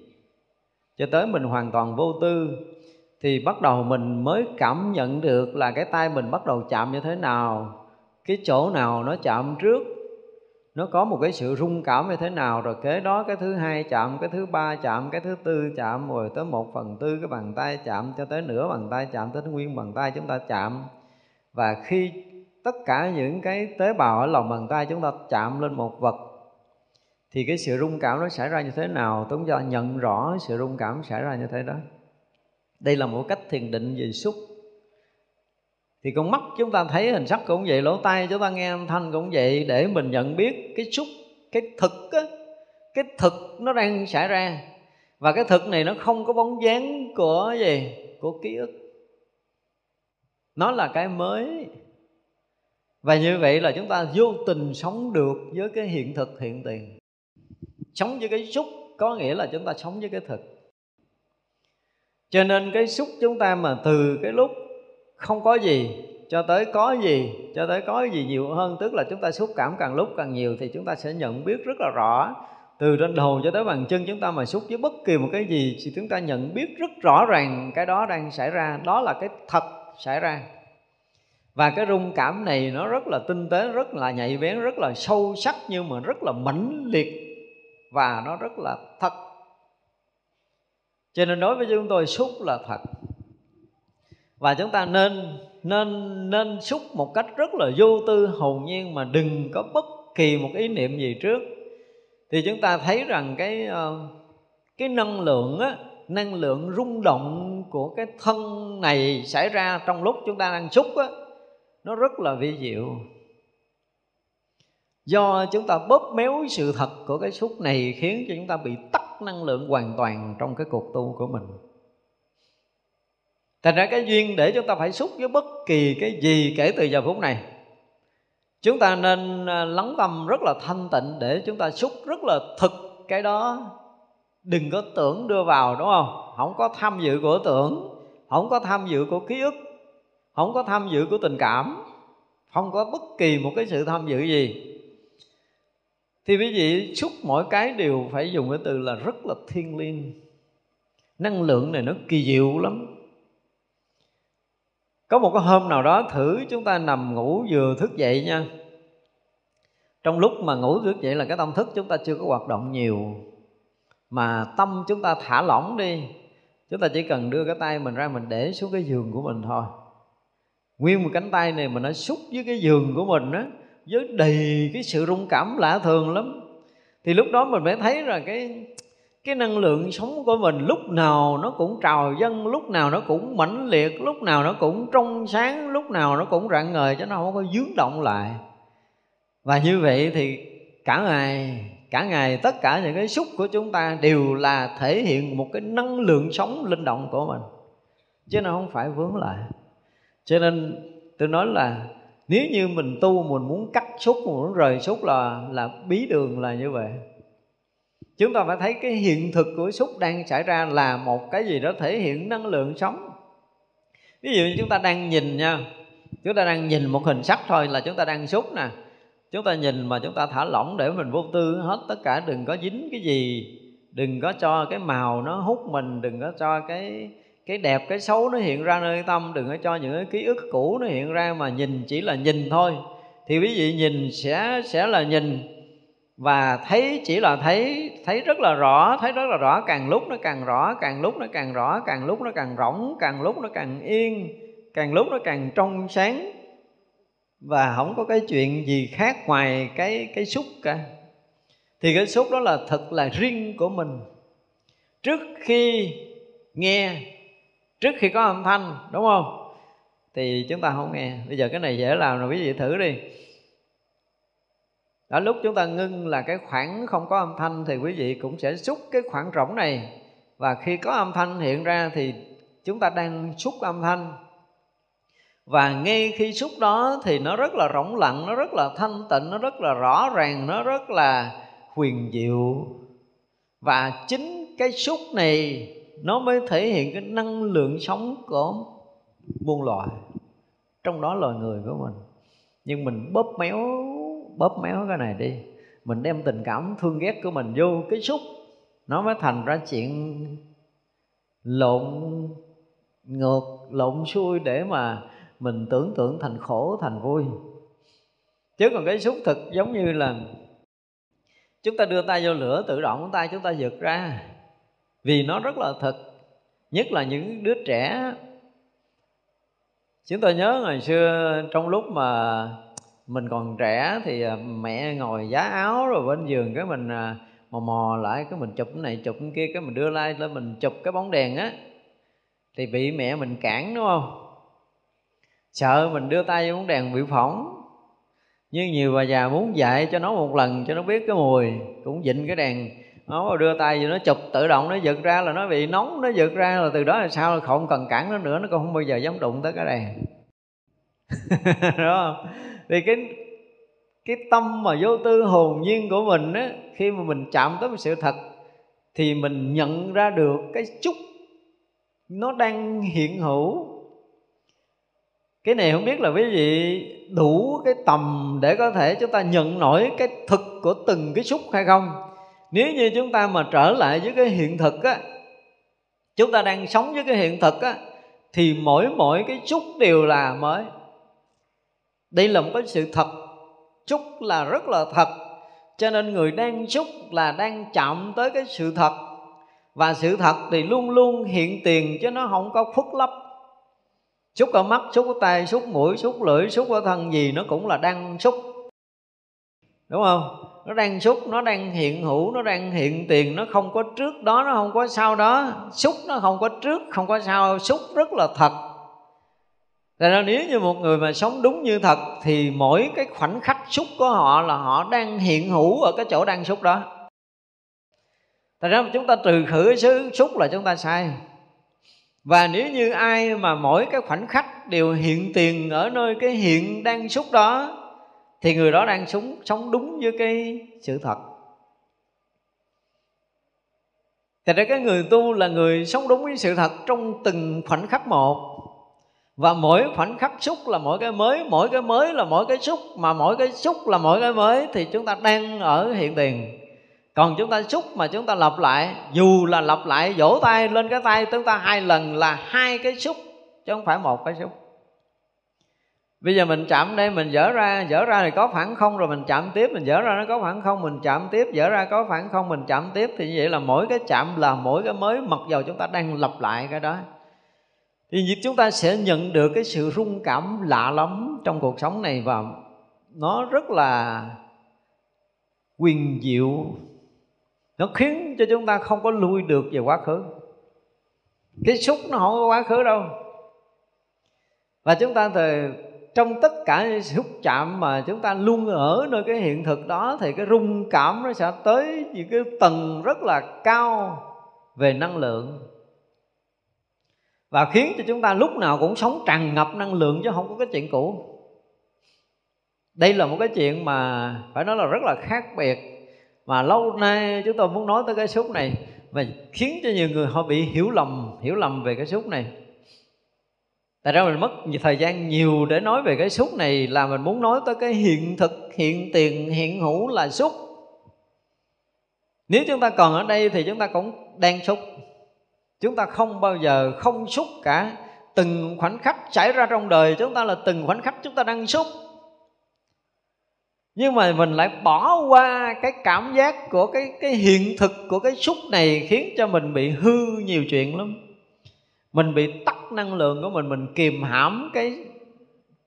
Cho tới mình hoàn toàn vô tư, thì bắt đầu mình mới cảm nhận được là cái tay mình bắt đầu chạm như thế nào, cái chỗ nào nó chạm trước nó có một cái sự rung cảm như thế nào, rồi kế đó cái thứ hai chạm, cái thứ ba chạm, cái thứ tư chạm, rồi tới một phần tư cái bàn tay chạm, cho tới nửa bàn tay chạm, tới nguyên bàn tay chúng ta chạm. Và khi tất cả những cái tế bào ở lòng bàn tay chúng ta chạm lên một vật, thì cái sự rung cảm nó xảy ra như thế nào? Chúng ta nhận rõ sự rung cảm xảy ra như thế đó. Đây là một cách thiền định về xúc thì con mắt chúng ta thấy hình sắc cũng vậy, lỗ tai chúng ta nghe âm thanh cũng vậy, để mình nhận biết cái xúc, cái thực á, cái thực nó đang xảy ra. Và cái thực này nó không có bóng dáng của gì? Của ký ức. Nó là cái mới. Và như vậy là chúng ta vô tình sống được với cái hiện thực hiện tiền. Sống với cái xúc có nghĩa là chúng ta sống với cái thực. Cho nên cái xúc chúng ta mà từ cái lúc không có gì, cho tới có gì, cho tới có gì nhiều hơn, tức là chúng ta xúc cảm càng lúc càng nhiều thì chúng ta sẽ nhận biết rất là rõ. Từ trên đầu cho tới bàn chân chúng ta mà xúc với bất kỳ một cái gì thì chúng ta nhận biết rất rõ ràng cái đó đang xảy ra, đó là cái thật xảy ra. Và cái rung cảm này nó rất là tinh tế, rất là nhạy bén, rất là sâu sắc nhưng mà rất là mãnh liệt và nó rất là thật. Cho nên đối với chúng tôi xúc là thật và chúng ta nên nên nên xúc một cách rất là vô tư. Hồn nhiên mà đừng có bất kỳ một ý niệm gì trước. Thì chúng ta thấy rằng cái ờ, cái năng lượng á, năng lượng rung động của cái thân này xảy ra trong lúc chúng ta đang xúc á, nó rất là vi diệu. Do chúng ta bóp méo sự thật của cái xúc này khiến cho chúng ta bị tắt năng lượng hoàn toàn trong cái cuộc tu của mình thành ra cái duyên để chúng ta phải xúc với bất kỳ cái gì kể từ giờ phút này. Chúng ta nên à, lắng tâm rất là thanh tịnh để chúng ta xúc rất là thực cái đó. Đừng có tưởng đưa vào, đúng không? Không có tham dự của tưởng, không có tham dự của ký ức, không có tham dự của tình cảm, không có bất kỳ một cái sự tham dự gì. Thì quý vị xúc mỗi cái đều phải dùng cái từ là rất là thiêng liêng. Năng lượng này nó kỳ diệu lắm có một cái hôm nào đó thử chúng ta nằm ngủ vừa thức dậy nha. Trong lúc mà ngủ thức dậy là cái tâm thức chúng ta chưa có hoạt động nhiều, mà tâm chúng ta thả lỏng đi. Chúng ta chỉ cần đưa cái tay mình ra mình để xuống cái giường của mình thôi. Nguyên một cánh tay này mà nó xúc với cái giường của mình á, với đầy cái sự rung cảm lạ thường lắm. Thì lúc đó mình mới thấy là cái cái năng lượng sống của mình lúc nào nó cũng trào dâng, lúc nào nó cũng mãnh liệt, lúc nào nó cũng trong sáng, lúc nào nó cũng rạng ngời cho nó không có dướng động lại. Và như vậy thì cả ngày cả ngày tất cả những cái xúc của chúng ta đều là thể hiện một cái năng lượng sống linh động của mình. Chứ nó không phải vướng lại. Cho nên tôi nói là nếu như mình tu, mình muốn cắt xúc, mình muốn rời xúc là là bí đường là như vậy chúng ta phải thấy cái hiện thực của xúc đang xảy ra là một cái gì đó thể hiện năng lượng sống. Ví dụ như chúng ta đang nhìn nha, chúng ta đang nhìn một hình sắc thôi là chúng ta đang xúc nè. Chúng ta nhìn mà chúng ta thả lỏng để mình vô tư hết tất cả, đừng có dính cái gì, đừng có cho cái màu nó hút mình, đừng có cho cái cái đẹp, cái xấu nó hiện ra nơi tâm, đừng có cho những cái ký ức cũ nó hiện ra mà nhìn chỉ là nhìn thôi. Thì quý vị nhìn sẽ sẽ là nhìn và thấy chỉ là thấy thấy rất là rõ, thấy rất là rõ. Càng lúc nó càng rõ, càng lúc nó càng rõ, càng lúc nó càng rỗng, càng lúc nó càng yên, càng lúc nó càng trong sáng. Và không có cái chuyện gì khác ngoài cái cái xúc cả. Thì cái xúc đó là thật là riêng của mình. Trước khi nghe, trước khi có âm thanh, đúng không? Thì chúng ta không nghe. Bây giờ cái này dễ làm rồi, quý vị thử đi ở lúc chúng ta ngưng là cái khoảng không có âm thanh thì quý vị cũng sẽ xúc cái khoảng rỗng này. Và khi có âm thanh hiện ra thì chúng ta đang xúc âm thanh. Và ngay khi xúc đó thì nó rất là rỗng lặng, nó rất là thanh tịnh, nó rất là rõ ràng, nó rất là huyền diệu. Và chính cái xúc này nó mới thể hiện cái năng lượng sống của muôn loài. Trong đó loài người của mình. Nhưng mình bóp méo bóp méo cái này đi. Mình đem tình cảm thương ghét của mình vô cái xúc, nó mới thành ra chuyện lộn ngược, lộn xuôi để mà mình tưởng tượng thành khổ, thành vui. Chứ còn cái xúc thực giống như là chúng ta đưa tay vô lửa, tự động tay chúng ta giật ra. Vì nó rất là thật, nhất là những đứa trẻ. Chúng tôi nhớ ngày xưa, trong lúc mà mình còn trẻ thì à, mẹ ngồi giá áo rồi bên giường cái mình à, mò mò lại, cái mình chụp cái này chụp cái kia, cái mình đưa like lên mình chụp cái bóng đèn á. Thì bị mẹ mình cản, đúng không? Sợ mình đưa tay vô bóng đèn bị phỏng. Nhưng nhiều bà già muốn dạy cho nó một lần cho nó biết cái mùi, cũng dịnh cái đèn. Nó đưa tay vô nó chụp, tự động nó giật ra là nó bị nóng, nó giật ra là từ đó là sao không cần cản nó nữa, nó cũng không bao giờ dám đụng tới cái đèn. Đúng không? Thì cái cái tâm mà vô tư hồn nhiên của mình á, khi mà mình chạm tới một sự thật, thì mình nhận ra được cái chút nó đang hiện hữu. Cái này không biết là quý vị đủ cái tầm để có thể chúng ta nhận nổi cái thực của từng cái xúc hay không. Nếu như chúng ta mà trở lại với cái hiện thực á, chúng ta đang sống với cái hiện thực á, thì mỗi mỗi cái xúc đều là mới đây là một cái sự thật. Chúc là rất là thật. Cho nên người đang chúc là đang chạm tới cái sự thật. Và sự thật thì luôn luôn hiện tiền chứ nó không có khuất lấp. Xúc ở mắt xúc ở tay xúc mũi xúc lưỡi xúc ở thân gì nó cũng là đang xúc đúng không? Nó đang xúc nó đang hiện hữu, nó đang hiện tiền, nó không có trước đó, nó không có sau đó. Xúc nó không có trước, không có sau. Xúc rất là thật. Tại ra nếu như một người mà sống đúng như thật Thì mỗi cái khoảnh khắc xúc của họ là họ đang hiện hữu ở cái chỗ đang xúc đó. Tại ra chúng ta trừ khử cái xứ xúc là chúng ta sai. Và nếu như ai mà mỗi cái khoảnh khắc đều hiện tiền ở nơi cái hiện đang xúc đó, thì người đó đang sống sống đúng với cái sự thật. Tại ra cái người tu là người sống đúng với sự thật trong từng khoảnh khắc một. Và mỗi khoảnh khắc xúc là mỗi cái mới, Mỗi cái mới là mỗi cái xúc, Mà mỗi cái xúc là mỗi cái mới Thì chúng ta đang ở hiện tiền. Còn chúng ta xúc mà chúng ta lặp lại, dù là lặp lại vỗ tay lên cái tay chúng ta hai lần là hai cái xúc chứ không phải một cái xúc. Bây giờ mình chạm đây, mình dở ra dở ra thì có phản không rồi mình chạm tiếp, mình dở ra nó có phản không, mình chạm tiếp, dở ra có phản không, mình chạm tiếp thì như vậy là mỗi cái chạm là mỗi cái mới mặc dầu chúng ta đang lặp lại cái đó thì chúng ta sẽ nhận được cái sự rung cảm lạ lắm trong cuộc sống này và nó rất là quyền diệu. Nó khiến cho chúng ta không có lui được về quá khứ. Cái xúc nó không có quá khứ đâu. Và chúng ta thì trong tất cả xúc chạm mà chúng ta luôn ở nơi cái hiện thực đó thì cái rung cảm nó sẽ tới những cái tầng rất là cao về năng lượng và khiến cho chúng ta lúc nào cũng sống tràn ngập năng lượng chứ không có cái chuyện cũ. Đây là một cái chuyện mà phải nói là rất là khác biệt. Mà lâu nay chúng tôi muốn nói tới cái xúc này và khiến cho nhiều người họ bị hiểu lầm hiểu lầm về cái xúc này. Tại ra mình mất thời gian nhiều để nói về cái xúc này là mình muốn nói tới cái hiện thực, hiện tiền, hiện hữu là xúc. Nếu chúng ta còn ở đây thì chúng ta cũng đang xúc chúng ta không bao giờ không xúc cả. Từng khoảnh khắc xảy ra trong đời, chúng ta là từng khoảnh khắc chúng ta đang xúc. Nhưng mà mình lại bỏ qua cái cảm giác của cái cái hiện thực của cái xúc này khiến cho mình bị hư nhiều chuyện lắm. Mình bị tắt năng lượng của mình mình kìm hãm cái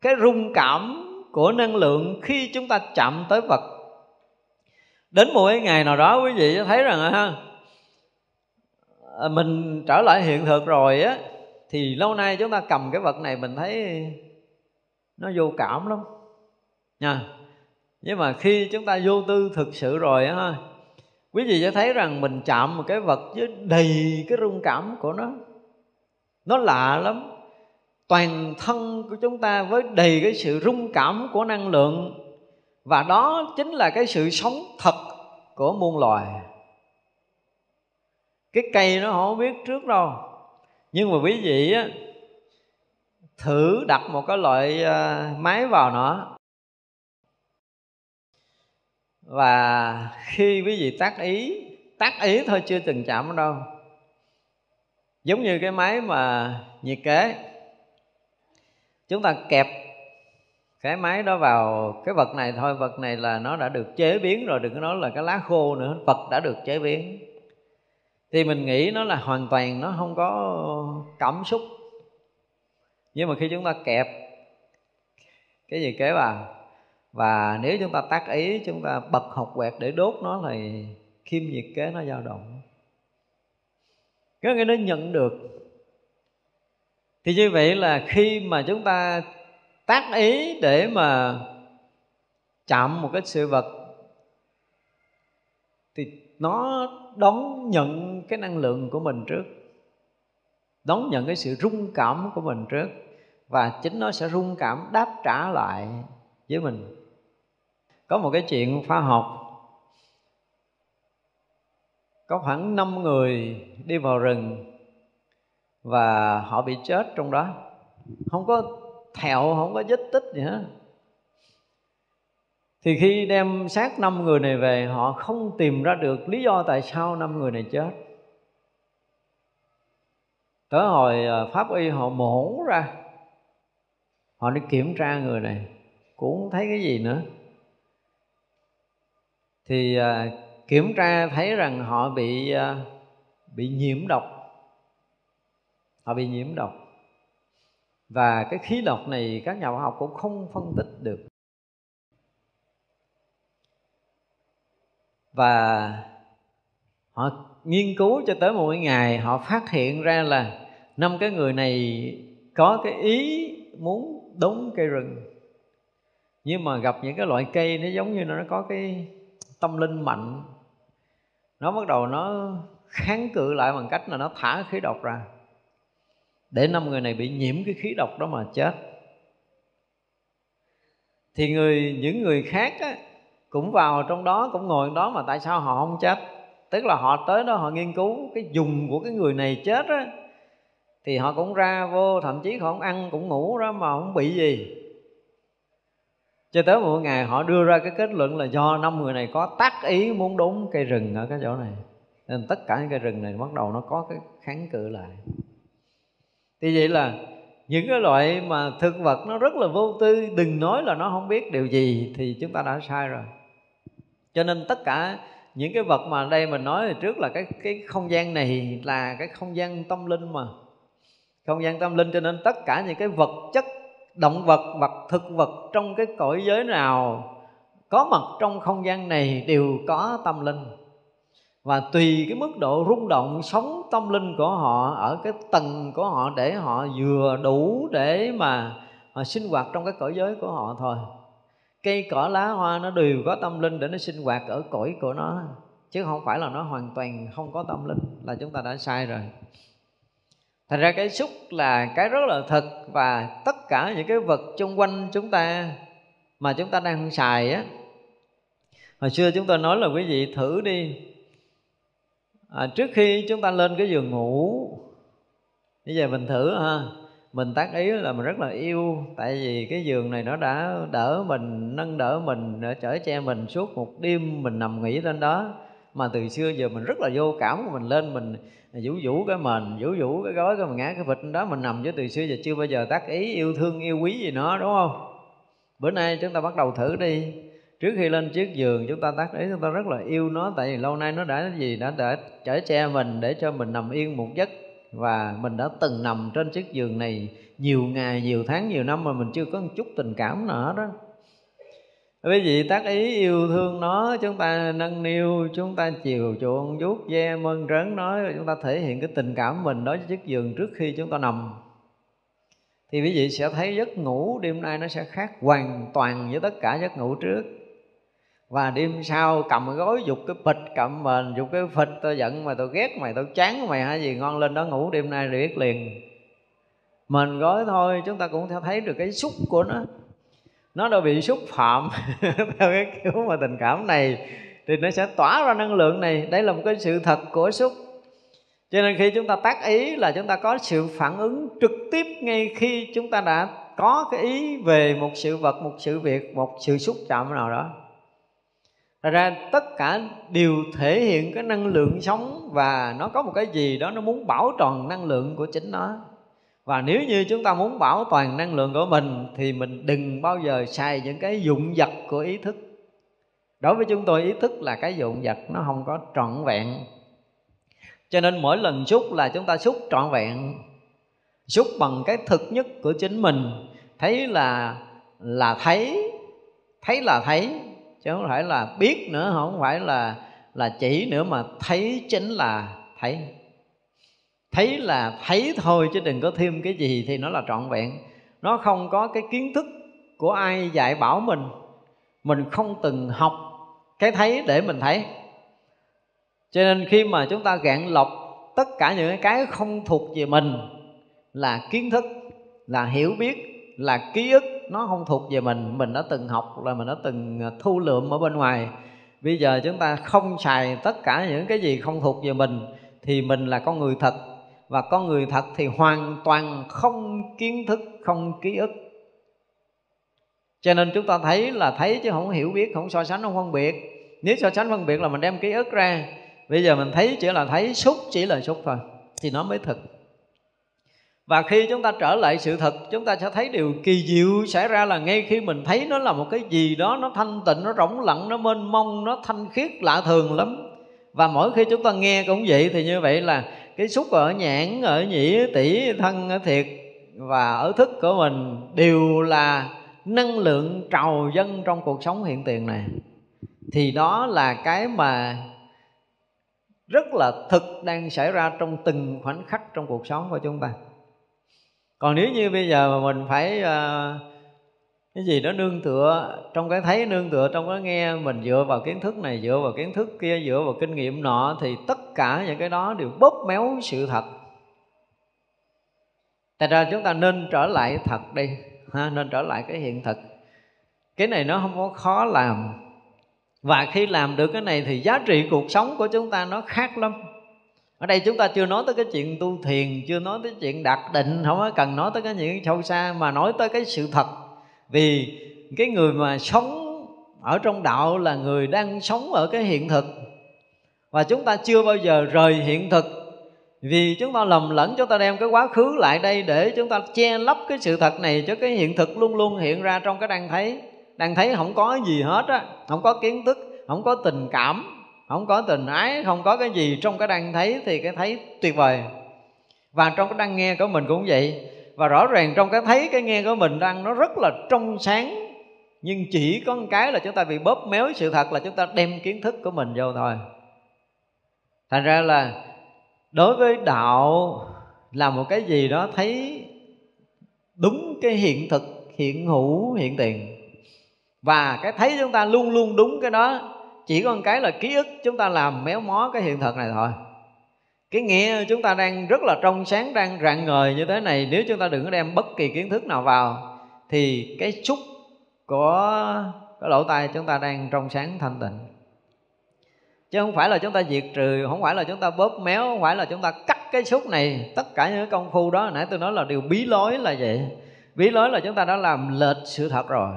cái rung cảm của năng lượng khi chúng ta chạm tới vật đến một cái ngày nào đó, quý vị thấy rằng à ha À, mình trở lại hiện thực rồi á, thì lâu nay chúng ta cầm cái vật này mình thấy nó vô cảm lắm. Nha. Nhưng mà khi chúng ta vô tư thực sự rồi á quý vị sẽ thấy rằng mình chạm một cái vật với đầy cái rung cảm của nó. Nó lạ lắm. Toàn thân của chúng ta với đầy cái sự rung cảm của năng lượng. Và đó chính là cái sự sống thật của muôn loài cái cây nó không biết trước đâu. Nhưng mà quý vị á, thử đặt một cái loại à, máy vào nó. Và khi quý vị tác ý tác ý thôi chưa từng chạm đâu. Giống như cái máy mà nhiệt kế. Chúng ta kẹp cái máy đó vào cái vật này thôi. Vật này là nó đã được chế biến rồi, đừng có nói là cái lá khô nữa. Vật đã được chế biến thì mình nghĩ nó là hoàn toàn nó không có cảm xúc. Nhưng mà khi chúng ta kẹp cái gì kế vào và nếu chúng ta tác ý, chúng ta bật học quẹt để đốt nó thì kim nhiệt kế nó dao động. Có nghĩa nó nhận được. Thì như vậy là khi mà chúng ta tác ý để mà chạm một cái sự vật, thì nó đón nhận cái năng lượng của mình trước. Đón nhận cái sự rung cảm của mình trước. Và chính nó sẽ rung cảm đáp trả lại với mình. Có một cái chuyện khoa học. Có khoảng năm người đi vào rừng và họ bị chết trong đó. Không có thẹo, không có vết tích gì hết thì khi đem xác năm người này về họ không tìm ra được lý do tại sao năm người này chết. Tới hồi ờ, pháp y họ mổ ra họ đi kiểm tra người này cũng không thấy cái gì nữa. Thì à, kiểm tra thấy rằng họ bị à, bị nhiễm độc. Họ bị nhiễm độc. Và cái khí độc này các nhà khoa học cũng không phân tích được. Và họ nghiên cứu cho tới một ngày họ phát hiện ra là năm cái người này có cái ý muốn đốn cây rừng. Nhưng mà gặp những cái loại cây nó giống như nó có cái tâm linh mạnh. Nó bắt đầu nó kháng cự lại bằng cách là nó thả khí độc ra. Để năm người này bị nhiễm cái khí độc đó mà chết. Thì người những người khác á, cũng vào trong đó, cũng ngồi đó mà tại sao họ không chết? Tức là họ tới đó, họ nghiên cứu cái dùng của cái người này chết á. Thì họ cũng ra vô, thậm chí họ không ăn, cũng ngủ đó mà không bị gì. Cho tới một ngày họ đưa ra cái kết luận là do năm người này có tác ý muốn đốn cây rừng ở cái chỗ này. Nên tất cả những cây rừng này bắt đầu nó có cái kháng cự lại. Thì vậy là những cái loại mà thực vật nó rất là vô tư, đừng nói là nó không biết điều gì thì chúng ta đã sai rồi cho nên tất cả những cái vật mà đây mình nói thì trước là cái cái không gian này là cái không gian tâm linh mà. Không gian tâm linh cho nên tất cả những cái vật chất, động vật vật thực vật trong cái cõi giới nào có mặt trong không gian này đều có tâm linh. Và tùy cái mức độ rung động sống tâm linh của họ, ở cái tầng của họ để họ vừa đủ để mà họ sinh hoạt trong cái cõi giới của họ thôi cây cỏ lá hoa nó đều có tâm linh để nó sinh hoạt ở cõi của nó. Chứ không phải là nó hoàn toàn không có tâm linh là chúng ta đã sai rồi. Thành ra cái xúc là cái rất là thật và tất cả những cái vật xung quanh chúng ta mà chúng ta đang xài á. Hồi xưa chúng tôi nói là quý vị thử đi. À, trước khi chúng ta lên cái giường ngủ bây giờ mình thử ha mình tác ý là mình rất là yêu, tại vì cái giường này nó đã đỡ mình, nâng đỡ mình chở che mình suốt một đêm, mình nằm nghỉ lên đó. Mà từ xưa giờ mình rất là vô cảm mình, lên mình vũ vũ cái mền, vũ vũ cái gói cái mình ngã cái vịt đó, mình nằm với từ xưa giờ chưa bao giờ tác ý yêu thương, yêu quý gì nó, đúng không? Bữa nay chúng ta bắt đầu thử đi. Trước khi lên chiếc giường, chúng ta tác ý chúng ta rất là yêu nó, tại vì lâu nay nó đã gì, đã đã chở che mình để cho mình nằm yên một giấc và mình đã từng nằm trên chiếc giường này nhiều ngày, nhiều tháng, nhiều năm mà mình chưa có một chút tình cảm nào đó quý vị tác ý yêu thương nó, chúng ta nâng niu, chúng ta chiều chuộng, vuốt ve, mơn trớn nó, chúng ta thể hiện cái tình cảm mình đối với chiếc giường trước khi chúng ta nằm. Thì quý vị sẽ thấy giấc ngủ đêm nay nó sẽ khác hoàn toàn với tất cả giấc ngủ trước và đêm sau cầm cái gối, dục cái phịch, cầm mền, dục cái phịch tôi giận mà tôi ghét mày tôi chán mày hay gì, ngon lên đó ngủ đêm nay rồi biết liền. Mình gói thôi, chúng ta cũng thấy được cái xúc của nó. Nó đã bị xúc phạm theo cái kiểu mà tình cảm này, thì nó sẽ tỏa ra năng lượng này. Đây là một cái sự thật của xúc. Cho nên khi chúng ta tác ý là chúng ta có sự phản ứng trực tiếp ngay khi chúng ta đã có cái ý về một sự vật, một sự việc, một sự xúc chạm nào đó. Thật ra tất cả đều thể hiện cái năng lượng sống và nó có một cái gì đó nó muốn bảo toàn năng lượng của chính nó. Và nếu như chúng ta muốn bảo toàn năng lượng của mình thì mình đừng bao giờ xài những cái dụng vật của ý thức. Đối với chúng tôi, ý thức là cái dụng vật nó không có trọn vẹn. Cho nên mỗi lần xúc là chúng ta xúc trọn vẹn, xúc bằng cái thực nhất của chính mình. Thấy là là thấy thấy là thấy chứ không phải là biết nữa, không phải là là chỉ nữa mà thấy chính là thấy. Thấy là thấy thôi chứ đừng có thêm cái gì thì nó là trọn vẹn. Nó không có cái kiến thức của ai dạy bảo mình. Mình không từng học cái thấy để mình thấy. Cho nên khi mà chúng ta gạn lọc tất cả những cái không thuộc về mình là kiến thức, là hiểu biết là ký ức nó không thuộc về mình mình đã từng học là mình đã từng à, thu lượm ở bên ngoài. Bây giờ chúng ta không xài tất cả những cái gì không thuộc về mình thì mình là con người thật. Và con người thật thì hoàn toàn không kiến thức, không ký ức. Cho nên chúng ta thấy là thấy chứ không hiểu biết, không so sánh, không phân biệt. Nếu so sánh phân biệt là mình đem ký ức ra, bây giờ mình thấy chỉ là thấy xúc chỉ là xúc thôi, thì nó mới thực và khi chúng ta trở lại sự thật, chúng ta sẽ thấy điều kỳ diệu xảy ra là ngay khi mình thấy nó là một cái gì đó, nó thanh tịnh, nó rỗng lặng, nó mênh mông, nó thanh khiết, lạ thường lắm. Và mỗi khi chúng ta nghe cũng vậy, thì như vậy là cái xúc ở nhãn, ở nhĩ tỷ thân, ở thiệt và ở thức của mình đều là năng lượng trào dâng trong cuộc sống hiện tiền này. Thì đó là cái mà rất là thực đang xảy ra trong từng khoảnh khắc trong cuộc sống của chúng ta còn nếu như bây giờ mà mình phải uh, cái gì đó nương tựa trong cái thấy nương tựa trong cái nghe mình dựa vào kiến thức này dựa vào kiến thức kia dựa vào kinh nghiệm nọ thì tất cả những cái đó đều bóp méo sự thật. Tại ra chúng ta nên trở lại thật đi ha, Nên trở lại cái hiện thực. Cái này nó không có khó làm. Và khi làm được cái này thì giá trị cuộc sống của chúng ta nó khác lắm ở đây chúng ta chưa nói tới cái chuyện tu thiền, chưa nói tới chuyện đạt định, không có cần nói tới cái những sâu xa, mà nói tới cái sự thật. Vì cái người mà sống ở trong đạo là người đang sống ở cái hiện thực. Và chúng ta chưa bao giờ rời hiện thực. Vì chúng ta lầm lẫn, chúng ta đem cái quá khứ lại đây để chúng ta che lấp cái sự thật này cho cái hiện thực luôn luôn hiện ra trong cái đang thấy. Đang thấy không có gì hết á, không có kiến thức, không có tình cảm không có tình ái, không có cái gì trong cái đang thấy thì cái thấy tuyệt vời. Và trong cái đang nghe của mình cũng vậy. Và rõ ràng trong cái thấy cái nghe của mình đang nó rất là trong sáng. Nhưng chỉ có một cái là chúng ta bị bóp méo sự thật là chúng ta đem kiến thức của mình vô thôi. Thành ra là đối với đạo là một cái gì đó thấy đúng cái hiện thực, hiện hữu, hiện tiền. Và cái thấy chúng ta luôn luôn đúng cái đó chỉ có một cái là ký ức chúng ta làm méo mó cái hiện thực này thôi. Cái nghĩa chúng ta đang rất là trong sáng, đang rạng ngời như thế này, nếu chúng ta đừng có đem bất kỳ kiến thức nào vào, thì cái xúc của cái lỗ tai chúng ta đang trong sáng thanh tịnh. Chứ không phải là chúng ta diệt trừ, không phải là chúng ta bóp méo, không phải là chúng ta cắt cái xúc này, tất cả những công phu đó, nãy tôi nói là điều bí lối là vậy. Bí lối là chúng ta đã làm lệch sự thật rồi.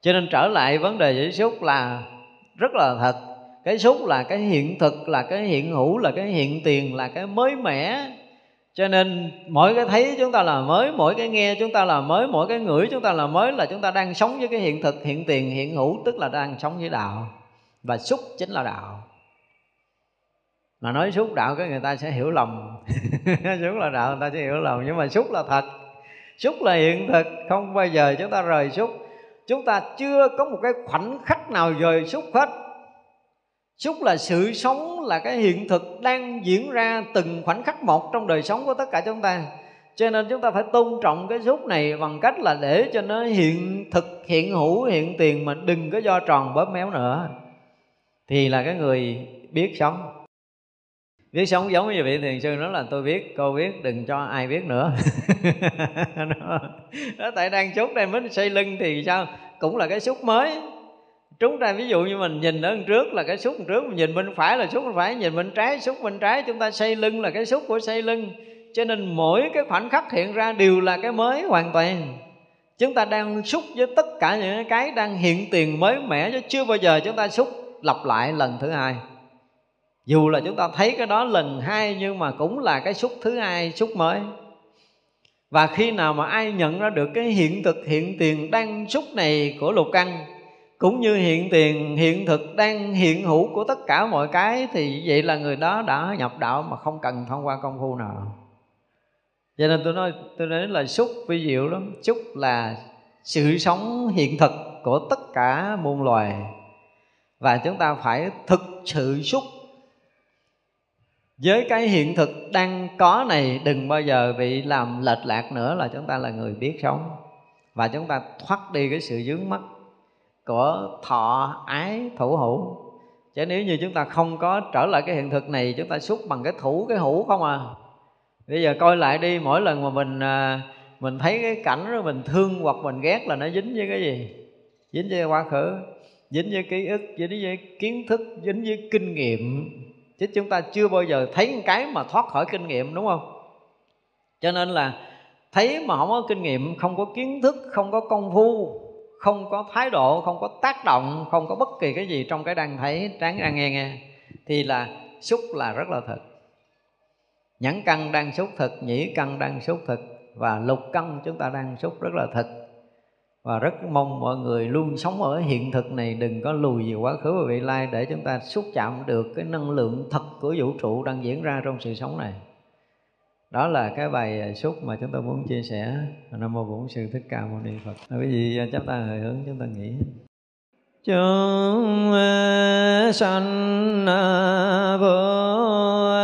Cho nên trở lại vấn đề giải xúc là rất là thật. Cái xúc là cái hiện thực, là cái hiện hữu, là cái hiện tiền, là cái mới mẻ. Cho nên mỗi cái thấy chúng ta là mới, mỗi cái nghe chúng ta là mới, mỗi cái ngửi chúng ta là mới là chúng ta đang sống với cái hiện thực, hiện tiền, hiện hữu, tức là đang sống với đạo. Và xúc chính là đạo. Mà nói xúc đạo cái người ta sẽ hiểu lầm. Xúc là đạo, người ta sẽ hiểu lầm. Nhưng mà xúc là thật. Xúc là hiện thực. Không bao giờ chúng ta rời xúc chúng ta chưa có một cái khoảnh khắc nào rời xúc hết. Xúc là sự sống, là cái hiện thực đang diễn ra từng khoảnh khắc một trong đời sống của tất cả chúng ta. Cho nên chúng ta phải tôn trọng cái xúc này bằng cách là để cho nó hiện thực, hiện hữu, hiện tiền mà đừng có do tròn bóp méo nữa. Thì là cái người biết sống biết sống giống như vị thiền sư nói là tôi biết cô biết đừng cho ai biết nữa. Đó, tại đang chốt đây mới xây lưng thì sao? Cũng là cái xúc mới. Chúng ta ví dụ như mình nhìn ở bên trước là cái xúc bên trước mình nhìn bên phải là xúc bên phải nhìn bên trái xúc bên trái chúng ta xây lưng là cái xúc của xây lưng. Cho nên mỗi cái khoảnh khắc hiện ra đều là cái mới hoàn toàn. Chúng ta đang xúc với tất cả những cái đang hiện tiền mới mẻ chứ chưa bao giờ chúng ta xúc lặp lại lần thứ hai dù là chúng ta thấy cái đó lần hai nhưng mà cũng là cái xúc thứ hai, xúc mới. Và khi nào mà ai nhận ra được cái hiện thực, hiện tiền đang xúc này của lục căn, cũng như hiện tiền, hiện thực đang hiện hữu của tất cả mọi cái, thì vậy là người đó đã nhập đạo mà không cần thông qua công phu nào. Cho nên tôi nói tôi nói là xúc vi diệu lắm. Xúc là sự sống hiện thực của tất cả muôn loài. Và chúng ta phải thực sự xúc với cái hiện thực đang có này, đừng bao giờ bị làm lệch lạc nữa là chúng ta là người biết sống. Và chúng ta thoát đi cái sự dướng mắt của thọ, ái, thủ hữu. Chứ nếu như chúng ta không có trở lại cái hiện thực này, chúng ta xúc bằng cái thủ, cái hữu không à. Bây giờ coi lại đi, mỗi lần mà mình à, mình thấy cái cảnh rồi mình thương hoặc mình ghét là nó dính với cái gì? Dính với quá khứ, dính với ký ức, dính với kiến thức, dính với kinh nghiệm chứ chúng ta chưa bao giờ thấy cái mà thoát khỏi kinh nghiệm, đúng không? Cho nên là thấy mà không có kinh nghiệm, không có kiến thức, không có công phu, không có thái độ, không có tác động, không có bất kỳ cái gì trong cái đang thấy tráng đang nghe nghe, thì là xúc là rất là thật. Nhẫn căn đang xúc thực nhĩ căn đang xúc thực và lục căn chúng ta đang xúc rất là thật và rất mong mọi người luôn sống ở hiện thực này, đừng có lùi về quá khứ và vị lai để chúng ta xúc chạm được cái năng lượng thật của vũ trụ đang diễn ra trong sự sống này. Đó là cái bài à, xúc mà chúng tôi muốn chia sẻ. Nam mô bổn sư thích ca mâu ni phật. À, quý vị à, chúng ta hồi hướng chúng ta nghĩ chúng sanh vô